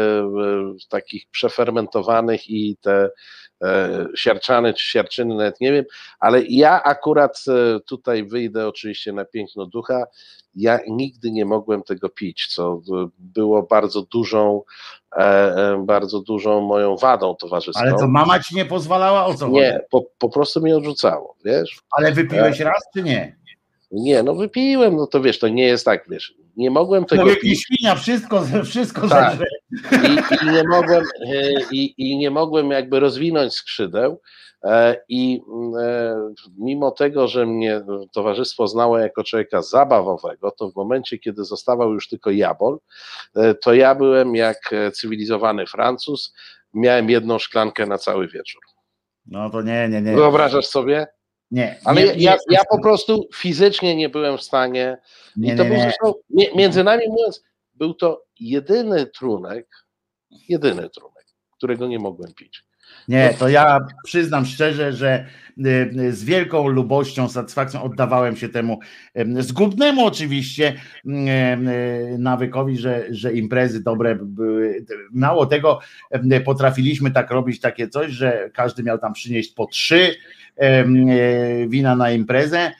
takich przefermentowanych i te e, siarczany czy siarczyny, nawet nie wiem, ale ja akurat tutaj wyjdę oczywiście na piękno ducha, ja nigdy nie mogłem tego pić, co było bardzo dużą, bardzo dużą moją wadą towarzyską. Ale to mama ci nie pozwalała o co? Nie, po, po prostu mnie odrzucało, wiesz? Ale wypiłeś raz czy nie? Nie, no wypiłem, no to wiesz, to nie jest tak, wiesz, nie mogłem tego Człowiek pić. świnia, wszystko, wszystko tak. I, I, nie mogłem, e, i, I nie mogłem jakby rozwinąć skrzydeł e, i e, mimo tego, że mnie towarzystwo znało jako człowieka zabawowego, to w momencie, kiedy zostawał już tylko jabol, to ja byłem jak cywilizowany Francuz, miałem jedną szklankę na cały wieczór. No to nie, nie, nie. Wyobrażasz sobie? Nie. Ale nie, ja, ja, ja, po prostu fizycznie nie byłem w stanie. Nie, I to nie, był nie. zresztą, między nami mówiąc, był to jedyny trunek, jedyny trunek, którego nie mogłem pić. Nie, to ja przyznam szczerze, że y, z wielką lubością, satysfakcją oddawałem się temu zgubnemu oczywiście y, nawykowi, że, że imprezy dobre były. Mało tego, potrafiliśmy tak robić takie coś, że każdy miał tam przynieść po trzy wina na imprezę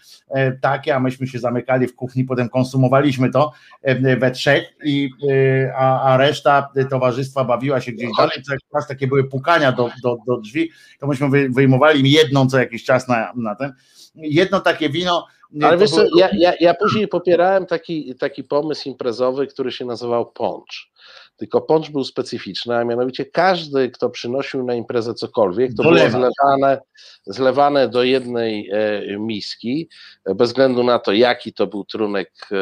takie, a myśmy się zamykali w kuchni, potem konsumowaliśmy to e, we trzech, i, e, a, a reszta towarzystwa bawiła się gdzieś dalej. Co jakiś czas takie były pukania do, do, do drzwi, to myśmy wyjmowali jedną co jakiś czas na, na ten. Jedno takie wino. Ale wiesz co, ja, ja, ja później popierałem taki, taki pomysł imprezowy, który się nazywał Poncz tylko poncz był specyficzny, a mianowicie każdy, kto przynosił na imprezę cokolwiek, to Dolewa. było zlewane, zlewane do jednej e, miski, bez względu na to, jaki to był trunek, e,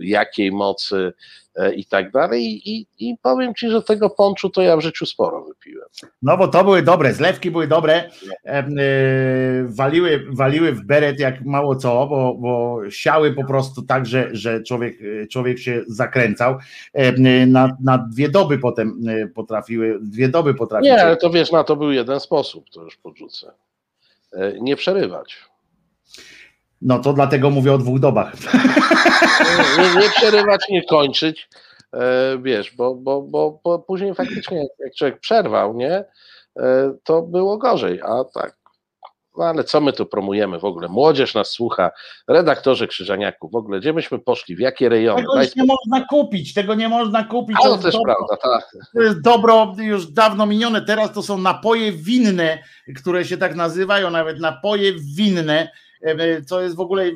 jakiej mocy, E, i tak dalej. I, i powiem Ci, że tego ponczu to ja w życiu sporo wypiłem. No bo to były dobre, zlewki były dobre, e, waliły, waliły w beret jak mało co, bo, bo siały po prostu tak, że, że człowiek, człowiek się zakręcał. Na, na dwie doby potem potrafiły, dwie doby potrafiły. Nie, ale to wiesz, na to był jeden sposób, to już podrzucę. E, nie przerywać. No to dlatego mówię o dwóch dobach. Nie, nie przerywać, nie kończyć, e, wiesz, bo, bo, bo, bo później faktycznie jak człowiek przerwał, nie, e, to było gorzej, a tak. No ale co my tu promujemy w ogóle? Młodzież nas słucha, redaktorzy Krzyżaniaku, w ogóle gdzie myśmy poszli, w jakie rejony? Tego już nie można kupić, tego nie można kupić. Ale to też dobro, prawda, tak. To jest dobro już dawno minione, teraz to są napoje winne, które się tak nazywają, nawet napoje winne, co jest w ogóle.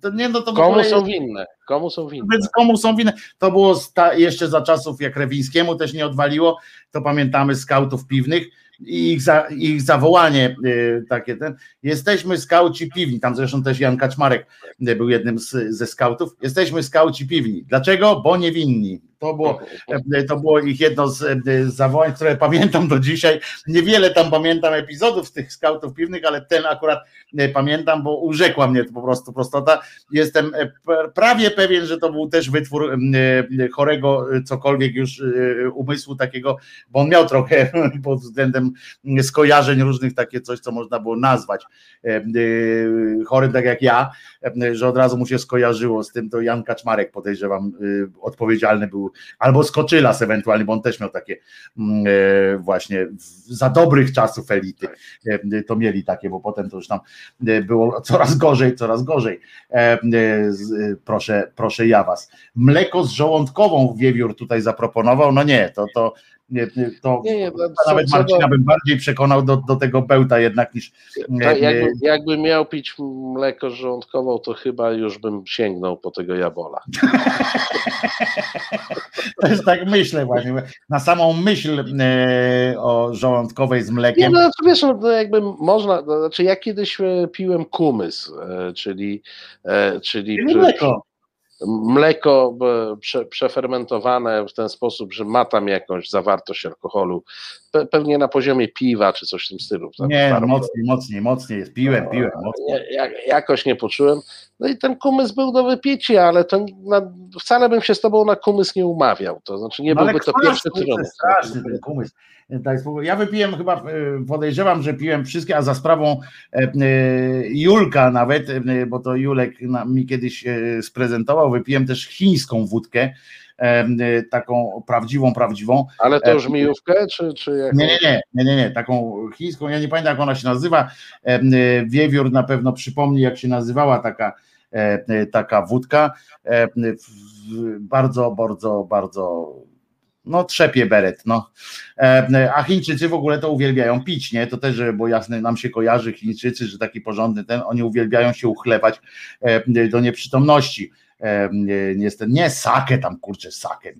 To nie, no to komu ogóle, są winne? Komu są winne? Więc komu są winne? To było sta, jeszcze za czasów, jak Rewińskiemu też nie odwaliło, to pamiętamy skautów piwnych i ich, za, ich zawołanie y, takie ten. Jesteśmy skauci piwni, tam zresztą też Jan Kaczmarek y, był jednym z, ze skautów. Jesteśmy skauci piwni. Dlaczego? Bo niewinni. To było, e, to było ich jedno z, e, zawołań, które pamiętam do dzisiaj. Niewiele tam pamiętam epizodów z tych skautów piwnych, ale ten akurat e, pamiętam, bo urzekła mnie to po prostu prostota. Jestem prawie pewien, że to był też wytwór chorego, cokolwiek już umysłu takiego, bo on miał trochę pod względem skojarzeń różnych takie coś, co można było nazwać chorym tak jak ja, że od razu mu się skojarzyło z tym, to Jan Kaczmarek podejrzewam odpowiedzialny był albo Skoczylas ewentualnie, bo on też miał takie mm, e, właśnie za dobrych czasów elity e, to mieli takie, bo potem to już tam e, było coraz gorzej, coraz gorzej. Proszę, proszę ja was. Mleko z żołądkową wiewiór tutaj zaproponował, no nie, to, to to nie, nie, nawet co, Marcina bym bardziej przekonał do, do tego bełta jednak niż. Tak, jakby, jakby miał pić mleko żołądkową, to chyba już bym sięgnął po tego jabola. Też tak myślę właśnie. Na samą myśl e, o żołądkowej z mlekiem. Nie, no wiesz, no, jakby można, no, znaczy ja kiedyś e, piłem kumys, e, czyli czyli, czyli mleko. Mleko e, prze, przefermentowane w ten sposób, że ma tam jakąś zawartość alkoholu, pe, pewnie na poziomie piwa czy coś w tym stylu. Nie, mocniej, mocniej, mocniej jest, piłem, piłem. Mocniej. Jak, jakoś nie poczułem. No i ten kumys był do wypicia, ale to na, wcale bym się z tobą na kumys nie umawiał. To znaczy nie no byłby to pierwszy trunek. straszny ten kumys. Ja wypiłem chyba, e, podejrzewam, że piłem wszystkie, a za sprawą e, Julka nawet, bo to Julek mi kiedyś sprezentował, wypiłem też chińską wódkę, taką prawdziwą, prawdziwą. Ale to już mijówkę, czy, czy jak? Nie, nie, nie, nie, nie, taką chińską, ja nie pamiętam jak ona się nazywa, Wiewiór na pewno przypomni jak się nazywała taka, taka wódka, bardzo, bardzo, bardzo no trzepie beret, no. E, a Chińczycy w ogóle to uwielbiają pić, nie? To też, bo jasne, nam się kojarzy Chińczycy, że taki porządny ten, oni uwielbiają się uchlewać e, do nieprzytomności. Niestety, nie sakę tam, kurczę, sakę.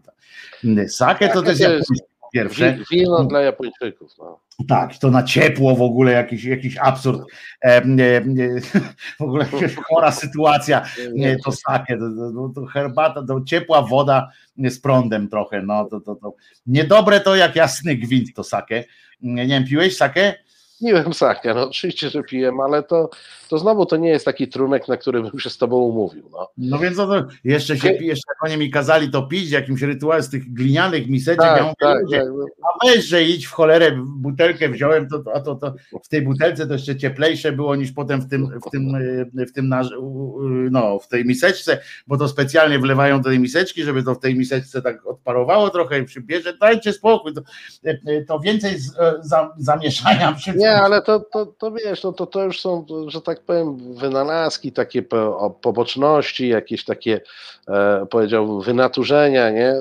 Sakę to też japoński pierwsze. Wino dla Japończyków. No. Tak, to na ciepło w ogóle jakiś, jakiś absurd. E, e, w ogóle chora sytuacja. Nie, to sakę, to, to, to, herbata, to ciepła woda z prądem trochę. No, to, to, to. Niedobre to jak jasny gwint to sakę. Nie wiem, piłeś sakę? Piłem sakę, no oczywiście, że piłem, ale to, to znowu to nie jest taki trunek, na który bym się z tobą umówił. No, no więc no to jeszcze się pije, jeszcze oni mi kazali to pić, jakimś rytuałem z tych glinianych miseczek. Tak, ja mówię, tak, tak, no. A weź, że idź w cholerę, butelkę wziąłem, to, a to, to w tej butelce to jeszcze cieplejsze było niż potem w tym, w tym, w tym no, w tej miseczce, bo to specjalnie wlewają do tej miseczki, żeby to w tej miseczce tak odparowało trochę i przybierze, dajcie spokój, to, to więcej z, za, zamieszania przy Nie, ale to, to, to wiesz, no to, to już są, że tak powiem, wynalazki, takie poboczności, jakieś takie, e, powiedziałbym, wynaturzenia, nie?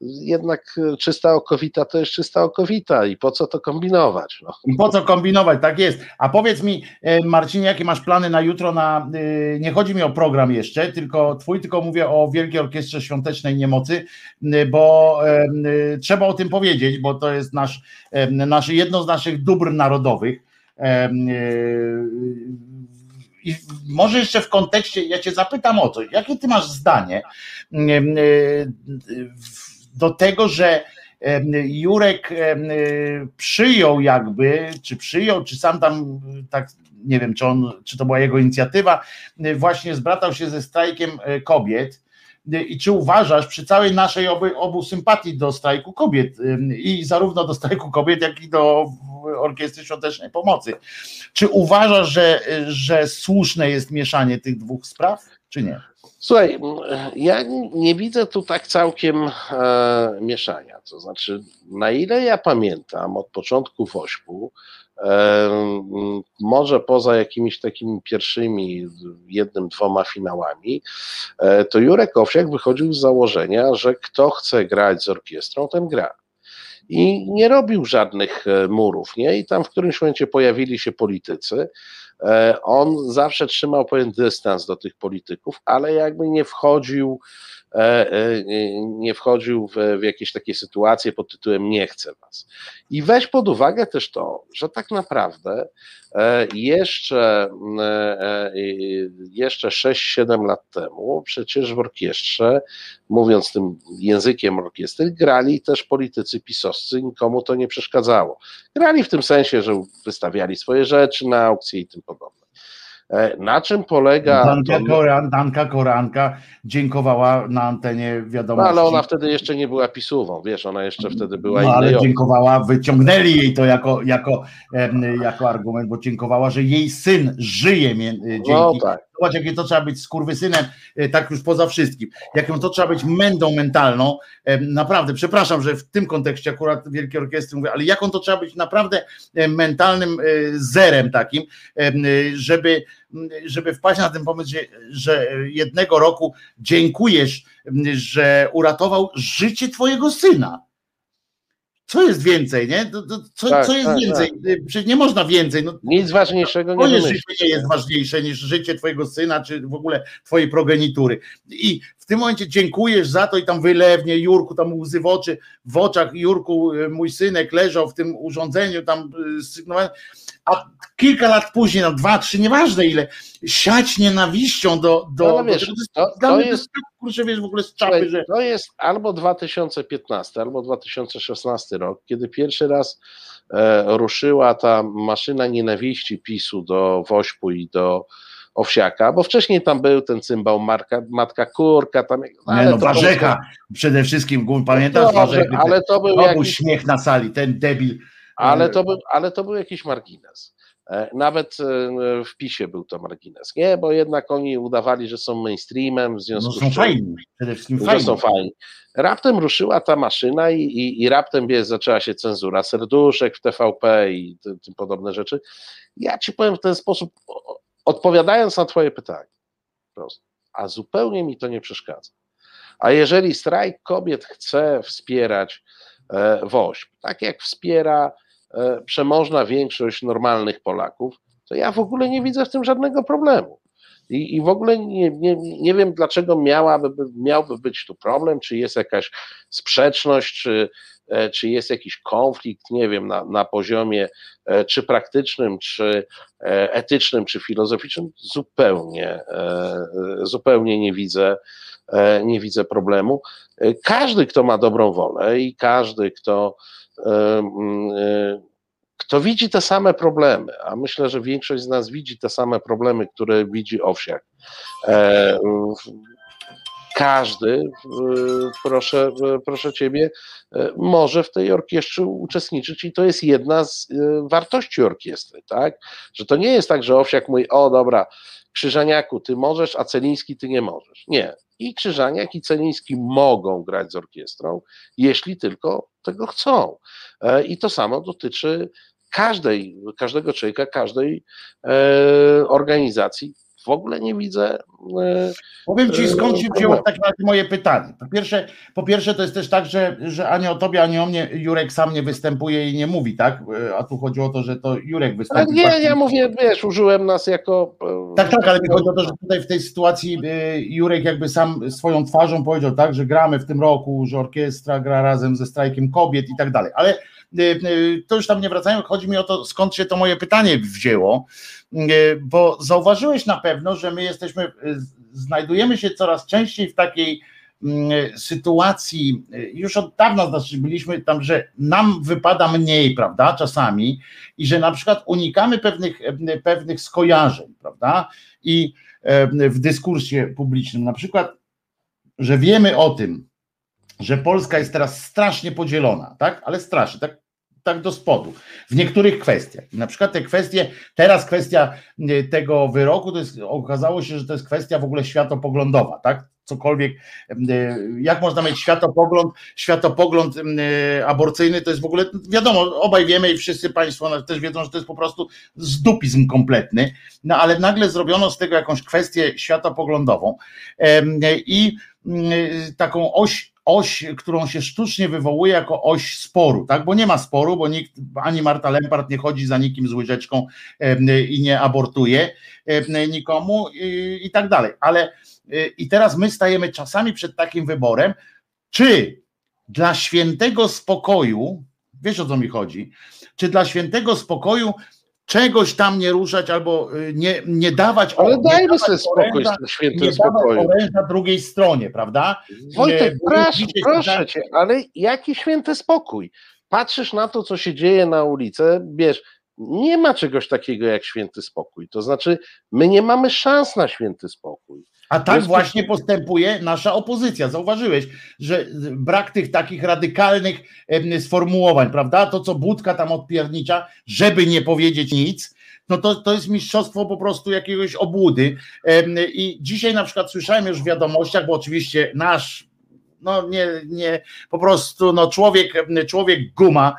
Jednak czysta okowita to jest czysta okowita i po co to kombinować? No. Po co kombinować, tak jest. A powiedz mi, e, Marcinie, jakie masz plany na jutro? Na, e, nie chodzi mi o program jeszcze, tylko twój, tylko mówię o Wielkiej Orkiestrze Świątecznej Niemocy, bo trzeba o tym powiedzieć, bo to jest nasz, nasz jedno z naszych dóbr narodowych. I może jeszcze w kontekście, ja Cię zapytam o to, jakie Ty masz zdanie do tego, że Jurek przyjął jakby, czy przyjął, czy sam tam tak, nie wiem, czy on, czy to była jego inicjatywa, właśnie zbratał się ze strajkiem kobiet i czy uważasz przy całej naszej obu, obu sympatii do strajku kobiet i zarówno do strajku kobiet, jak i do Orkiestry Świątecznej Pomocy, czy uważasz, że, że słuszne jest mieszanie tych dwóch spraw, czy nie? Słuchaj, ja nie widzę tu tak całkiem e, mieszania. To znaczy, na ile ja pamiętam od początku Wośpu, może poza jakimiś takimi pierwszymi jednym, dwoma finałami, e, to Jurek Owsiak wychodził z założenia, że kto chce grać z orkiestrą, ten gra. I nie robił żadnych e, murów, nie? I tam w którymś momencie pojawili się politycy. E, on zawsze trzymał pewien dystans do tych polityków, ale jakby nie wchodził nie wchodził w, w jakieś takie sytuacje pod tytułem nie chcę was. I weź pod uwagę też to, że tak naprawdę e, jeszcze, jeszcze 6-7 lat temu przecież w orkiestrze, mówiąc tym językiem orkiestry, grali też politycy pisowscy, nikomu to nie przeszkadzało. Grali w tym sensie, że wystawiali swoje rzeczy na aukcje i tym podobne. E, na czym polega. Danka, to... Koran, Danka Koranka dziękowała na antenie wiadomości. No, ale ona wtedy jeszcze nie była pisową, wiesz, ona jeszcze wtedy była no, ale dziękowała, wyciągnęli jej to jako, jako, jako argument, bo dziękowała, że jej syn żyje dzięki. No, tak. Zobacz, jakie to trzeba być skurwysynem, e, tak już poza wszystkim. Jaką to trzeba być mędą mentalną. Naprawdę, przepraszam, że w tym kontekście akurat Wielkiej Orkiestry mówię, ale jaką to trzeba być naprawdę mentalnym zerem takim, żeby żeby wpaść na ten pomysł, że, jednego roku dziękujesz, że uratował życie twojego syna. Co jest więcej, nie? Co, tak, co jest tak, więcej? Tak. Przecież nie można więcej. No, Nic ważniejszego nie Twoje życie nie jest ważniejsze niż życie twojego syna, czy w ogóle twojej progenitury. I tym momencie dziękujesz za to i tam wylewnie, Jurku, tam łzy w oczy, w oczach, Jurku, y, mój synek leżał w tym urządzeniu tam y, sygnowałem, a kilka lat później, no dwa, trzy, nieważne ile, siać nienawiścią do, do, No, no do wiesz, tego, to, to mnie jest tak, kurczę, wiesz, w ogóle z czapy, Słuchaj, że To jest albo 2015, albo 2016 rok, kiedy pierwszy raz e, ruszyła ta maszyna nienawiści PiSu do Wośpu i do Owsiaka, bo wcześniej tam był ten cymbał Marka, Matka Kurka, tam, nie no, Warzeka, przede wszystkim, pamiętasz, Warzek, ale to był był jakiś, śmiech na sali, ten debil, ale to był, ale to był jakiś margines. E, Nawet e, w PiSie był to margines, nie? Bo jednak oni udawali, że są mainstreamem, w no związku są z czym fajni, przede wszystkim fajni. są fajni. Raptem ruszyła ta maszyna i, i, i raptem wiesz, zaczęła się cenzura serduszek w TVP i tym, tym podobne rzeczy. Ja ci powiem w ten sposób, odpowiadając na twoje pytanie, prosto, a zupełnie mi to nie przeszkadza. A jeżeli strajk kobiet chce wspierać e, tak jak wspiera e, przemożna większość normalnych Polaków, to ja w ogóle nie widzę w tym żadnego problemu. I, i w ogóle nie, nie, nie wiem, dlaczego miałaby, miałby być tu problem, czy jest jakaś sprzeczność, czy, czy jest jakiś konflikt, nie wiem, na, na poziomie e, czy praktycznym, czy e, etycznym, czy filozoficznym. Zupełnie, e, e, zupełnie nie widzę, e, nie widzę problemu. E, Każdy, kto ma dobrą wolę i każdy, kto e, e, kto widzi te same problemy, a myślę, że większość z nas widzi te same problemy, które widzi Owsiak. Każdy, proszę, proszę ciebie, e, może w tej orkiestrze uczestniczyć i to jest jedna z e, wartości orkiestry, tak? Że to nie jest tak, że Owsiak mówi, o dobra, Krzyżaniaku, ty możesz, a Celiński ty nie możesz. Nie. I Krzyżaniak i Celiński mogą grać z orkiestrą, jeśli tylko tego chcą. E, I to samo dotyczy każdej, każdego człowieka, każdej organizacji. W ogóle nie widzę. E, Powiem ci, skąd się wzięło moje pytanie. Po pierwsze, po pierwsze, to jest też tak, że, że ani o tobie, ani o mnie Jurek sam nie występuje i nie mówi, tak? A tu chodzi o to, że to Jurek wystąpi. nie, faktycznie. ja mówię, wiesz, użyłem nas jako. e, Tak, tak, ale mi chodzi o to, że tutaj w tej sytuacji Jurek jakby sam swoją twarzą powiedział, tak, że gramy w tym roku, że orkiestra gra razem ze strajkiem kobiet i tak dalej. Ale to już tam nie wracając, chodzi mi o to, skąd się to moje pytanie wzięło, y, bo zauważyłeś na pewno, że my jesteśmy, y, znajdujemy się coraz częściej w takiej mm, sytuacji, y, już od dawna znaczy byliśmy tam, że nam wypada mniej, prawda, czasami i że na przykład unikamy pewnych, pewnych skojarzeń, prawda, i w dyskursie publicznym, na przykład, że wiemy o tym, że Polska jest teraz strasznie podzielona, tak, ale strasznie, tak, tak do spodu, w niektórych kwestiach. I na przykład te kwestie, teraz kwestia e, tego wyroku, to jest, okazało się, że to jest kwestia w ogóle światopoglądowa, tak, cokolwiek, e, jak można mieć światopogląd, światopogląd e, aborcyjny, to jest w ogóle, wiadomo, obaj wiemy i wszyscy Państwo też wiedzą, że to jest po prostu zdupizm kompletny, no ale nagle zrobiono z tego jakąś kwestię światopoglądową i taką oś, oś, którą się sztucznie wywołuje jako oś sporu, tak? Bo nie ma sporu, bo nikt, ani Marta Lempart nie chodzi za nikim z łyżeczką i nie abortuje nikomu i, i tak dalej. Ale y, i teraz my stajemy czasami przed takim wyborem, czy dla świętego spokoju, wiesz o co mi chodzi, czy dla świętego spokoju czegoś tam nie ruszać albo y, nie, nie dawać Ale nie dajmy dawać sobie spokój oręża- z tym świętym spokoju. oręża drugiej stronie, prawda? Wojtek, Nie, proszę, proszę cię, ale jaki święty spokój? Patrzysz na to, co się dzieje na ulicy, wiesz, nie ma czegoś takiego jak święty spokój. To znaczy, my nie mamy szans na święty spokój. A tak Jest- właśnie postępuje nasza opozycja. Zauważyłeś, że brak tych takich radykalnych sformułowań, prawda? To, co Budka tam odpiernicza, żeby nie powiedzieć nic, no to, to jest mistrzostwo po prostu jakiegoś obłudy. I dzisiaj na przykład słyszałem już w wiadomościach, bo oczywiście nasz no nie, nie, po prostu no człowiek, człowiek guma,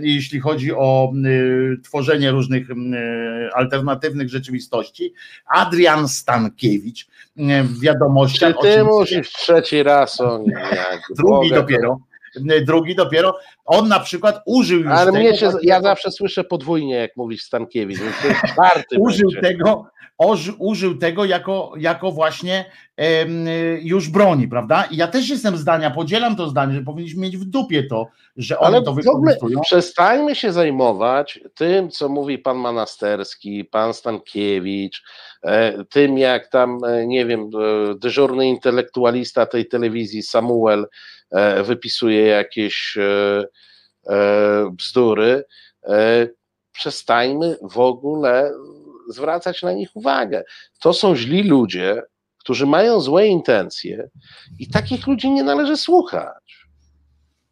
jeśli chodzi o tworzenie różnych alternatywnych rzeczywistości. Adrian Stankiewicz y, w Czy wiadomościach. ty musisz trzeci raz o nim? drugi dopiero. drugi dopiero, on na przykład użył już Ale tego, mnie się, ja zawsze słyszę podwójnie, jak mówisz Stankiewicz, czwarty użył będzie. tego, oży, użył tego jako, jako właśnie em, już broni, prawda? I ja też jestem zdania, podzielam to zdanie, że powinniśmy mieć w dupie to, że oni Ale to wykorzystują. przestańmy się zajmować tym, co mówi pan Manasterski, pan Stankiewicz, tym jak tam, e, nie wiem, e, dyżurny intelektualista tej telewizji Samuel e, wypisuje jakieś e, e, bzdury. E, Przestańmy w ogóle zwracać na nich uwagę. To są źli ludzie, którzy mają złe intencje i takich ludzi nie należy słuchać.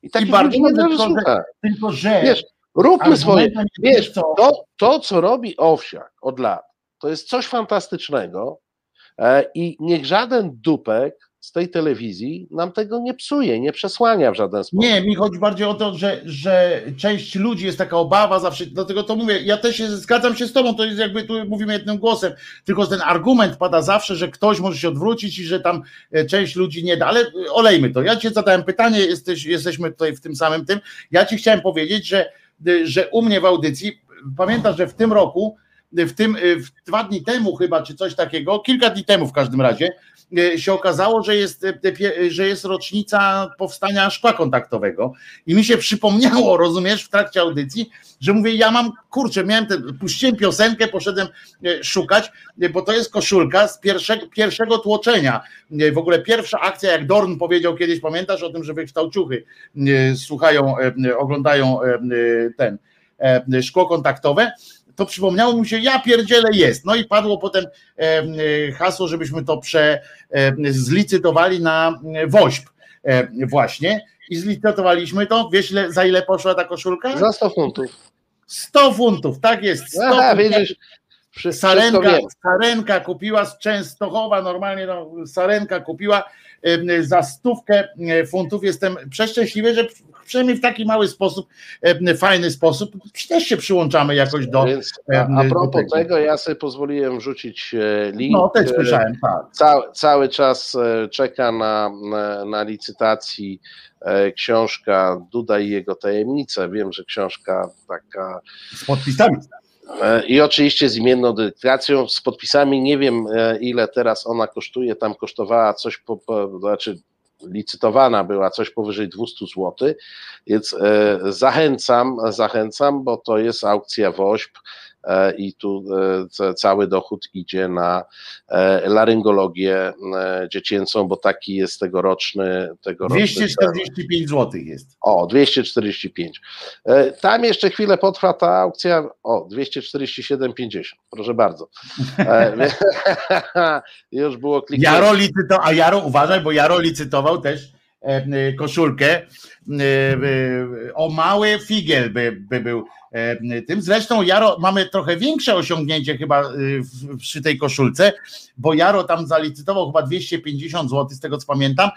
I takich bardzo ludzi nie należy tylko, słuchać. Tylko, że Wiesz, róbmy swoje. Wiesz, to, to, co robi Owsiak od lat, to jest coś fantastycznego e, i niech żaden dupek z tej telewizji nam tego nie psuje, nie przesłania w żaden sposób. Nie, mi chodzi bardziej o to, że, że część ludzi jest taka obawa zawsze, dlatego to mówię, ja też się, zgadzam się z tobą, to jest jakby tu mówimy jednym głosem, tylko ten argument pada zawsze, że ktoś może się odwrócić i że tam e, część ludzi nie da, ale e, olejmy to. Ja ci zadałem pytanie, jesteś, jesteśmy tutaj w tym samym tym, ja ci chciałem powiedzieć, że, że u mnie w audycji, pamiętasz, że w tym roku, w tym, e, w dwa dni temu chyba, czy coś takiego, kilka dni temu w każdym razie, e, się okazało, że jest, e, że jest rocznica powstania szkła kontaktowego i mi się przypomniało, rozumiesz, w trakcie audycji, że mówię, ja mam, kurczę, miałem te, puściłem piosenkę, poszedłem szukać, bo to jest koszulka z pierwszego, pierwszego tłoczenia. W ogóle pierwsza akcja, jak Dorn powiedział kiedyś, pamiętasz o tym, że wykształciuchy słuchają, oglądają ten szkło kontaktowe, to przypomniało mi się, ja pierdzielę jest. No i padło potem e, hasło, żebyśmy to prze, zlicytowali na e, WOŚP e, właśnie i zlicytowaliśmy to. Wiesz, ile, za ile poszła ta koszulka? Za 100 funtów. 100 funtów, tak jest. 100 Aha, funtów. widzisz, Sarenka. Sarenka kupiła z Częstochowa, normalnie no, Sarenka kupiła za stówkę e, funtów. Jestem przeszczęśliwy, że przynajmniej w taki mały sposób, fajny sposób, też się przyłączamy jakoś do. Więc a, a do propos tego. tego, ja sobie pozwoliłem wrzucić e, link. No, też e, słyszałem, tak. Cały, cały czas czeka na, na, na licytacji książka Duda i jego tajemnice. Wiem, że książka taka Z podpisami. E, i oczywiście z imienną dedykacją, z podpisami. Nie wiem, e, ile teraz ona kosztuje. Tam kosztowała coś, po, po, znaczy licytowana była coś powyżej 200 zł, więc e, zachęcam, zachęcam, bo to jest aukcja WOŚP i tu e, ca- cały dochód idzie na e, laryngologię e, dziecięcą, bo taki jest tegoroczny, tegoroczny 245 zł jest. o, 245. E, Tam jeszcze chwilę potrwa ta aukcja. O, 247,50. Proszę bardzo. E, Już było kliknięte. Jaro licytował, a Jaro uważaj, bo Jaro licytował też e, e, koszulkę e, e, o mały figiel by, by był e, tym. Zresztą Jaro mamy trochę większe osiągnięcie chyba e, przy tej koszulce, bo Jaro tam zalicytował chyba 250 zł z tego co pamiętam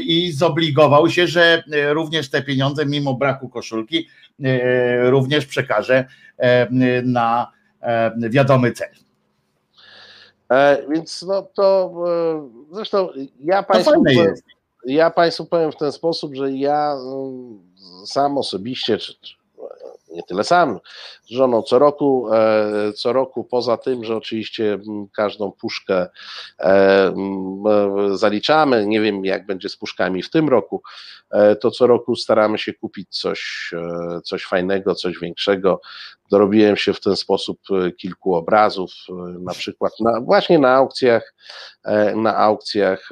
i zobligował się, że e, również te pieniądze mimo braku koszulki e, również przekaże e, na e, wiadomy cel. E, Więc no to e, zresztą ja Państwu, powiem- ja państwu powiem w ten sposób, że ja mm, sam osobiście, czy nie tyle sam, z żoną co roku, e, co roku poza tym, że oczywiście każdą puszkę e, e, zaliczamy, nie wiem jak będzie z puszkami w tym roku, to co roku staramy się kupić coś, coś fajnego, coś większego. Dorobiłem się w ten sposób kilku obrazów, na przykład na, właśnie na aukcjach, na aukcjach.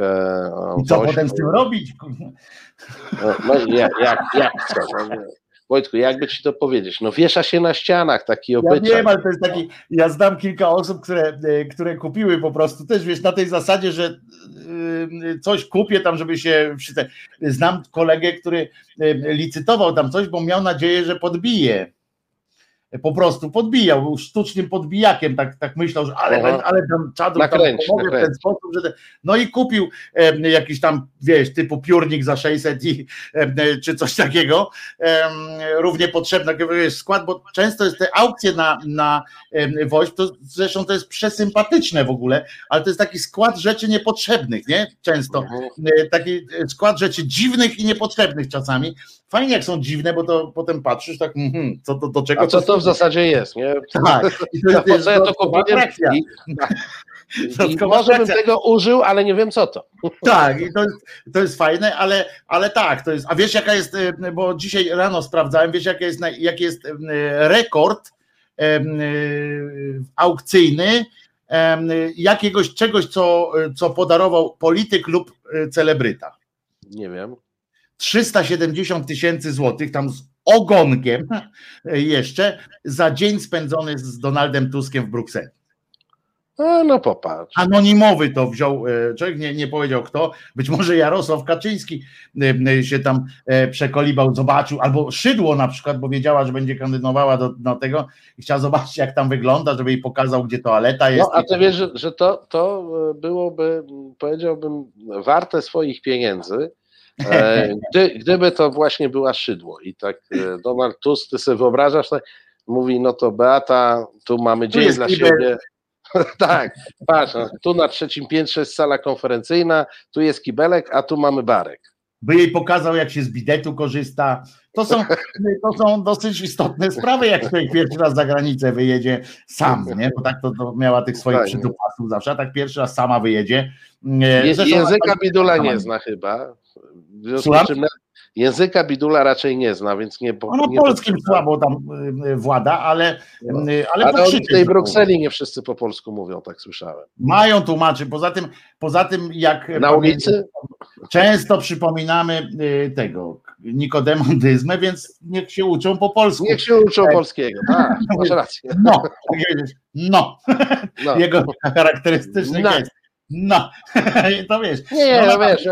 I co potem z tym robić? no, jak, jak, jak co? No. Wojtku, jakby ci to powiedzieć? No wiesza się na ścianach taki Ja obyczaj. wiem, ale to jest taki, ja znam kilka osób, które, e, które kupiły po prostu też, wiesz, na tej zasadzie, że e, coś kupię tam, żeby się. Znam kolegę, który e, licytował tam coś, bo miał nadzieję, że podbije. Po prostu podbijał, był sztucznym podbijakiem, tak, tak myślał, że ale, Aha. ale tam czadu tam Nakręci, pomogę w ten sposób, że te, no i kupił em, jakiś tam, wiesz, typu piórnik za 600 i, em, czy coś takiego, em, równie potrzebny wiesz, skład, bo często jest te aukcje na, na em, Woźb, to zresztą to jest przesympatyczne w ogóle, ale to jest taki skład rzeczy niepotrzebnych, nie? Często. Mhm. E, taki e, skład rzeczy dziwnych i niepotrzebnych czasami. Fajnie jak są dziwne, bo to potem patrzysz tak, mhm, co to do czego A co to w zasadzie jest, nie? Tak. I to jest, po co ja to kupiłem? I, i może bym tego użył, ale nie wiem co to. Tak, i to jest, to jest fajne, ale, ale tak, to jest. A wiesz, jaka jest, bo dzisiaj rano sprawdzałem, wiesz, jaka jest, jaki jest rekord e, aukcyjny jakiegoś czegoś, co, co podarował polityk lub e, celebryta. Nie wiem. 370 tysięcy złotych, tam z ogonkiem jeszcze, za dzień spędzony z Donaldem Tuskiem w Brukseli. A, no popatrz. Anonimowy to wziął e, człowiek, nie, nie powiedział kto, być może Jarosław Kaczyński e, e, się tam e, przekolibał, zobaczył, albo Szydło na przykład, bo wiedziała, że będzie kandydowała do, do tego i chciała zobaczyć jak tam wygląda, żeby jej pokazał, gdzie toaleta jest. No, a ty wiesz, że, że to, to e, byłoby, powiedziałbym, warte swoich pieniędzy, e, gdy, gdyby to właśnie była szydło. I tak e, Donald Tusk, ty sobie wyobrażasz, tak, mówi, no to Beata, tu mamy Tu dzień dla kibel. siebie. tak, patrz, no, tu na trzecim piętrze jest sala konferencyjna, tu jest kibelek, a tu mamy barek. By jej pokazał, jak się z bidetu korzysta. To są, to są dosyć istotne sprawy, jak człowiek pierwszy raz za granicę wyjedzie sam, nie? Bo tak to, to miała tych swoich Fajnie. przydupasów zawsze, a tak pierwszy raz sama wyjedzie. E, Je, zresztą- języka Bidula nie zna chyba. W związku z czym języka Bidula raczej nie zna, więc nie. nie polskim słabo tam y, włada, ale, No. y, ale, Ale w tej. Brukseli nie wszyscy po polsku mówią, tak słyszałem. Mają tłumaczy. Poza tym, poza tym jak Na ulicy? często przypominamy y, tego nikodemondyzmę, więc niech się uczą po polsku. Niech się uczą polskiego. Tak, masz rację. No, no, No. jego charakterystyczny No. gest. No, to wiesz. Nie, no, no wiesz,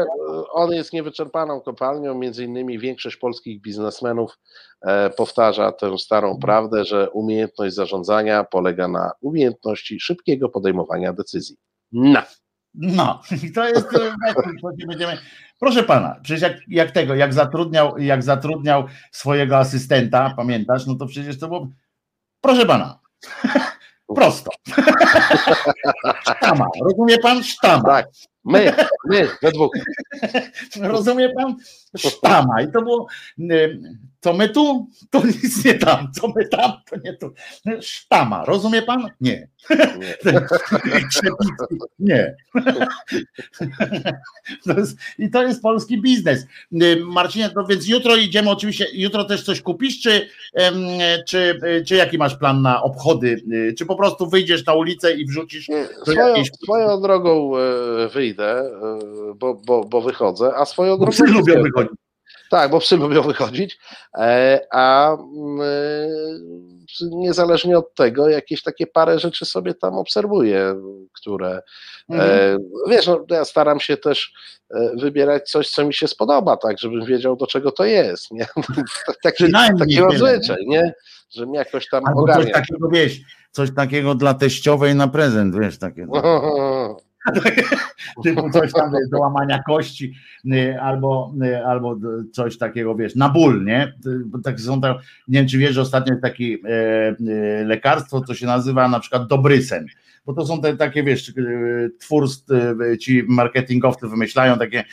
on jest niewyczerpaną kopalnią, między innymi większość polskich biznesmenów e, powtarza tę starą prawdę, że umiejętność zarządzania polega na umiejętności szybkiego podejmowania decyzji. No. No, to jest. e, będziemy. Proszę pana, przecież jak, jak tego, jak zatrudniał, jak zatrudniał swojego asystenta, pamiętasz, no to przecież to było. Proszę pana. Prosto. Sztama. Rozumie pan? Sztama. Tak. My, my, we dwóch. Rozumie pan? Sztama. I to było. y, Co my tu? To nic nie tam. Co my tam? To nie tu. Sztama. Rozumie pan? Nie. Nie. Nie. To jest, I to jest polski biznes. Y, Marcinie, no więc jutro idziemy oczywiście, jutro też coś kupisz, czy, czy, czy jaki masz plan na obchody? Y, Czy po prostu wyjdziesz na ulicę i wrzucisz Swoją, jakieś- swoją drogą e, wyjdę, e, bo, bo, bo wychodzę, a swoją drogą. lubią wychodzić. Tak, bo psy lubią wychodzić, e, a mm, e, niezależnie od tego, jakieś takie parę rzeczy sobie tam obserwuję, które Mhm. e, wiesz, no, ja staram się też wybierać coś, co mi się spodoba, tak, żebym wiedział, do czego to jest. Nie? Taki, taki tyle, rozwyczaj, nie? Że mnie jakoś tam Albo coś takiego, wiesz, coś takiego dla teściowej na prezent, wiesz, takie. typu coś tam do łamania kości, y, albo, y, albo coś takiego, wiesz, na ból, nie? Y, tak są tam, nie wiem, czy wiesz, że ostatnio jest takie e, lekarstwo, co się nazywa na przykład Dobrysen, bo to są te takie, wiesz, y, twórstw, y, ci marketingowcy wymyślają takie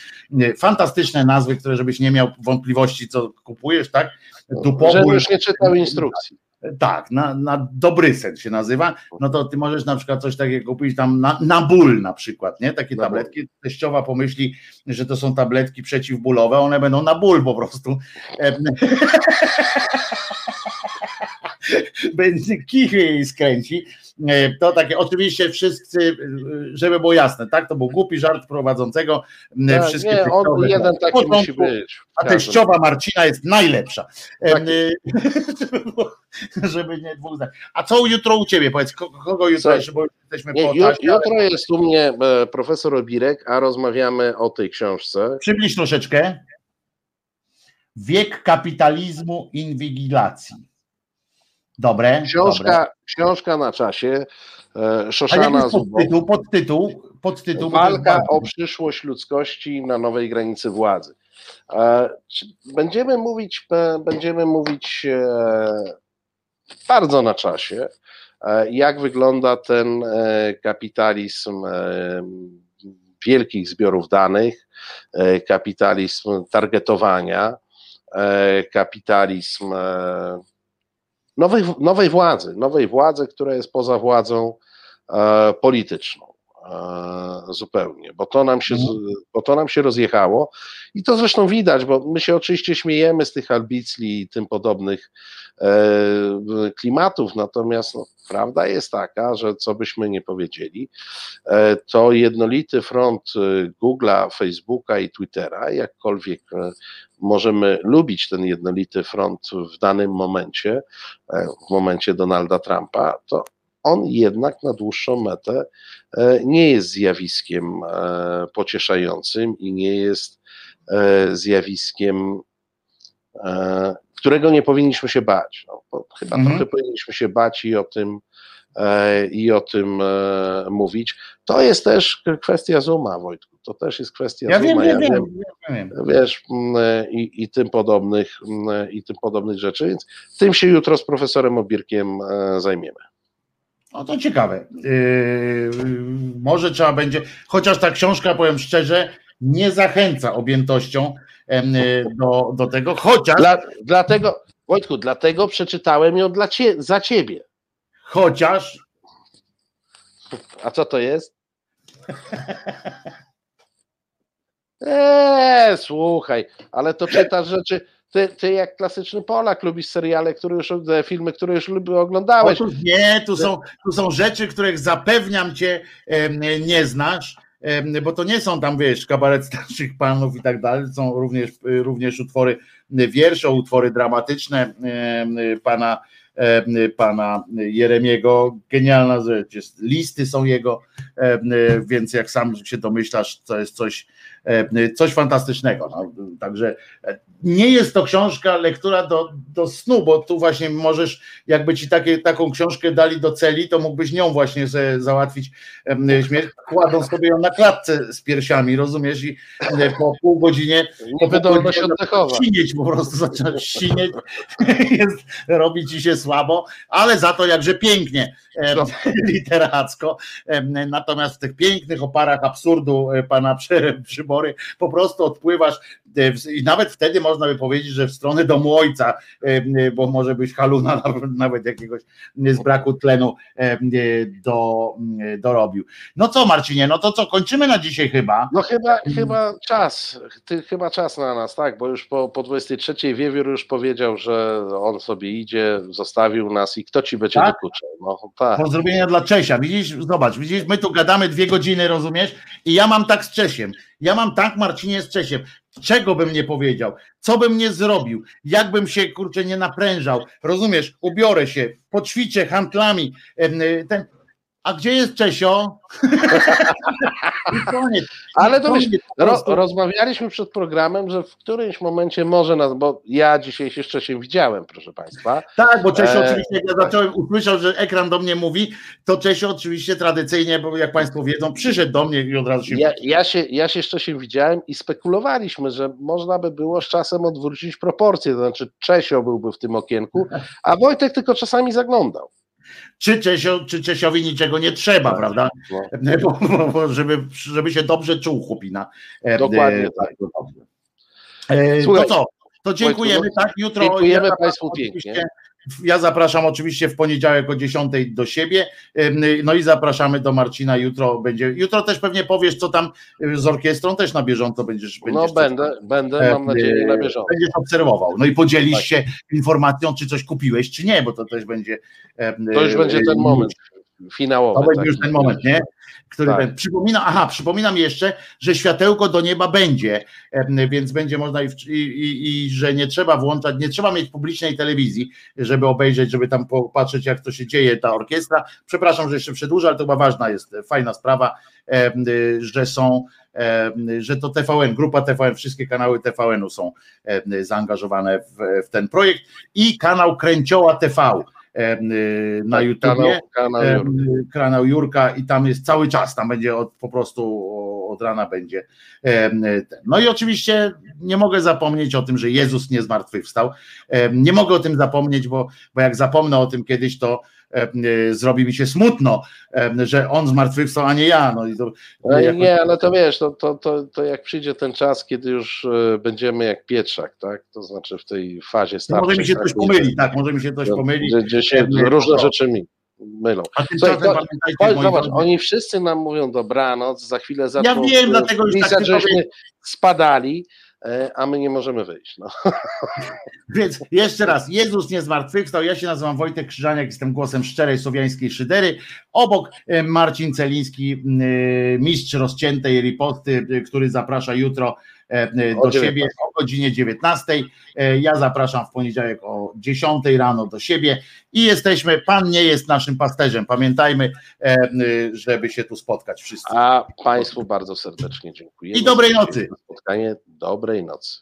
y, fantastyczne nazwy, które żebyś nie miał wątpliwości, co kupujesz, tak? Że Dupoból, już nie czytał instrukcji. Tak, na, na dobry sen się nazywa, no to ty możesz na przykład coś takiego kupić tam na, na ból na przykład, nie? Takie tabletki, teściowa pomyśli, że to są tabletki przeciwbólowe, one będą na ból po prostu. Będzie kichy jej skręci. E, To takie, oczywiście wszyscy, y, żeby było jasne, tak? To był głupi żart prowadzącego. M, Tak, Wszystkie nie, on, jeden taki porządku. musi być. A teściowa Marcina jest najlepsza. Tak. żeby, nie dwóch zdań. A co jutro u ciebie? Powiedz, ko- kogo jutro Słuchaj, jeszcze, bo jesteśmy Nie, po jutro jest u mnie e, profesor Obirek, a rozmawiamy o tej książce. Przybliż troszeczkę. Wiek kapitalizmu inwigilacji. Dobre. Książka, dobre. książka na czasie. e, Szoszana podtytuł? Podtytuł, podtytuł Walka o przyszłość ludzkości na nowej granicy władzy. E, Będziemy mówić, e, będziemy mówić bardzo na czasie, jak wygląda ten kapitalizm wielkich zbiorów danych, kapitalizm targetowania, kapitalizm nowej, nowej władzy, nowej władzy, która jest poza władzą e, polityczną zupełnie, bo to, nam się, z- bo to nam się rozjechało i to zresztą widać, bo my się oczywiście śmiejemy z tych albicli i tym podobnych e, klimatów, natomiast no, prawda jest taka, że co byśmy nie powiedzieli, e, to jednolity front e, Google'a, Facebooka i Twittera, jakkolwiek możemy lubić ten jednolity front w danym momencie, w momencie Donalda Trumpa, to on jednak na dłuższą metę e, nie jest zjawiskiem e, pocieszającym i nie jest e, zjawiskiem, którego nie powinniśmy się bać. No, chyba Mhm. trochę powinniśmy się bać i o tym i o tym mówić. To jest też kwestia Zuma, Wojtku. To też jest kwestia Ja Zuma. wiem, ja wiem, ja wiem. wiesz, mm, i, i tym podobnych mm, i tym podobnych rzeczy, więc tym się jutro z profesorem Obirkiem zajmiemy. No to ciekawe. Yy, może trzeba będzie, chociaż ta książka, powiem szczerze, nie zachęca objętością em, do, do tego, chociaż, Dla, dlatego, Wojtku, dlatego przeczytałem ją dla cie, za ciebie. chociaż A co to jest? Eee, słuchaj, ale to czytasz rzeczy. Ty, ty jak klasyczny Polak lubisz seriale, które już, filmy, które już lubi- oglądałeś. Otóż nie, tu są, tu są rzeczy, których zapewniam cię nie znasz, bo to nie są tam, wiesz, kabaret starszych panów i tak dalej, są również, również utwory wiersze, utwory dramatyczne pana, pana Jeremiego. Genialna rzecz jest, listy są jego, więc jak sam się domyślasz, to jest coś, coś fantastycznego. No, także e, nie jest to książka, lektura do, do snu, bo tu właśnie możesz jakby ci takie, taką książkę dali do celi, to mógłbyś nią właśnie załatwić śmierć, kładą sobie ją na klatce z piersiami, rozumiesz? I e, po pół godzinie Niewydolność oddechowa. sinieć po prostu zaczynasz sinieć, jest, robi ci się słabo, ale za to jakże pięknie No. literacko. Natomiast w tych pięknych oparach absurdu e, pana Przy- Po prostu odpływasz i nawet wtedy można by powiedzieć, że w stronę domu ojca, em, bo może być haluna nawet- jakiegoś z braku tlenu do, dorobił. No co Marcinie, no to co, kończymy na dzisiaj chyba. No chyba, chyba czas, ty, chyba czas na nas, tak, bo już po, po 23 Wiewiór już powiedział, że on sobie idzie, zostawił nas i kto ci będzie Tak? dokuczał. No tak. Pozdrowienia dla Czesia. Widzisz, zobacz, widzisz, my tu gadamy dwie godziny, rozumiesz? I ja mam tak z Czesiem. Ja mam tak, Marcinie, z Czesiem. Czego bym nie powiedział? Co bym nie zrobił? Jakbym się, kurczę, nie naprężał? Rozumiesz? Ubiorę się, poćwiczę handlami. y, Ten... A gdzie jest Czesio? Koniec. Ale to wiesz, ro, rozmawialiśmy przed programem, że w którymś momencie może nas, bo ja dzisiaj się jeszcze się widziałem, proszę Państwa. Tak, bo Czesio E, oczywiście, jak ja zacząłem, usłyszał, że ekran do mnie mówi, to Czesio oczywiście tradycyjnie, bo jak Państwo wiedzą, przyszedł do mnie i od razu się Ja, ja, się, ja się jeszcze się widziałem i spekulowaliśmy, że można by było z czasem odwrócić proporcje, to znaczy Czesio byłby w tym okienku, a Wojtek tylko czasami zaglądał. Czy, Czesio, czy Czesiowi niczego nie trzeba, Tak. prawda? No. Bo, bo, bo żeby, żeby się dobrze czuł chłopina. E, Dokładnie e, tak. E, Słuchaj, to co? To dziękujemy, no, tak? Jutro dziękujemy Państwu pięknie. Ja zapraszam oczywiście w poniedziałek o 10 do siebie. No i zapraszamy do Marcina jutro będzie. Jutro też pewnie powiesz, co tam z orkiestrą też na bieżąco będziesz. No będziesz będę, będę, mam nadzieję, na bieżąco. Będziesz obserwował. No i podzielisz Tak. się informacją, czy coś kupiłeś, czy nie, bo to też będzie. To już będzie ten moment finałowy. To będzie tak. już ten moment, nie? Który Tak. Przypomina, aha, przypominam jeszcze, że światełko do nieba będzie, więc będzie można i, i, i, że nie trzeba włączać, nie trzeba mieć publicznej telewizji, żeby obejrzeć, żeby tam popatrzeć, jak to się dzieje, ta orkiestra. Przepraszam, że jeszcze przedłużę, ale to chyba ważna jest, e, fajna sprawa, y, że są, że to TVN, grupa TVN, wszystkie kanały TVN-u są zaangażowane w, w ten projekt i kanał Kręcioła TV na YouTubie. Kanał, kanał kanał Jurka i tam jest cały czas, tam będzie od, po prostu od rana będzie. No i oczywiście nie mogę zapomnieć o tym, że Jezus nie zmartwychwstał. Nie mogę o tym zapomnieć, bo, bo jak zapomnę o tym kiedyś, to y, zrobi mi się smutno, że on zmartwychwstał, a nie ja. No i to, No jakoś- nie, ale to wiesz, to, to, to, to jak przyjdzie ten czas, kiedy już e, będziemy jak Pietrzak, tak? To znaczy w tej fazie starszej. może mi się tak? coś pomyli, tak, może mi się coś pomyli. Gdzie, się Nie, różne no. rzeczy mi mylą. Słuchaj, to- Chodź, zobacz, drodzy, oni wszyscy nam mówią dobranoc, za chwilę zaczną wiem, dlatego już tak pisać, żeśmy spadali, e, a my nie możemy wyjść. No. Więc jeszcze raz, Jezus nie zmartwychwstał. Ja się nazywam Wojtek Krzyżaniak, jestem głosem szczerej słowiańskiej szydery. Obok e, Marcin Celiński, e, mistrz rozciętej riposty, e, który zaprasza jutro e, e, do O siebie 19. o godzinie 19. E, Ja zapraszam w poniedziałek o 10 rano do siebie i jesteśmy, Pan nie jest naszym pasterzem. Pamiętajmy, e, żeby się tu spotkać wszyscy. A Państwu bardzo serdecznie dziękuję. I dobrej nocy. Spotkanie dobrej nocy.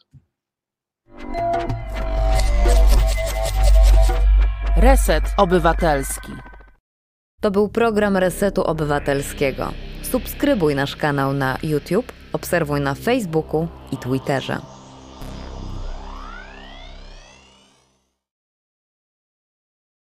Reset Obywatelski. To był program Resetu Obywatelskiego. Subskrybuj nasz kanał na YouTube, obserwuj na Facebooku i Twitterze.